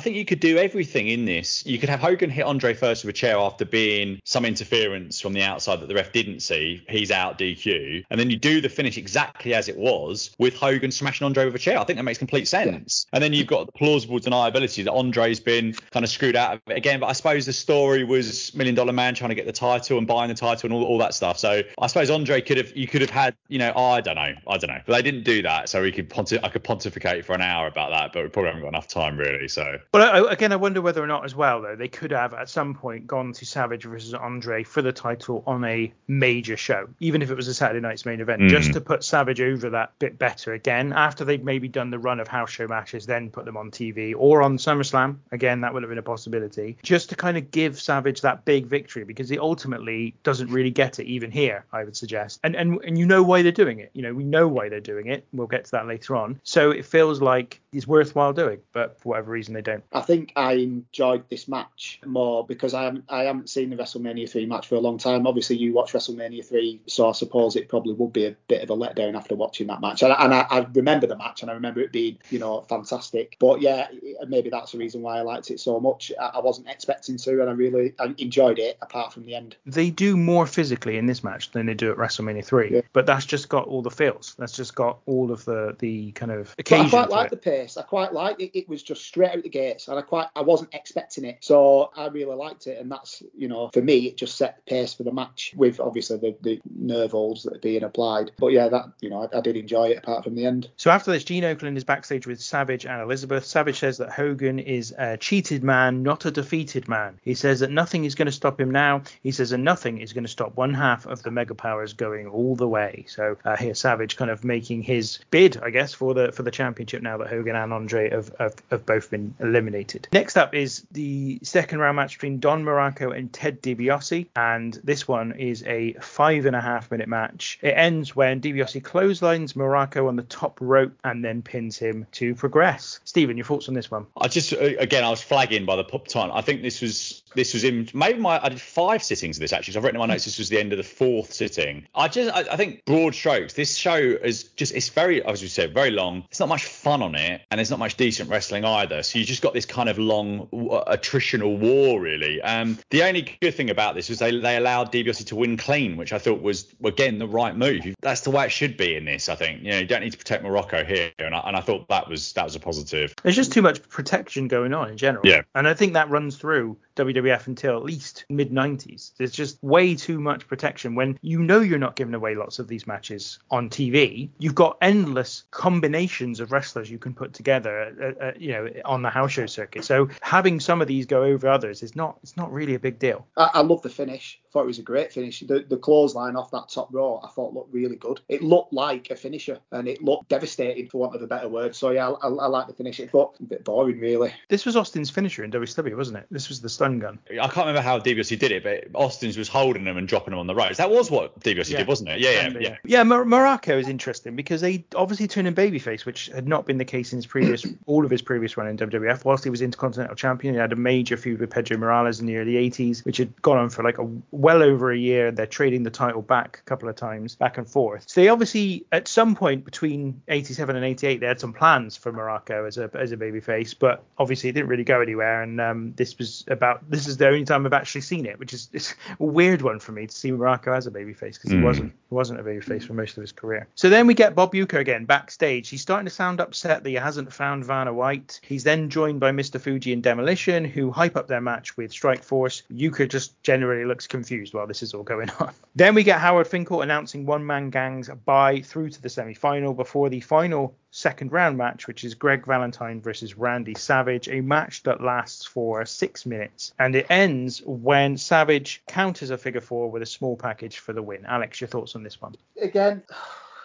think you could do everything in this. You could have Hogan hit Andre first with a chair after being some interference from the outside that the ref didn't see. He's out DQ, and then you do the finish exactly as it was with Hogan smashing Andre with a chair. I think that makes complete sense. Yeah. And then you've got the plausible deniability that Andre Andre's been kind of screwed out of it again. But I suppose the story was Million Dollar Man trying to get the title and buying the title and all, all that stuff. So I suppose Andre could have you could have had you know I don't know I don't know, but they didn't do that. So we could pontif- I could pontificate for an hour about that, but we probably haven't got enough time really. So. Well, again, I wonder whether or not as well though they could have at some point gone to Savage versus Andre for the title on a major show, even if it was a Saturday night's main event, mm. just to put Savage over that bit better again after they'd maybe done the run of house show matches, then put them on TV or on SummerSlam Again, that would have been a possibility. Just to kind of give Savage that big victory because he ultimately doesn't really get it even here, I would suggest. And and and you know why they're doing it. You know, we know why they're doing it. We'll get to that later on. So it feels like it's worthwhile doing, but for whatever reason they don't. I think I enjoyed this match more because I haven't I haven't seen the WrestleMania 3 match for a long time. Obviously you watch WrestleMania 3, so I suppose it probably would be a bit of a letdown after watching that match. And, and I, I remember the match and I remember it being, you know, fantastic. But yeah, maybe that's the reason why I liked it so much. I wasn't expecting to, and I really I enjoyed it. Apart from the end, they do more physically in this match than they do at WrestleMania three. Yeah. But that's just got all the feels. That's just got all of the the kind of occasion. But I quite like the pace. I quite liked it. It was just straight out the gates, and I quite I wasn't expecting it, so I really liked it. And that's you know for me it just set the pace for the match with obviously the, the nerve holds that are being applied. But yeah, that you know I, I did enjoy it apart from the end. So after this, Gene Okerlund is backstage with Savage and Elizabeth. Savage says that Hogan is a cheated man, not a defeated man. He says that nothing is going to stop him now. He says that nothing is going to stop one half of the mega powers going all the way. So uh, here Savage kind of making his bid, I guess, for the for the championship now that Hogan and Andre have, have, have both been eliminated. Next up is the second round match between Don Muraco and Ted DiBiase, and this one is a five and a half minute match. It ends when DiBiase clotheslines Muraco on the top rope and then pins him to progress. Stephen, your thoughts on this one? I just again I was flagging by the time. I think this was this was in maybe my I did five sittings of this actually. So I've written in my notes this was the end of the fourth sitting. I just I, I, think broad strokes. This show is just it's very as you said very long. It's not much fun on it, and there's not much decent wrestling either. So you just got this kind of long uh, attritional war really. Um, the only good thing about this was they they allowed DiBiase to win clean, which I thought was again the right move. That's the way it should be in this. I think you know you don't need to protect Muraco here, and I, and I thought that was that was a positive. There's just too much protection going on in general. Yeah, and I think that runs through WWF until at least mid 90s. There's just way too much protection when you know you're not giving away lots of these matches on TV. You've got endless combinations of wrestlers you can put together, uh, uh, you know, on the house show circuit. So having some of these go over others is not it's not really a big deal. I, I love the finish thought it was a great finish. The, the clothesline off that top row, I thought looked really good. It looked like a finisher, and it looked devastating, for want of a better word. So yeah, I, I, I like the finish. It but a bit boring, really. This was Austin's finisher in WCW, wasn't it? This was the stun gun. I can't remember how DiBiase did it, but Austin's was holding him and dropping him on the ropes. That was what DiBiase yeah. did, wasn't it? Yeah, yeah, yeah. Yeah, Mar- Muraco is interesting because they obviously turned him babyface, which had not been the case in his previous, all of his previous run in WWF. Whilst he was Intercontinental Champion, he had a major feud with Pedro Morales in the early 80s, which had gone on for like a well over a year. They're trading the title back a couple of times, back and forth. So they obviously, at some point between 87 and 88, they had some plans for Muraco as a as a babyface, but obviously it didn't really go anywhere. And um, this was about this is the only time I've actually seen it, which is it's a weird one for me to see Muraco as a babyface because mm. he wasn't he wasn't a babyface for most of his career. So then we get Bob Uecker again backstage. He's starting to sound upset that he hasn't found Vanna White. He's then joined by Mr. Fuji and Demolition, who hype up their match with Strike Force. Uecker just generally looks confused while this is all going on. Then we get Howard Finkel announcing one man gangs bye through to the semi final before the final second round match, which is Greg Valentine versus Randy Savage, a match that lasts for six minutes. And it ends when Savage counters a figure four with a small package for the win. Alex, your thoughts on this one? Again,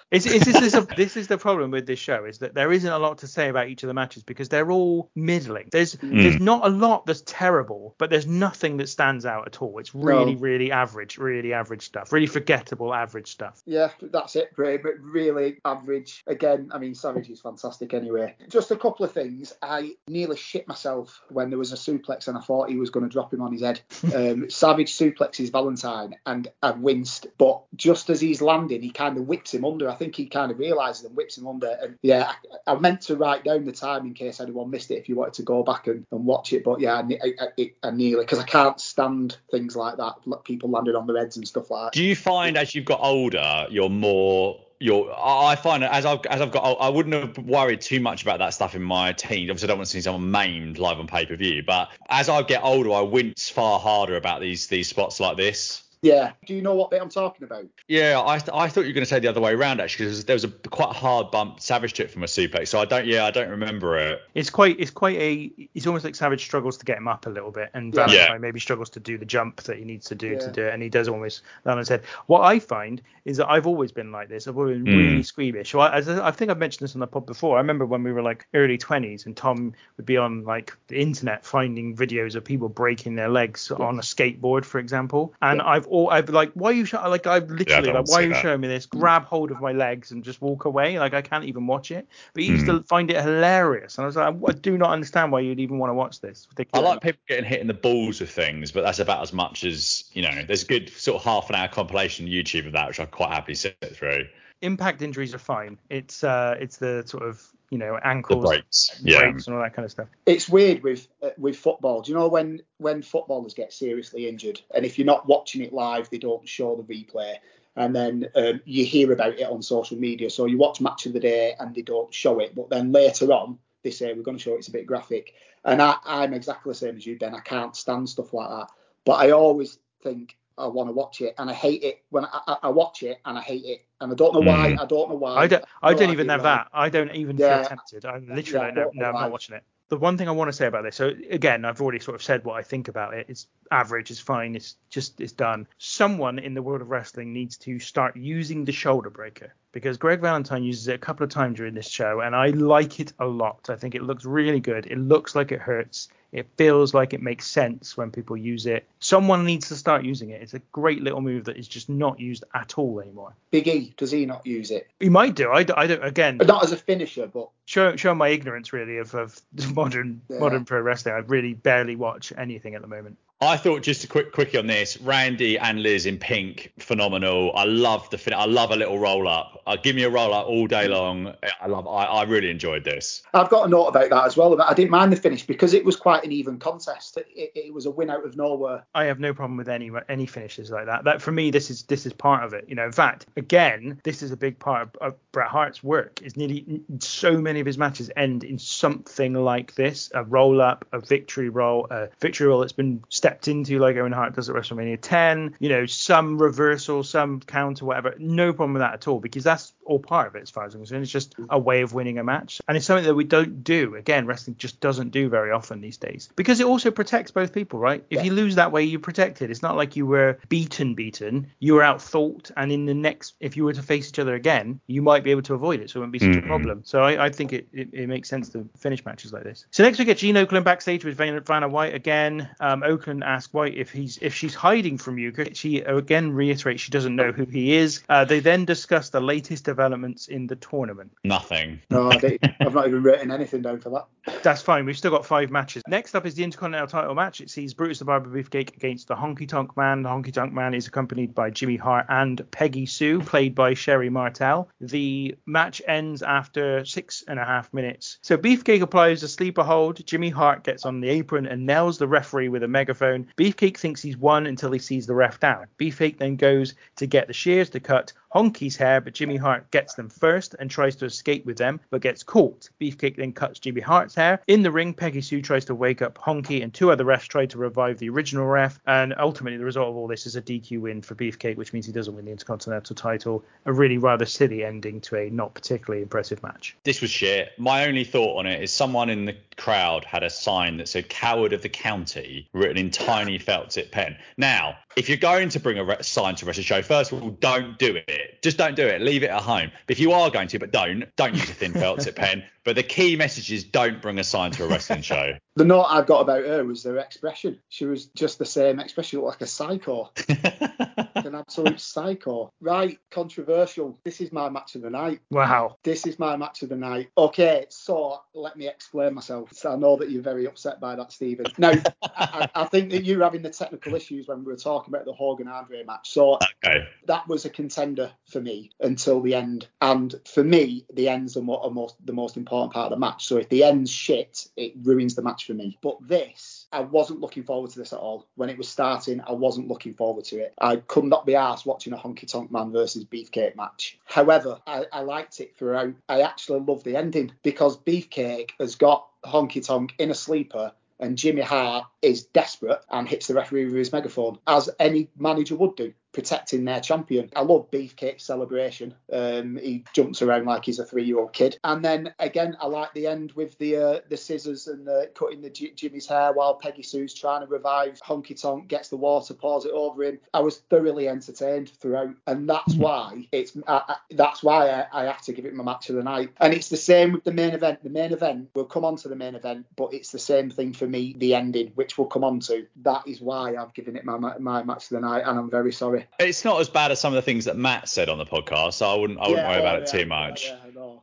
it's, it's, this, is a, this is the problem with this show is that there isn't a lot to say about each of the matches because they're all middling. There's mm. there's not a lot that's terrible, but there's nothing that stands out at all. It's really no. really average, really average stuff, really forgettable average stuff. Yeah, that's it, Bray. But really average. Again, I mean, Savage is fantastic anyway. Just a couple of things. I nearly shit myself when there was a suplex and I thought he was going to drop him on his head. um, Savage suplexes Valentine and I winced, but just as he's landing, he kind of whips him under. I think he kind of realises and whips him under. And yeah, I, I, meant to write down the time in case anyone missed it if you wanted to go back and, and watch it. But yeah, I, I, I nearly because I can't stand things like that, people landing on their heads and stuff like that. Do you find as you've got older, you're more you're, I find as I've as I've got, I wouldn't have worried too much about that stuff in my teens. Obviously, I don't want to see someone maimed live on pay per view, but as I get older, I wince far harder about these these spots like this. Yeah. Do you know what bit I'm talking about? Yeah, I, th- I thought you were going to say the other way around actually, because there was a quite a hard bump Savage took from a suplex. So I don't, yeah, I don't remember it. It's quite, it's quite a, it's almost like Savage struggles to get him up a little bit, and Valentine yeah. maybe struggles to do the jump that he needs to do yeah. to do it, and he does almost land on his head. What I find is that I've always been like this. I've always been mm. really squeamish. So I, I, think I've mentioned this on the pod before. I remember when we were like early 20s, and Tom would be on like the internet finding videos of people breaking their legs yeah. on a skateboard, for example, and I've all, I've like why are you show- like I've literally yeah, like why are you that. showing me this? Grab hold of my legs and just walk away. Like I can't even watch it. But he used mm. to find it hilarious, and I was like, I do not understand why you'd even want to watch this. I like people getting hit in the balls with things, but that's about as much as you know. There's a good sort of half an hour compilation YouTube of that, which I quite happily sit through. Impact injuries are fine. It's uh, it's the sort of you know ankles, the breaks, yeah, breaks and all that kind of stuff. It's weird with uh, with football. Do you know when when footballers get seriously injured, and if you're not watching it live, they don't show the replay, and then um, you hear about it on social media. So you watch match of the day and they don't show it, but then later on they say we're going to show it. It's a bit graphic, and I, I'm exactly the same as you, Ben. I can't stand stuff like that, but I always think I want to watch it, and I hate it when I, I, I, watch it and I hate it, and I don't know why. Mm. I don't know why. I don't. I don't even have that. I don't even yeah. feel tempted. I literally yeah, don't. No, I'm not watching it. The one thing I want to say about this, so again, I've already sort of said what I think about it. It's average, it's fine, it's just it's done. Someone in the world of wrestling needs to start using the shoulder breaker because Greg Valentine uses it a couple of times during this show, and I like it a lot. I think it looks really good. It looks like it hurts. It feels like it makes sense when people use it. Someone needs to start using it. It's a great little move that is just not used at all anymore. Big E, does he not use it? He might do. I, I don't. Again, but not as a finisher, but show show my ignorance really of, of modern yeah. modern pro wrestling. I really barely watch anything at the moment. I thought just a quick quickie on this. Randy and Liz in pink, phenomenal. I love the fin. I love a little roll up. Uh, give me a roll up all day long. I love. I, I really enjoyed this. I've got a note about that as well. I didn't mind the finish because it was quite an even contest. It, it, was a win out of nowhere. I have no problem with any any finishes like that. That for me, this is this is part of it. You know, in fact, again, this is a big part of, of Bret Hart's work. Is nearly so many of his matches end in something like this: a roll up, a victory roll, a victory roll that's been stepped into like Owen Hart does at WrestleMania 10. You know, some reversal, some counter, whatever. No problem with that at all because that's all part of it as far as I'm concerned. It's just a way of winning a match, and it's something that we don't do. Again, wrestling just doesn't do very often these days because it also protects both people, right? If yeah. you lose that way, you're protected. It's not like you were beaten, beaten. You were outthought, and in the next, if you were to face each other again, you might be able to avoid it, so it wouldn't be such mm-hmm. a problem. So I, I think it, it, it, makes sense to finish matches like this. So next we get Gene Okerlund backstage with Vanna White again. Um, Okerlund asks White if he's if she's hiding from you. She again reiterates she doesn't know who he is. Uh, they then discuss the latest developments in the tournament. Nothing. No, I've not even written anything down for that. That's fine. We've still got five matches. Next up is the Intercontinental title match. It sees Brutus the Barber Beefcake against the Honky Tonk Man. The Honky Tonk Man is accompanied by Jimmy Hart and Peggy Sue, played by Sherri Martel. The match ends after six and a half minutes. So Beefcake applies a sleeper hold. Jimmy Hart gets on the apron and nails the referee with a megaphone. Beefcake thinks he's won until he sees the ref down. Beefcake then goes to get the shears to cut Honky's hair, but Jimmy Hart gets them first and tries to escape with them, but gets caught. Beefcake then cuts Jimmy Hart's hair. In the ring, Peggy Sue tries to wake up Honky, and two other refs try to revive the original ref. And ultimately, the result of all this is a DQ win for Beefcake, which means he doesn't win the Intercontinental title. A really rather silly ending to a not particularly impressive match. This was shit. My only thought on it is someone in the crowd had a sign that said "Coward of the County" written in tiny felt tip pen. Now, if you're going to bring a re- sign to a wrestling show, first of all, don't do it. Just don't do it. Leave it at home. If you are going to, but don't, don't use a thin felt tip pen. But the key message is don't bring a sign to a wrestling show. The note I got about her was her expression. She was just the same expression, like a psycho. an absolute psycho. Right, controversial. This is my match of the night. Wow. This is my match of the night. Okay, so let me explain myself. So I know that you're very upset by that, Stephen. Now, I, I, think that you're having the technical issues when we were talking about the Hogan Andre match. So okay. that was a contender for me until the end. And for me, the ends are, more, are most, the most important important part of the match. So if the end's shit, it ruins the match for me. But this, I wasn't looking forward to this at all. When it was starting, I wasn't looking forward to it. I could not be asked watching a Honky Tonk Man versus Beefcake match. However, I, I liked it throughout. I actually love the ending because Beefcake has got Honky Tonk in a sleeper and Jimmy Hart is desperate and hits the referee with his megaphone, as any manager would do protecting their champion. I love Beefcake's celebration. Um, he jumps around like he's a three-year-old kid. And then again, I like the end with the uh, the scissors and the cutting the G- Jimmy's hair while Peggy Sue's trying to revive Honky Tonk, gets the water, pours it over him. I was thoroughly entertained throughout, and that's hmm. why it's I, I, that's why I, I have to give it my match of the night. And it's the same with the main event. The main event we'll come on to the main event, but it's the same thing for me. The ending, which we'll come on to. That is why I've given it my my match of the night, and I'm very sorry. It's not as bad as some of the things that Matt said on the podcast, so I wouldn't I wouldn't yeah, worry about yeah, it too much. Yeah,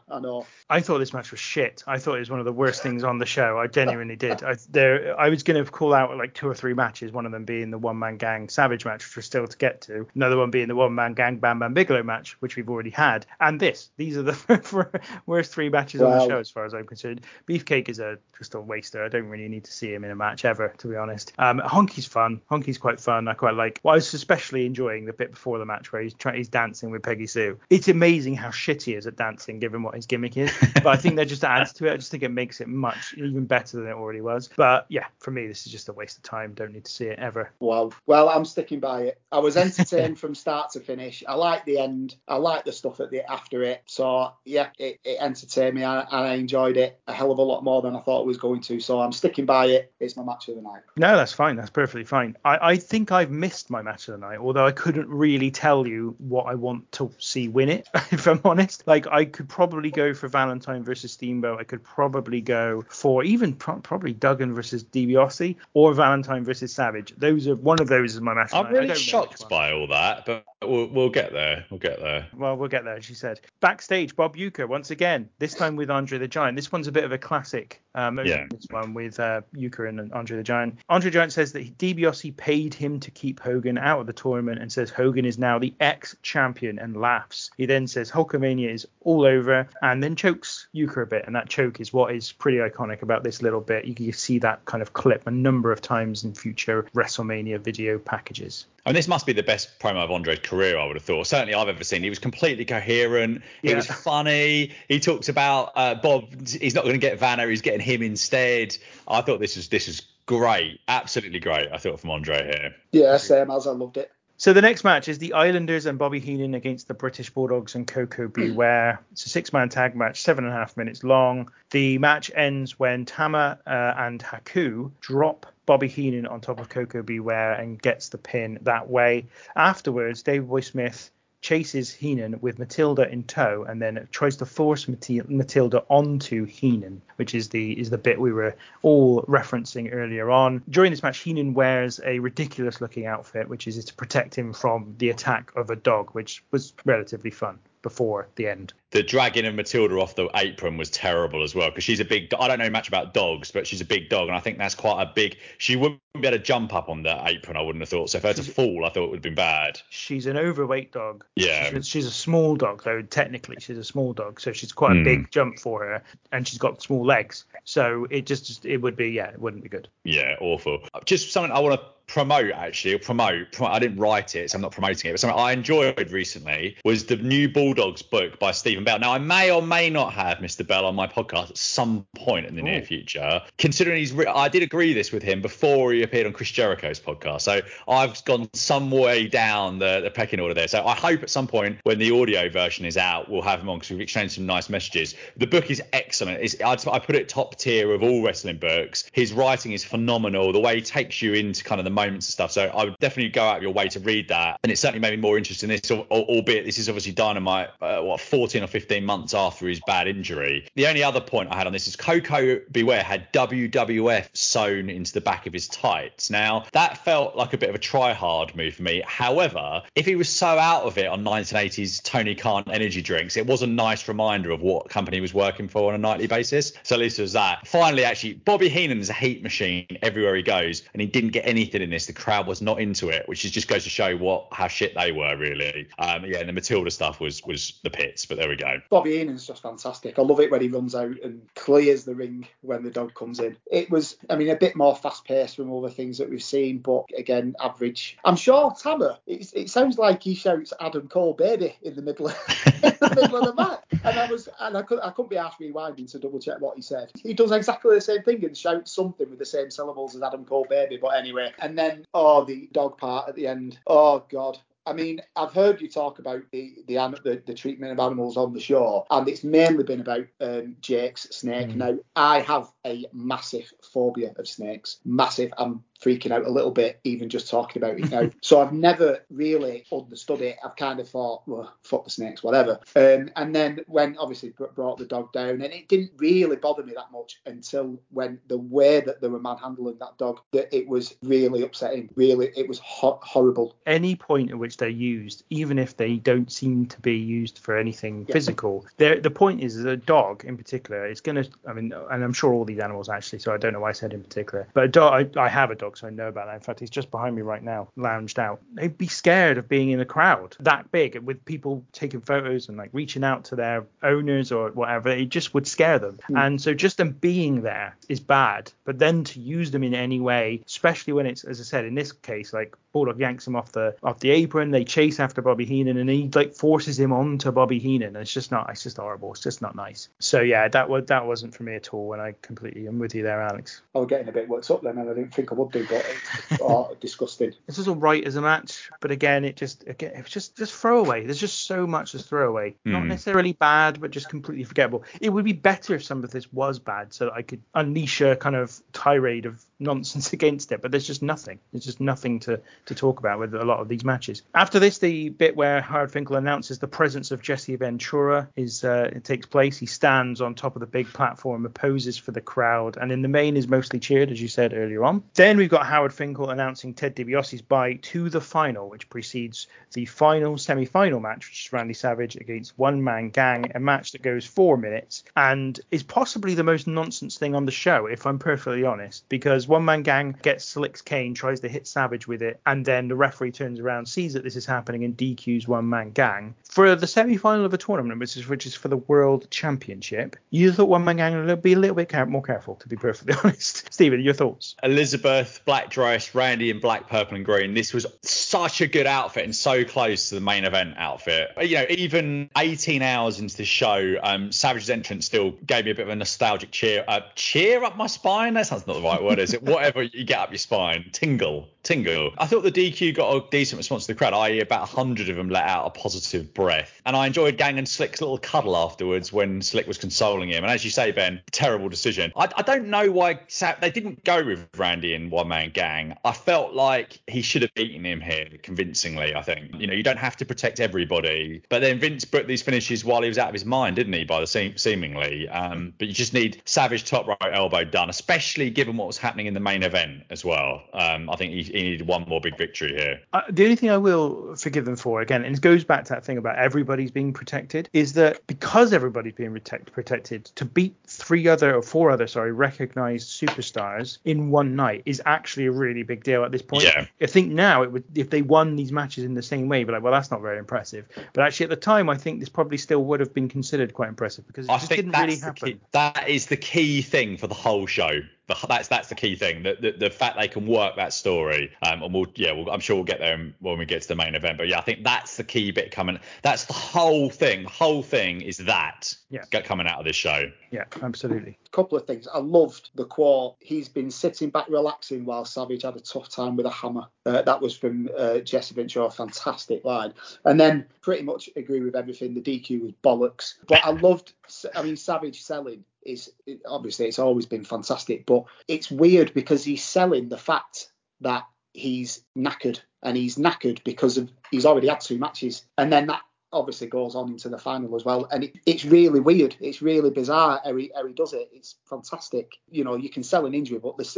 I know, I thought this match was shit. I thought it was one of the worst things on the show. I genuinely did. I, there, I was going to call out like two or three matches. One of them being the one man gang Savage match, which we're still to get to. Another one being the one man gang Bam Bam Bigelow match, which we've already had. And this. These are the worst three matches on the show as far as I'm concerned. Beefcake is a just a waster. I don't really need to see him in a match ever, to be honest. Um, Honky's fun. Honky's quite fun. I quite like. Well, I was especially enjoying the bit before the match where he's trying, he's dancing with Peggy Sue. It's amazing how shit he is at dancing, given what his gimmick is. But I think that just adds to it. I just think it makes it much even better than it already was. But yeah, for me, this is just a waste of time. Don't need to see it ever. Wow. Well, I'm sticking by it. I was entertained from start to finish. I like the end. I like the stuff at the after it. So yeah, it, it entertained me and I enjoyed it a hell of a lot more than I thought it was going to. So I'm sticking by it. It's my match of the night. No, that's fine. That's perfectly fine. I, I think I've missed my match of the night, although I couldn't really tell you what I want to see win it, if I'm honest. Like I could probably go for Valentine versus Steamboat. I could probably go for even pro- probably Duggan versus DiBiase or Valentine versus Savage. Those are one of those is my match. I'm really shocked by all that, but we'll, we'll get there. We'll get there. Well, we'll get there. She said backstage, Bob Uecker once again. This time with Andre the Giant. This one's a bit of a classic. Um, yeah. This one with uh, Uecker and Andre the Giant. Andre the Giant says that DiBiase paid him to keep Hogan out of the tournament and says Hogan is now the ex-champion and laughs. He then says Hulkamania is all over and then chokes Uecker a bit, and that choke is what is pretty iconic about this little bit. You can see that kind of clip a number of times in future WrestleMania video packages. I mean, this must be the best promo of Andre's career, I would have thought. Certainly, I've ever seen. He was completely coherent. He yeah. was funny. He talks about uh, Bob. He's not going to get Vanna. He's getting him instead. I thought this was this was great, absolutely great. I thought from Andre here. Yeah, same as I loved it. So the next match is the Islanders and Bobby Heenan against the British Bulldogs and Koko B. Ware. It's a six-man tag match, seven and a half minutes long. The match ends when Tama uh, and Haku drop Bobby Heenan on top of Koko B. Ware and gets the pin that way. Afterwards, Davey Boy Smith chases Heenan with Matilda in tow and then tries to force Matilda onto Heenan, which is the is the bit we were all referencing earlier on. During this match, Heenan wears a ridiculous looking outfit, which is to protect him from the attack of a dog, which was relatively fun before the end. The dragging of Matilda off the apron was terrible as well because she's a big. I don't know much about dogs, but she's a big dog, and I think that's quite a big. She wouldn't be able to jump up on the apron. I wouldn't have thought. So for her to fall, I thought it would have been bad. She's an overweight dog. Yeah. She's, she's a small dog though. Technically, she's a small dog, so she's quite a mm. big jump for her, and she's got small legs. So it just it would be yeah, it wouldn't be good. Yeah, awful. Just something I want to promote actually, or promote, promote. I didn't write it, so I'm not promoting it. But something I enjoyed recently was the new Bulldogs book by Stephen Bell. Now I may or may not have Mr. Bell on my podcast at some point in the Ooh. near future, considering he's. Re- I did agree this with him before he appeared on Chris Jericho's podcast, so I've gone some way down the, the pecking order there. So I hope at some point when the audio version is out, we'll have him on because we've exchanged some nice messages. The book is excellent. It's, I put it top tier of all wrestling books. His writing is phenomenal. The way he takes you into kind of the moments and stuff. So I would definitely go out of your way to read that. And it certainly made me more interested in this, albeit this is obviously Dynamite, uh, what, 14 or 15 months after his bad injury. The only other point I had on this is Coco Beware had WWF sewn into the back of his tights. Now, that felt like a bit of a try hard move for me. However, if he was so out of it on 1980s Tony Khan energy drinks, it was a nice reminder of what company he was working for on a nightly basis. So at least it was that. Finally, actually, Bobby Heenan is a heat machine everywhere he goes, and he didn't get anything in this. The crowd was not into it, which just goes to show what how shit they were really. Um, yeah, and the Matilda stuff was was the pits, but there we go. Bobby Heenan's just fantastic. I love it when he runs out and clears the ring when the dog comes in. It was, I mean, a bit more fast paced from other things that we've seen, but again, average. I'm sure Tama. It, it sounds like he shouts Adam Cole baby in the middle of, the middle of the match, and I was and I couldn't I couldn't be asked rewinding to double check what he said. He does exactly the same thing and shouts something with the same syllables as Adam Cole baby, but anyway, and then oh, the dog part at the end. Oh God, I mean, I've heard you talk about the the, the, the treatment of animals on the show, and it's mainly been about um, Jake's snake. Mm. Now, I have a massive phobia of snakes, massive. I'm freaking out a little bit even just talking about it now. so I've never really understood it. I've kind of thought, well, fuck the snakes, whatever. Um, and then when obviously brought the dog down, and it didn't really bother me that much until when the way that they were manhandling that dog, that it was really upsetting. Really, it was ho- horrible. Any point at which they're used, even if they don't seem to be used for anything yeah. physical, the point is that a dog in particular is going to, I mean, and I'm sure all these animals actually, so I don't know why I said in particular, but a dog, I, I have a dog so I know about that. In fact, he's just behind me right now, lounged out. They'd be scared of being in a crowd that big with people taking photos and like reaching out to their owners or whatever. It just would scare them. Mm. And so just them being there is bad. But then to use them in any way, especially when it's, as I said, in this case, like Bulldog yanks him off the off the apron. They chase after Bobby Heenan, and he like forces him onto Bobby Heenan. And it's just not. It's just horrible. It's just not nice. So yeah, that was that wasn't for me at all. And I completely am with you there, Alex. I was getting a bit worked up then, and I didn't think I would do, but it's oh, disgusting. This was all right as a match, but again, it just again it was just just throwaway. There's just so much to throwaway. Mm. Not hmm. necessarily bad, but just completely forgettable. It would be better if some of this was bad, so that I could unleash a kind of tirade of nonsense against it. But there's just nothing. There's just nothing to to talk about with a lot of these matches. After this, the bit where Howard Finkel announces the presence of Jesse Ventura is uh, it takes place. He stands on top of the big platform, poses for the crowd, and in the main is mostly cheered, as you said earlier on. Then we've got Howard Finkel announcing Ted DiBiase's bye to the final, which precedes the final semi-final match, which is Randy Savage against One Man Gang, a match that goes four minutes and is possibly the most nonsense thing on the show, if I'm perfectly honest, because One Man Gang gets Slick's cane, tries to hit Savage with it, and then the referee turns around, sees that this is happening, and DQs One Man Gang for the semi-final of a tournament, which is which is for the World Championship. You thought One Man Gang would be a little bit more careful, to be perfectly honest. Stephen, your thoughts? Elizabeth, Black Dress, Randy in black, purple, and green. This was such a good outfit and so close to the main event outfit. You know, even 18 hours into the show, um, Savage's entrance still gave me a bit of a nostalgic cheer, uh, cheer up my spine. That sounds not the right word, is whatever you get up your spine, tingle, tingle. I thought the DQ got a decent response to the crowd, i.e., about 100 of them let out a positive breath. And I enjoyed Gang and Slick's little cuddle afterwards when Slick was consoling him. And as you say, Ben, terrible decision. I, I don't know why they didn't go with Randy and One Man Gang. I felt like he should have beaten him here convincingly, I think. You know, you don't have to protect everybody. But then Vince booked these finishes while he was out of his mind, didn't he, by the se- seemingly? Um, but you just need Savage top right elbow done, especially given what was happening in the main event as well. Um, I think he, he, needed one more big victory here. Uh, the only thing I will forgive them for, again, and it goes back to that thing about everybody's being protected, is that because everybody's being protect, protected, to beat three other or four other, sorry, recognized superstars in one night is actually a really big deal at this point. Yeah. I think now it would, if they won these matches in the same way, be like, well, that's not very impressive. But actually, at the time, I think this probably still would have been considered quite impressive because it I just didn't really happen. Key, that is the key thing for the whole show. The, that's that's the key thing. The, the, the fact they can work that story. Um, and we'll yeah, we'll, I'm sure we'll get there when we get to the main event. But yeah, I think that's the key bit coming. That's the whole thing. The whole thing is that yeah. coming out of this show. Yeah, absolutely. A couple of things. I loved the quote. He's been sitting back relaxing while Savage had a tough time with a hammer. Uh, that was from uh, Jesse Ventura. Fantastic line. And then pretty much agree with everything. The DQ was bollocks. But I loved. I mean, Savage selling is obviously it's always been fantastic, but it's weird because he's selling the fact that he's knackered and he's knackered because of he's already had two matches and then that obviously goes on into the final as well and it, it's really weird. It's really bizarre how he, how he does it. It's fantastic. You know you can sell an injury but this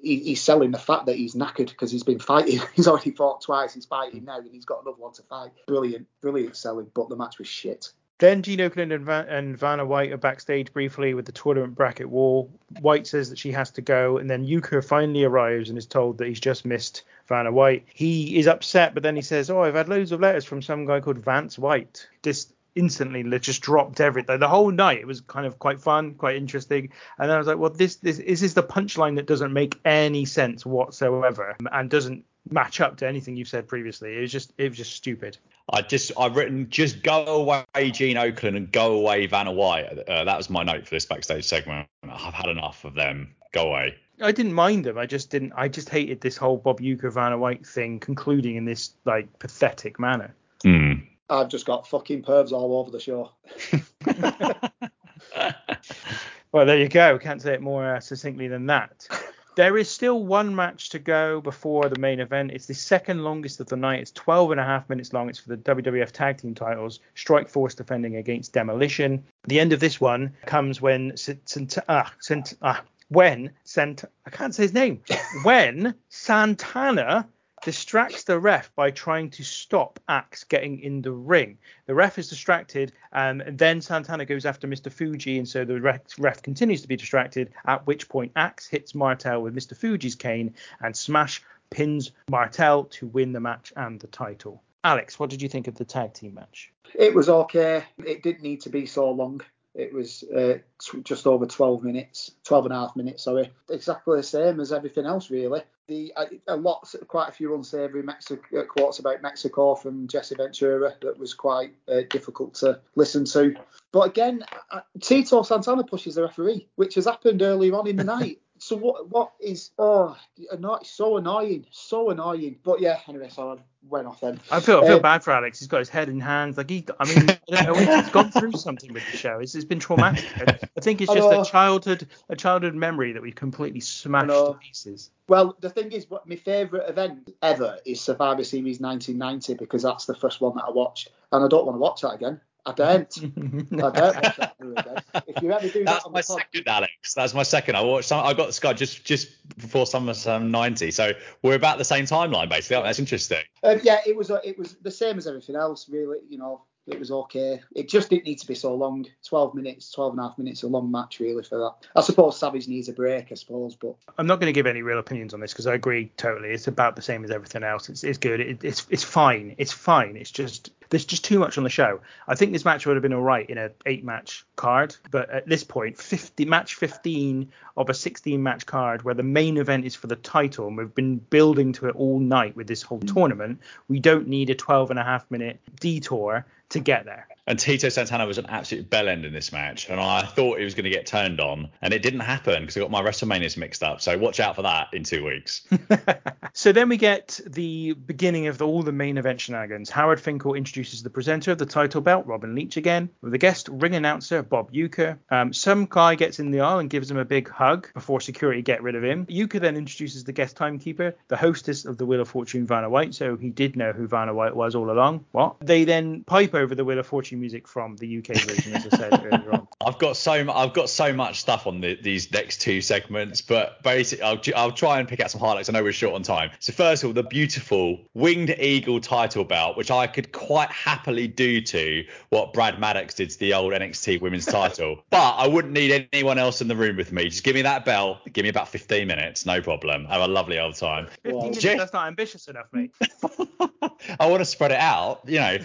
he, he's selling the fact that he's knackered because he's been fighting. He's already fought twice he's fighting now and he's got another one to fight. Brilliant brilliant selling but the match was shit then Gene Okerlund and, Van- and Vanna White are backstage briefly with the tournament bracket wall. White says that she has to go, and then Uecker finally arrives and is told that he's just missed Vanna White. He is upset, but then he says, "Oh, I've had loads of letters from some guy called Vance White." Just instantly just dropped everything. The whole night it was kind of quite fun, quite interesting. And I was like, well, this this this is the punchline that doesn't make any sense whatsoever and doesn't match up to anything you've said previously. It was just it was just stupid. I just I've written just go away Gene Okerlund and go away Vanna White. Uh, that was my note for this backstage segment. I've had enough of them. Go away. I didn't mind them. I just didn't. I just hated this whole Bob Uecker Vanna White thing concluding in this like pathetic manner. Mm. I've just got fucking pervs all over the show. well, there you go. Can't say it more uh, succinctly than that. There is still one match to go before the main event. It's the second longest of the night. It's 12 and a half minutes long. It's for the WWF Tag Team titles. Strike Force defending against Demolition. The end of this one comes when ah, ah, when Sant I can't say his name. when Santana distracts the ref by trying to stop Axe getting in the ring. The ref is distracted, um, and then Santana goes after Mr. Fuji, and so the ref, ref continues to be distracted. At which point, Axe hits Martel with Mr. Fuji's cane, and Smash pins Martel to win the match and the title. Alex, what did you think of the tag team match? It was okay. It didn't need to be so long. It was uh, t- just over 12 minutes, 12 and a half minutes, sorry. Exactly the same as everything else, really. The uh, a lot, quite a few unsavoury Mexico, uh, quotes about Mexico from Jesse Ventura that was quite uh, difficult to listen to. But again, uh, Tito Santana pushes the referee, which has happened earlier on in the night. So what what is oh so annoying, so annoying. But yeah, anyway, so I went off then. I feel I feel uh, bad for Alex. He's got his head in hands. Like he, I mean, I know, he's gone through something with the show. It's, it's been traumatic. I think it's just a childhood a childhood memory that we've completely smashed to pieces. Well, the thing is, what my favourite event ever is Survivor Series 1990 because that's the first one that I watched, and I don't want to watch that again. I don't. I don't watch that again. If you ever do That's that my second, Alex. That's my second. I watched. Some, I got Sky just just before SummerSlam '90, so we're about the same timeline basically. That's interesting. Um, yeah, it was. It was the same as everything else, really. You know, it was okay. It just didn't need to be so long. 12 minutes, 12 and a half minutes, a long match really for that. I suppose Savage needs a break, I suppose, but I'm not going to give any real opinions on this because I agree totally. It's about the same as everything else. It's, it's good. It, it's it's fine. It's fine. It's just there's just too much on the show. I think this match would have been all right in an eight match card, but at this point, 50 match 15 of a 16 match card where the main event is for the title, and we've been building to it all night with this whole mm. tournament. We don't need a 12 and a half minute detour to get there. And Tito Santana was an absolute bell end in this match, and I thought he was going to get turned on, and it didn't happen because I got my WrestleManias mixed up. So watch out for that in two weeks. so then we get the beginning of the, all the main event shenanigans. Howard Finkel introduces the presenter of the title belt, Robin Leach again, with the guest ring announcer Bob Uecker. Um, some guy gets in the aisle and gives him a big hug before security get rid of him. Uecker then introduces the guest timekeeper, the hostess of the Wheel of Fortune, Vanna White. So he did know who Vanna White was all along. What? They then pipe over the Wheel of Fortune music from the UK version, as I said earlier on. I've got so I've got so much stuff on the, these next two segments, but basically I'll, I'll try and pick out some highlights. I know we're short on time. So first of all, the beautiful winged eagle title belt, which I could quite happily do to what Brad Maddox did to the old NXT Women's title, but I wouldn't need anyone else in the room with me. Just give me that belt, give me about 15 minutes, no problem. Have a lovely old time. 15 minutes, that's not ambitious enough, mate. I want to spread it out, you know,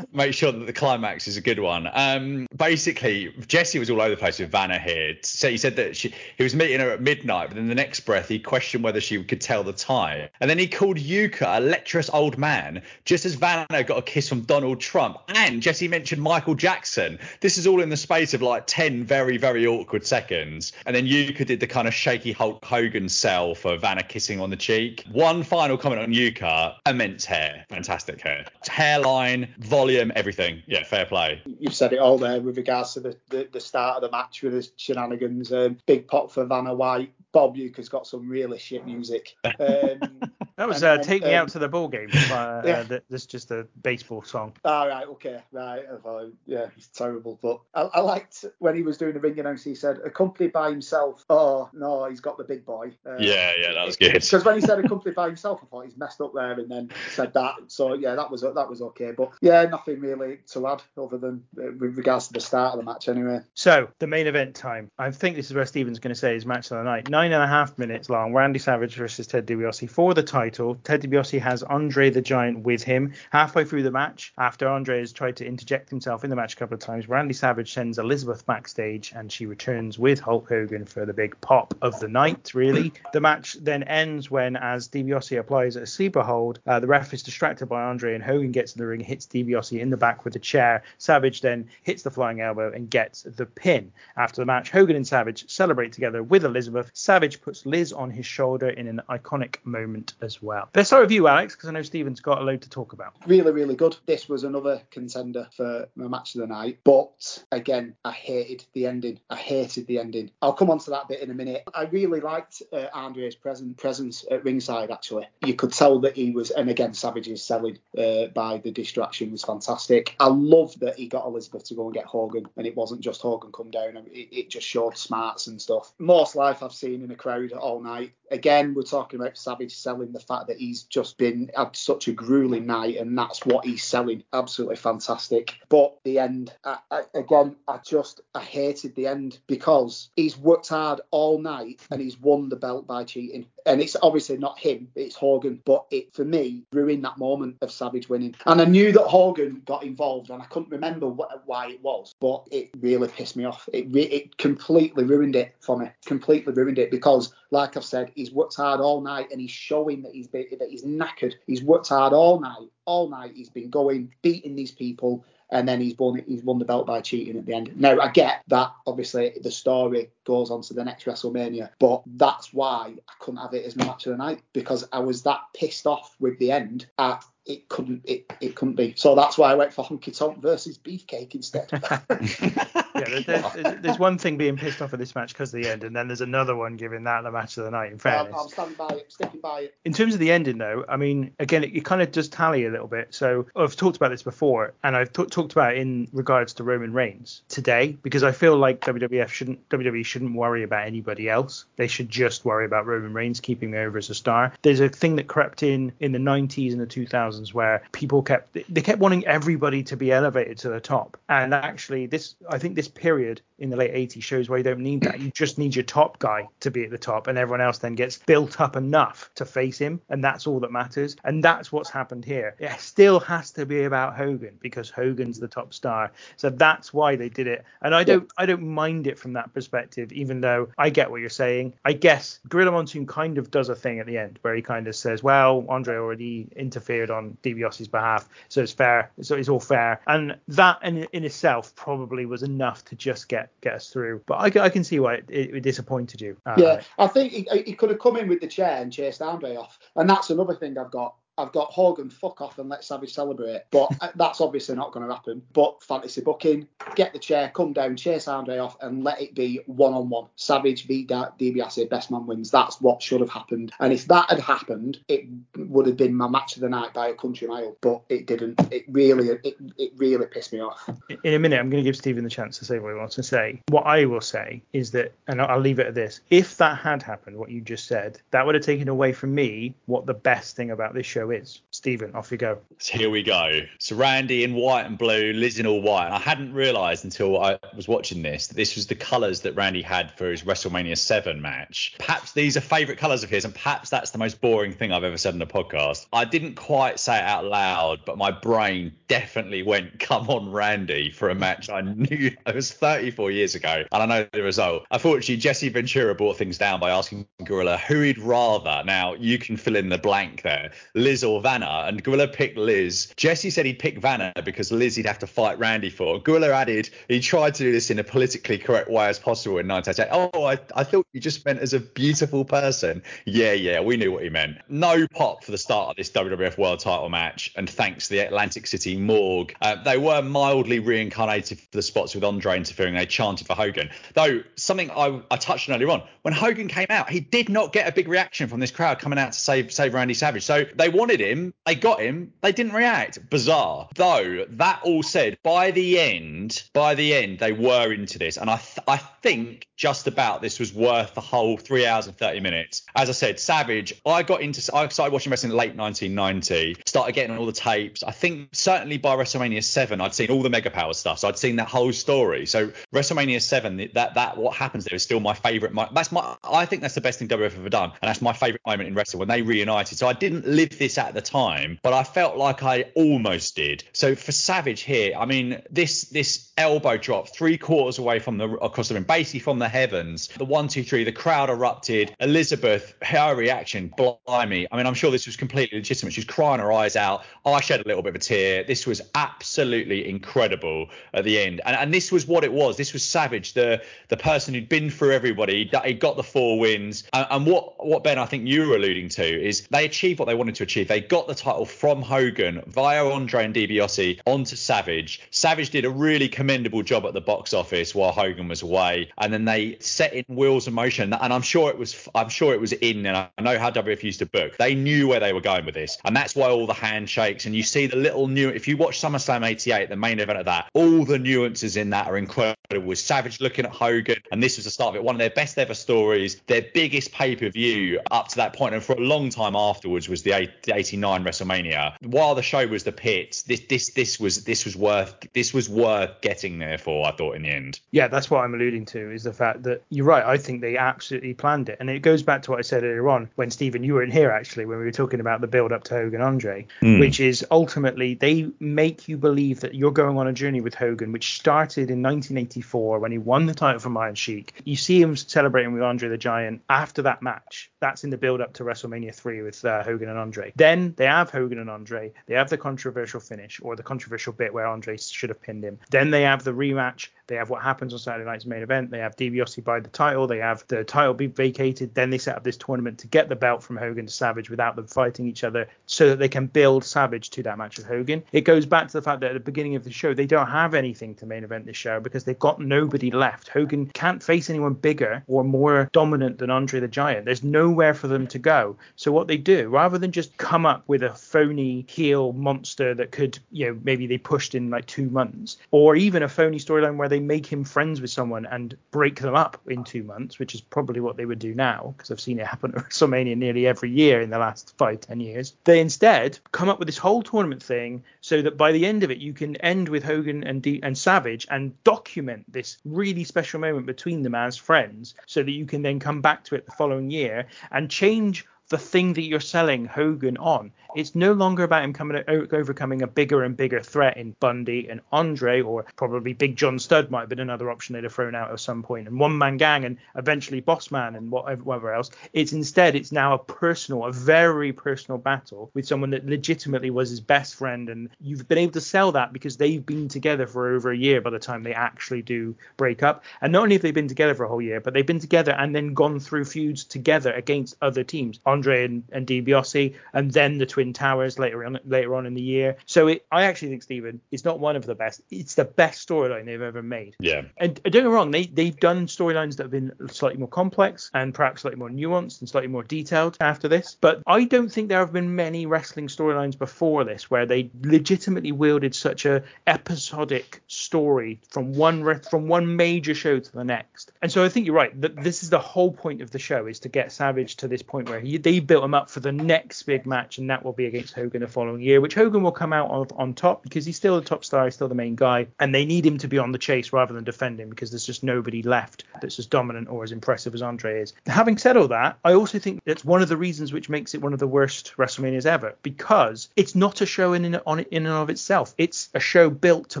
make sure that the climax is a good one. Um, basically, Jesse was all over the place with Vanna here. So he said that she, he was meeting her at midnight, but in the next breath, he questioned whether she could tell the time. And then he called Uecker a lecherous old man, just as Vanna got a kiss from Donald Trump. And Jesse mentioned Michael Jackson. This is all in the space of like 10 very, very awkward seconds. And then Uecker did the kind of shaky Hulk Hogan sell for Vanna kissing on the cheek. One final comment on Uecker immense hair. Fantastic hair. Hairline, volume, everything. Yeah, fair play. You've said it all there with regards to the, the, the start of the match with the shenanigans. Um, big pop for Vanna White. Bob Uecker's got some really shit music. Um, that was uh, Take Me Out to the Ball Game. Uh, yeah. Uh, that's just a baseball song. All right, okay, right. Thought, yeah, he's terrible. But I, I, liked when he was doing the ring announce, he said, accompanied by himself. Oh, no, he's got the big boy. Uh, yeah, yeah, that was good. Because when he said accompanied by himself, I thought he's messed up there and then said that. So, yeah, that was that was okay. But, yeah, nothing really to add other than uh, with regards to the start of the match anyway. So, the main event time. I think this is where Steven's going to say his match of the night. Nine and a half minutes long. Randy Savage versus Ted DiBiase for the title. Ted DiBiase has Andre the Giant with him. Halfway through the match, after Andre has tried to interject himself in the match a couple of times, Randy Savage sends Elizabeth backstage and she returns with Hulk Hogan for the big pop of the night, really. The match then ends when, as DiBiase applies a sleeper hold, uh, the ref is distracted by Andre and Hogan gets in the ring, hits DiBiase in the back with a chair. Savage then hits the flying elbow and gets the pin. After the match, Hogan and Savage celebrate together with Elizabeth. Savage puts Liz on his shoulder in an iconic moment as well. Let's start with you, Alex, because I know Steven's got a load to talk about. Really, really good. This was another contender for my match of the night, but again, I hated the ending. I hated the ending. I'll come on to that bit in a minute. I really liked uh, Andre's present, presence at ringside, actually. You could tell that he was, and again, Savage's selling uh, by the distraction was fantastic. I love that he got Elizabeth to go and get Hogan, and it wasn't just Hogan come down. It, it just showed smarts and stuff. Most life I've seen in a crowd all night. Again, we're talking about Savage selling the fact that he's just been had such a grueling night, and that's what he's selling. Absolutely fantastic. But the end, I, I, again, I just I hated the end because he's worked hard all night and he's won the belt by cheating. And it's obviously not him, it's Hogan. But it for me ruined that moment of Savage winning. And I knew that Hogan got involved, and I couldn't remember what, why it was, but it really pissed me off. It re- it completely ruined it for me. Completely ruined it because, like I've said, he's worked hard all night and he's showing that he's that he's knackered. He's worked hard all night. All night he's been going, beating these people, and then he's won he's won the belt by cheating at the end. Now I get that obviously the story goes on to the next WrestleMania, but that's why I couldn't have it as my match of the night because I was that pissed off with the end. At it couldn't it, it couldn't be. So that's why I went for Honky Tonk versus Beefcake instead. yeah, there's, there's, there's, one thing being pissed off at this match because of the end, and then there's another one giving that the match of the night. In fairness, I'm, I'm standing by it, sticking by it. In terms of the ending, though, I mean, again, it, it kind of does tally a little bit. So I've talked about this before, and I've t- talked about it in regards to Roman Reigns today because I feel like WWF shouldn't WWE shouldn't worry about anybody else. They should just worry about Roman Reigns keeping me over as a star. There's a thing that crept in in the 90s and the 2000s where people kept they kept wanting everybody to be elevated to the top, and actually this I think this period in the late 80s shows where you don't need that. You just need your top guy to be at the top, and everyone else then gets built up enough to face him, and that's all that matters. And that's what's happened here. It still has to be about Hogan because Hogan's the top star. So that's why they did it. And I don't I don't mind it from that perspective, even though I get what you're saying. I guess Gorilla Monsoon kind of does a thing at the end where he kind of says, well, Andre already interfered on DiBiase's behalf. So it's fair. So it's all fair. And that in, in itself probably was enough to just get get us through. But I, I can see why it, it, disappointed you. Uh, yeah, I think he, he could have come in with the chair and chased Andre off. And that's another thing I've got I've got Hogan fuck off and let Savage celebrate. But uh, that's obviously not going to happen. But fantasy booking, get the chair, come down, chase Andre off, and let it be one on one. Savage v DiBiase, best man wins. That's what should have happened. And if that had happened, it would have been my match of the night by a country mile. But it didn't. It really, it, it really pissed me off. In a minute, I'm going to give Stephen the chance to say what he wants to say. What I will say is that, and I'll leave it at this: if that had happened, what you just said, that would have taken away from me what the best thing about this show is. Stephen, off you go. So here we go. So Randy in white and blue, Liz in all white. And I hadn't realised until I was watching this that this was the colours that Randy had for his WrestleMania 7 match. Perhaps these are favourite colours of his, and perhaps that's the most boring thing I've ever said in a podcast. I didn't quite say it out loud, but my brain definitely went, "Come on, Randy!" for a match I knew it was 34 years ago, and I know the result. Unfortunately, Jesse Ventura brought things down by asking Gorilla who he'd rather. Now you can fill in the blank there, Liz or Vanna, and Gorilla picked Liz. Jesse said he'd pick Vanna because Liz he'd have to fight Randy for. Gorilla added he tried to do this in a politically correct way as possible in 1988. Oh, I, I thought you just meant as a beautiful person. Yeah, yeah, we knew what he meant. No pop for the start of this WWF World Title match, and thanks to the Atlantic City Morgue, uh, they were mildly reincarnated for the spots with Andre interfering. They chanted for Hogan, though something I, I touched on earlier on. When Hogan came out, he did not get a big reaction from this crowd coming out to save save Randy Savage. So they wanted him. They got him. They didn't react. Bizarre. Though that all said, by the end, by the end, they were into this, and I th- I think just about this was worth the whole three hours and 30 minutes. As I said, Savage. I got into. I started watching wrestling in late 1990. Started getting all the tapes. I think certainly by WrestleMania 7, I'd seen all the Mega Power stuff. So I'd seen that whole story. So WrestleMania 7, that that what happens there is still my favorite. My, that's my. I think that's the best thing WWF ever done, and that's my favorite moment in wrestling when they reunited. So I didn't live this at the time, but I felt like I almost did. So for Savage here, I mean, this this elbow drop three quarters away from the across the ring, basically from the heavens. The one, two, three, the crowd erupted. Elizabeth, her reaction, blimey. I mean, I'm sure this was completely legitimate. She's crying her eyes out. I shed a little bit of a tear. This was absolutely incredible at the end. And, and this was what it was. This was Savage, the the person who'd been through everybody. that He got the four wins. And, and what what Ben, I think you were alluding to is they achieved what they wanted to achieve. They got the title from Hogan via Andre and DiBiase onto Savage. Savage did a really commendable job at the box office while Hogan was away, and then they set in wheels of motion. And I'm sure it was I'm sure it was in, and I know how WF used to book. They knew where they were going with this, and that's why all the handshakes and you see the little new. If you watch SummerSlam '88, the main event of that, all the nuances in that are incredible. With Savage looking at Hogan, and this was the start of it. One of their best ever stories, their biggest pay per view up to that point, and for a long time afterwards was the 89 WrestleMania. While the show was the pit, this this this was this was worth this was worth getting there for. I thought in the end. Yeah, that's what I'm alluding to is the fact that you're right. I think they absolutely planned it, and it goes back to what I said earlier on when Stephen, you were in here actually when we were talking about the build up to Hogan Andre, mm. which is ultimately they make you believe that you're going on a journey with Hogan, which started in 1984 when he won the title from Iron Sheik. You see him celebrating with Andre the Giant after that match. That's in the build up to WrestleMania 3 with uh, Hogan and Andre. Then they have Hogan and Andre. They have the controversial finish or the controversial bit where Andre should have pinned him. Then they have the rematch. They have what happens on Saturday night's main event. They have DiBiase buy the title. They have the title be vacated. Then they set up this tournament to get the belt from Hogan to Savage without them fighting each other so that they can build Savage to that match with Hogan. It goes back to the fact that at the beginning of the show, they don't have anything to main event this show because they've got nobody left. Hogan can't face anyone bigger or more dominant than Andre the Giant. There's nowhere for them to go. So what they do, rather than just come up with a phony heel monster that could, you know, maybe they pushed in like two months, or even a phony storyline where they make him friends with someone and break them up in two months, which is probably what they would do now, because I've seen it happen at WrestleMania nearly every year in the last five, ten years. They instead come up with this whole tournament thing so that by the end of it, you can end with Hogan and D- and Savage and document this really special moment between them as friends, so that you can then come back to it the following year and change the thing that you're selling Hogan on. It's no longer about him coming overcoming a bigger and bigger threat in Bundy and Andre, or probably Big John Studd might have been another option they'd have thrown out at some point, and One Man Gang, and eventually Boss Man, and whatever else. It's instead it's now a personal, a very personal battle with someone that legitimately was his best friend, and you've been able to sell that because they've been together for over a year by the time they actually do break up. And not only have they been together for a whole year, but they've been together and then gone through feuds together against other teams, Andre and, and DiBiase, and then the Twin Towers later on later on in the year. So it, I actually think Stephen it's not one of the best. It's the best storyline they've ever made. Yeah. And don't get me wrong, they they've done storylines that have been slightly more complex and perhaps slightly more nuanced and slightly more detailed after this. But I don't think there have been many wrestling storylines before this where they legitimately wielded such a episodic story from one from one major show to the next. And so I think you're right. That this is the whole point of the show is to get Savage to this point where he, they built him up for the next big match, and that will be against Hogan the following year, which Hogan will come out on, on top because he's still the top star, he's still the main guy, and they need him to be on the chase rather than defending him because there's just nobody left that's as dominant or as impressive as Andre is. Having said all that, I also think that's one of the reasons which makes it one of the worst WrestleManias ever because it's not a show in and, on, in and of itself. It's a show built to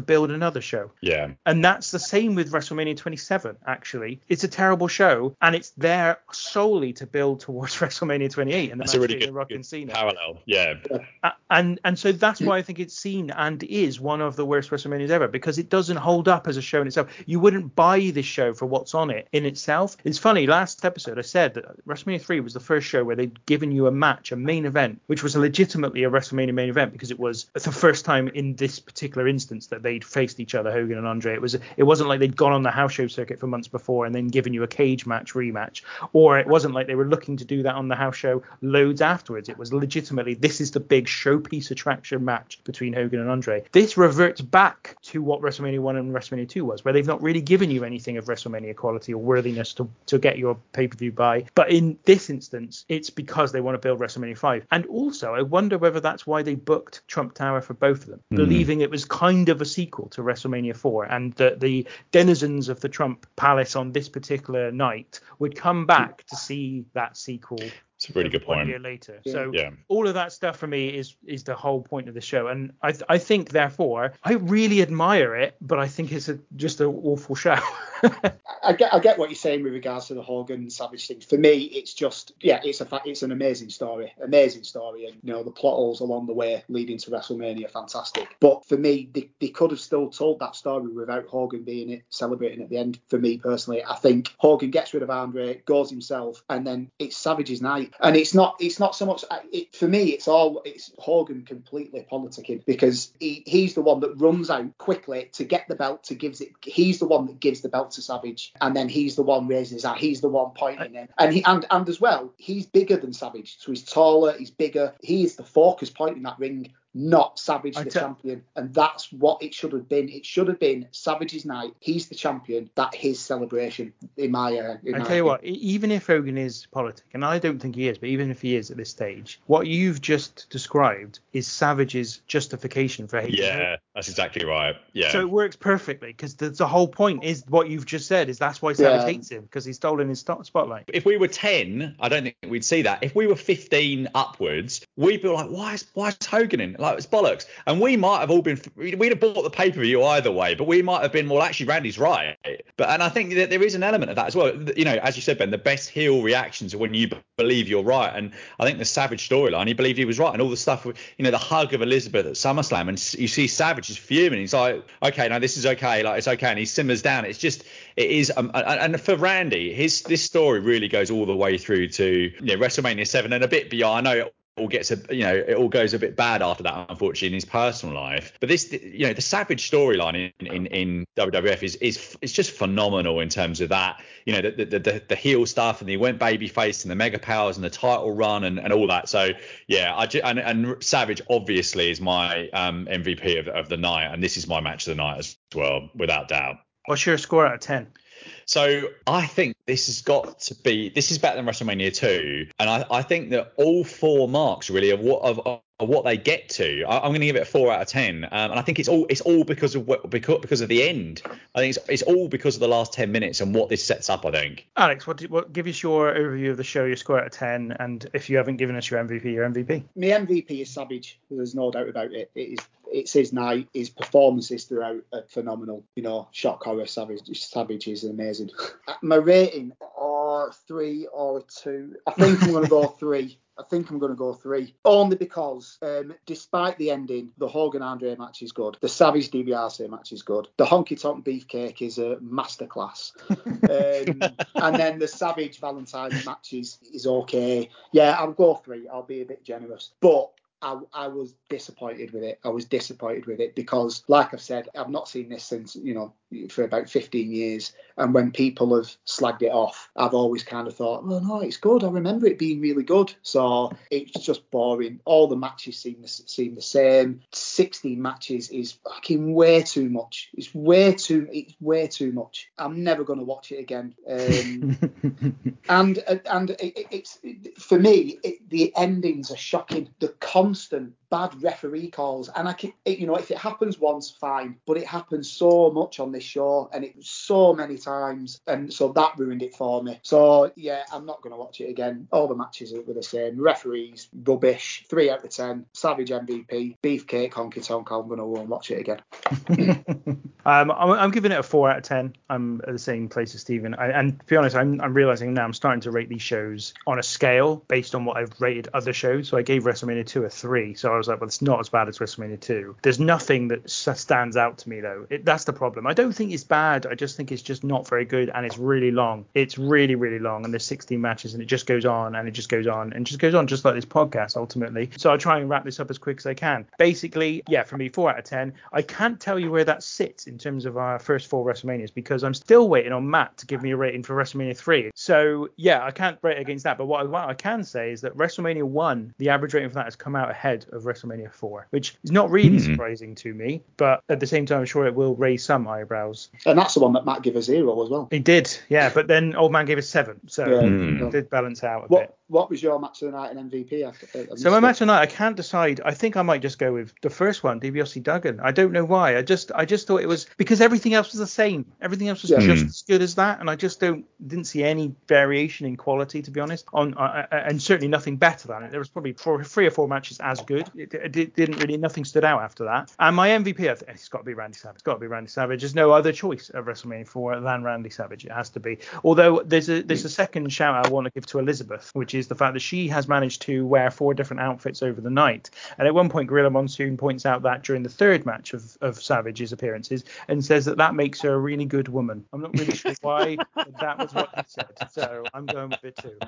build another show. Yeah. And that's the same with WrestleMania 27. Actually, it's a terrible show, and it's there solely to build towards WrestleMania 28 and that's a really good, Rock and Cena. parallel. Yeah. And and so that's why I think it's seen and is one of the worst WrestleManias ever because it doesn't hold up as a show in itself. You wouldn't buy this show for what's on it in itself. It's funny. Last episode I said that WrestleMania 3 was the first show where they'd given you a match, a main event, which was legitimately a WrestleMania main event because it was the first time in this particular instance that they'd faced each other, Hogan and Andre. It was it wasn't like they'd gone on the house show circuit for months before and then given you a cage match rematch, or it wasn't like they were looking to do that on the house show loads afterwards. It was legitimately this is the big showpiece attraction match between Hogan and Andre. This reverts back to what WrestleMania 1 and WrestleMania 2 was, where they've not really given you anything of WrestleMania quality or worthiness to, to get your pay per view buy. But in this instance, it's because they want to build WrestleMania 5. And also, I wonder whether that's why they booked Trump Tower for both of them, mm. believing it was kind of a sequel to WrestleMania 4 and that the denizens of the Trump Palace on this particular night would come back to see that sequel it's a really good point. One year later. Yeah. So yeah. all of that stuff for me is is the whole point of the show, and I I think therefore I really admire it, but I think it's a, just an awful show. I get I get what you're saying with regards to the Hogan Savage thing. For me, it's just yeah, it's a fa- it's an amazing story, amazing story, and you know the plot holes along the way leading to WrestleMania, fantastic. But for me, they, they could have still told that story without Hogan being it, celebrating at the end. For me personally, I think Hogan gets rid of Andre, goes himself, and then it's Savage's night and it's not it's not so much it, for me. It's all it's Hogan completely politicking because he, he's the one that runs out quickly to get the belt to gives it. He's the one that gives the belt to Savage, and then he's the one raises that. He's the one pointing him, and he and and as well, he's bigger than Savage, so he's taller, he's bigger. He is the focus point in that ring not Savage the champion. And that's what it should have been. It should have been Savage's night. He's the champion. That his celebration in my. Uh, in I my tell you what, even if Hogan is politic, and I don't think he is, but even if he is at this stage, what you've just described is Savage's justification for hating. Yeah, that's exactly right. Yeah. So it works perfectly because the, the, whole point is what you've just said is that's why Savage yeah. hates him because he's stolen his spotlight. If we were 10, I don't think we'd see that. If we were 15 upwards, we'd be like, why is why is Hogan in? Like it's bollocks. And we might have all been, we'd have bought the pay per view either way, but we might have been, well, actually, Randy's right. But and I think that there is an element of that as well. You know, as you said, Ben, the best heel reactions are when you believe you're right. And I think the Savage storyline, he believed he was right, and all the stuff, you know, the hug of Elizabeth at SummerSlam, and you see Savage is fuming. He's like, okay, now this is okay, like it's okay, and he simmers down. It's just, it is, um, and for Randy, his this story really goes all the way through to you know WrestleMania seven and a bit beyond. I know all gets a you know it all goes a bit bad after that unfortunately in his personal life. But this you know the savage storyline in, in in WWF is is is just phenomenal in terms of that you know the the, the, the heel stuff and he went baby babyface and the mega powers and the title run and, and all that. So yeah I just, and, and savage obviously is my um, MVP of, of the night. And this is my match of the night as well without doubt. What's your score out of 10 So I think this has got to be this is better than WrestleMania 2, and I, I think that all four marks really of what of, what they get to. I, am going to give it a four out of ten, um, and I think it's all it's all because of what because, because of the end. I think it's, it's all because of the last ten minutes and what this sets up. I think. Alex, what, what give us your overview of the show, your score out of ten, and if you haven't given us your MVP, your MVP. My MVP is Savage. There's no doubt about it. It is it's his night. His performances throughout are phenomenal. You know, shock horror, Savage, Savage is amazing. My rating, or three or two. I think I'm going to go three. I think I'm going to go three, only because um, despite the ending, the Hogan Andre match is good. The Savage DiBiase match is good. The Honky Tonk Beefcake is a masterclass. um, and then the Savage Valentine match is, is okay. Yeah, I'll go three. I'll be a bit generous. But I, I, was disappointed with it. I was disappointed with it because, like I've said, I've not seen this since, you know, for about 15 years. And when people have slagged it off, I've always kind of thought, well, no, it's good. I remember it being really good. So it's just boring. All the matches seem, seem the same. 16 matches is fucking way too much. It's way too, it's way too much. I'm never going to watch it again. Um, and and it, it's, for me, it, the endings are shocking. The constant bad referee calls, and I can, it, you know, if it happens once, fine, but it happens so much on this show, and it was so many times, and so that ruined it for me. So yeah, I'm not going to watch it again. All the matches were the same. Referees rubbish. Three out of ten. Savage MVP. Beefcake honky tonk. I'm going to watch it again. um, I'm, I'm, giving it a four out of ten. I'm at the same place as Stephen, I, and to be honest, I'm, I'm realizing now I'm starting to rate these shows on a scale based on what I've rated other shows. So I gave WrestleMania 2 a 3. So was like, well, it's not as bad as WrestleMania 2. There's nothing that stands out to me, though. It, that's the problem. I don't think it's bad. I just think it's just not very good and it's really long. It's really, really long. And there's 16 matches and it just goes on and it just goes on and just goes on, just like this podcast, ultimately. So I'll try and wrap this up as quick as I can. Basically, yeah, for me, 4 out of 10. I can't tell you where that sits in terms of our first four WrestleManias because I'm still waiting on Matt to give me a rating for WrestleMania 3. So yeah, I can't rate against that. But what I, what I can say is that WrestleMania 1, the average rating for that has come out ahead of WrestleMania 4, which is not really mm. surprising to me, but at the same time, I'm sure it will raise some eyebrows. And that's the one that Matt gave a zero as well. He did, yeah, but then Old Man gave a seven, so yeah. mm. it did balance out a what, bit. What was your match of the night and MVP? After, so my match of the night, I can't decide. I think I might just go with the first one, DiBiase Duggan. I don't know why. I just I just thought it was because everything else was the same. Everything else was yeah. just mm. as good as that, and I just don't didn't see any variation in quality to be honest. On uh, and certainly nothing better than it. There was probably four, three or four matches as good. It, it, didn't really nothing stood out after that. And my MVP, I it's got to be Randy Savage. It's got to be Randy Savage. There's no other choice at WrestleMania 4 than Randy Savage. It has to be. Although there's a there's a second shout out I want to give to Elizabeth, which is the fact that she has managed to wear four different outfits over the night. And at one point, Gorilla Monsoon points out that during the third match of, of Savage's appearances and says that that makes her a really good woman. I'm not really sure why, that was what he said. So I'm going with it too.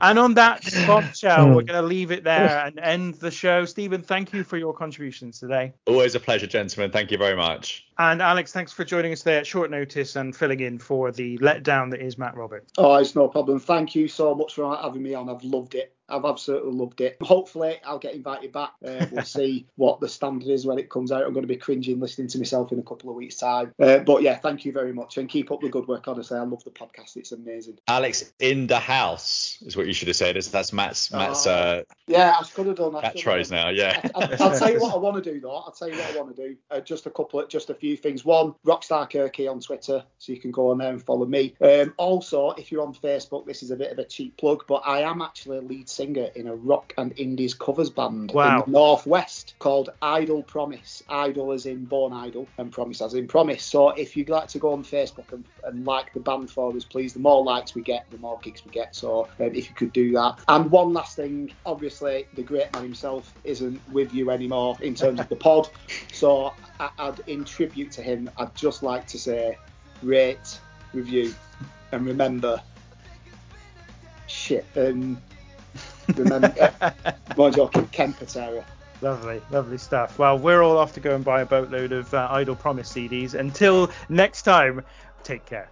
And on that bombshell, hmm. we're going to leave it there and end the show. Stephen, thank you for your contributions today. Always a pleasure, gentlemen. Thank you very much. And Alex, thanks for joining us there at short notice and filling in for the letdown that is Matt Roberts. Oh, it's no problem. Thank you so much for having me on. I've loved it. I've absolutely loved it. Hopefully, I'll get invited back. Uh, we'll see what the standard is when it comes out. I'm going to be cringing listening to myself in a couple of weeks' time. Uh, but yeah, thank you very much and keep up the good work. Honestly, I love the podcast. It's amazing. Alex in the house is what you should have said. That's Matt's Matt's. Uh, yeah, I could have done that. Catchphrase now. Yeah. I, will tell you what I want to do though. I'll tell you what I want to do. Uh, just a couple, of, just a few things. One, Rockstar Kirky on Twitter, so you can go on there and follow me. Um, also, if you're on Facebook, this is a bit of a cheap plug, but I am actually a lead singer in a rock and indies covers band wow. in the northwest called Idol Promise. Idol as in Born Idol and Promise as in Promise. So if you'd like to go on Facebook and, and like the band for us, please, the more likes we get, the more gigs we get. So um, if you could do that. And one last thing, obviously the great man himself isn't with you anymore in terms of the pod. So I, I'd, in tribute to him, I'd just like to say, rate, review, and remember, shit. Um, Remember, more joking, Ken Patera. Lovely, lovely stuff. Well, we're all off to go and buy a boatload of uh, Idol Promise CDs. Until next time, take care.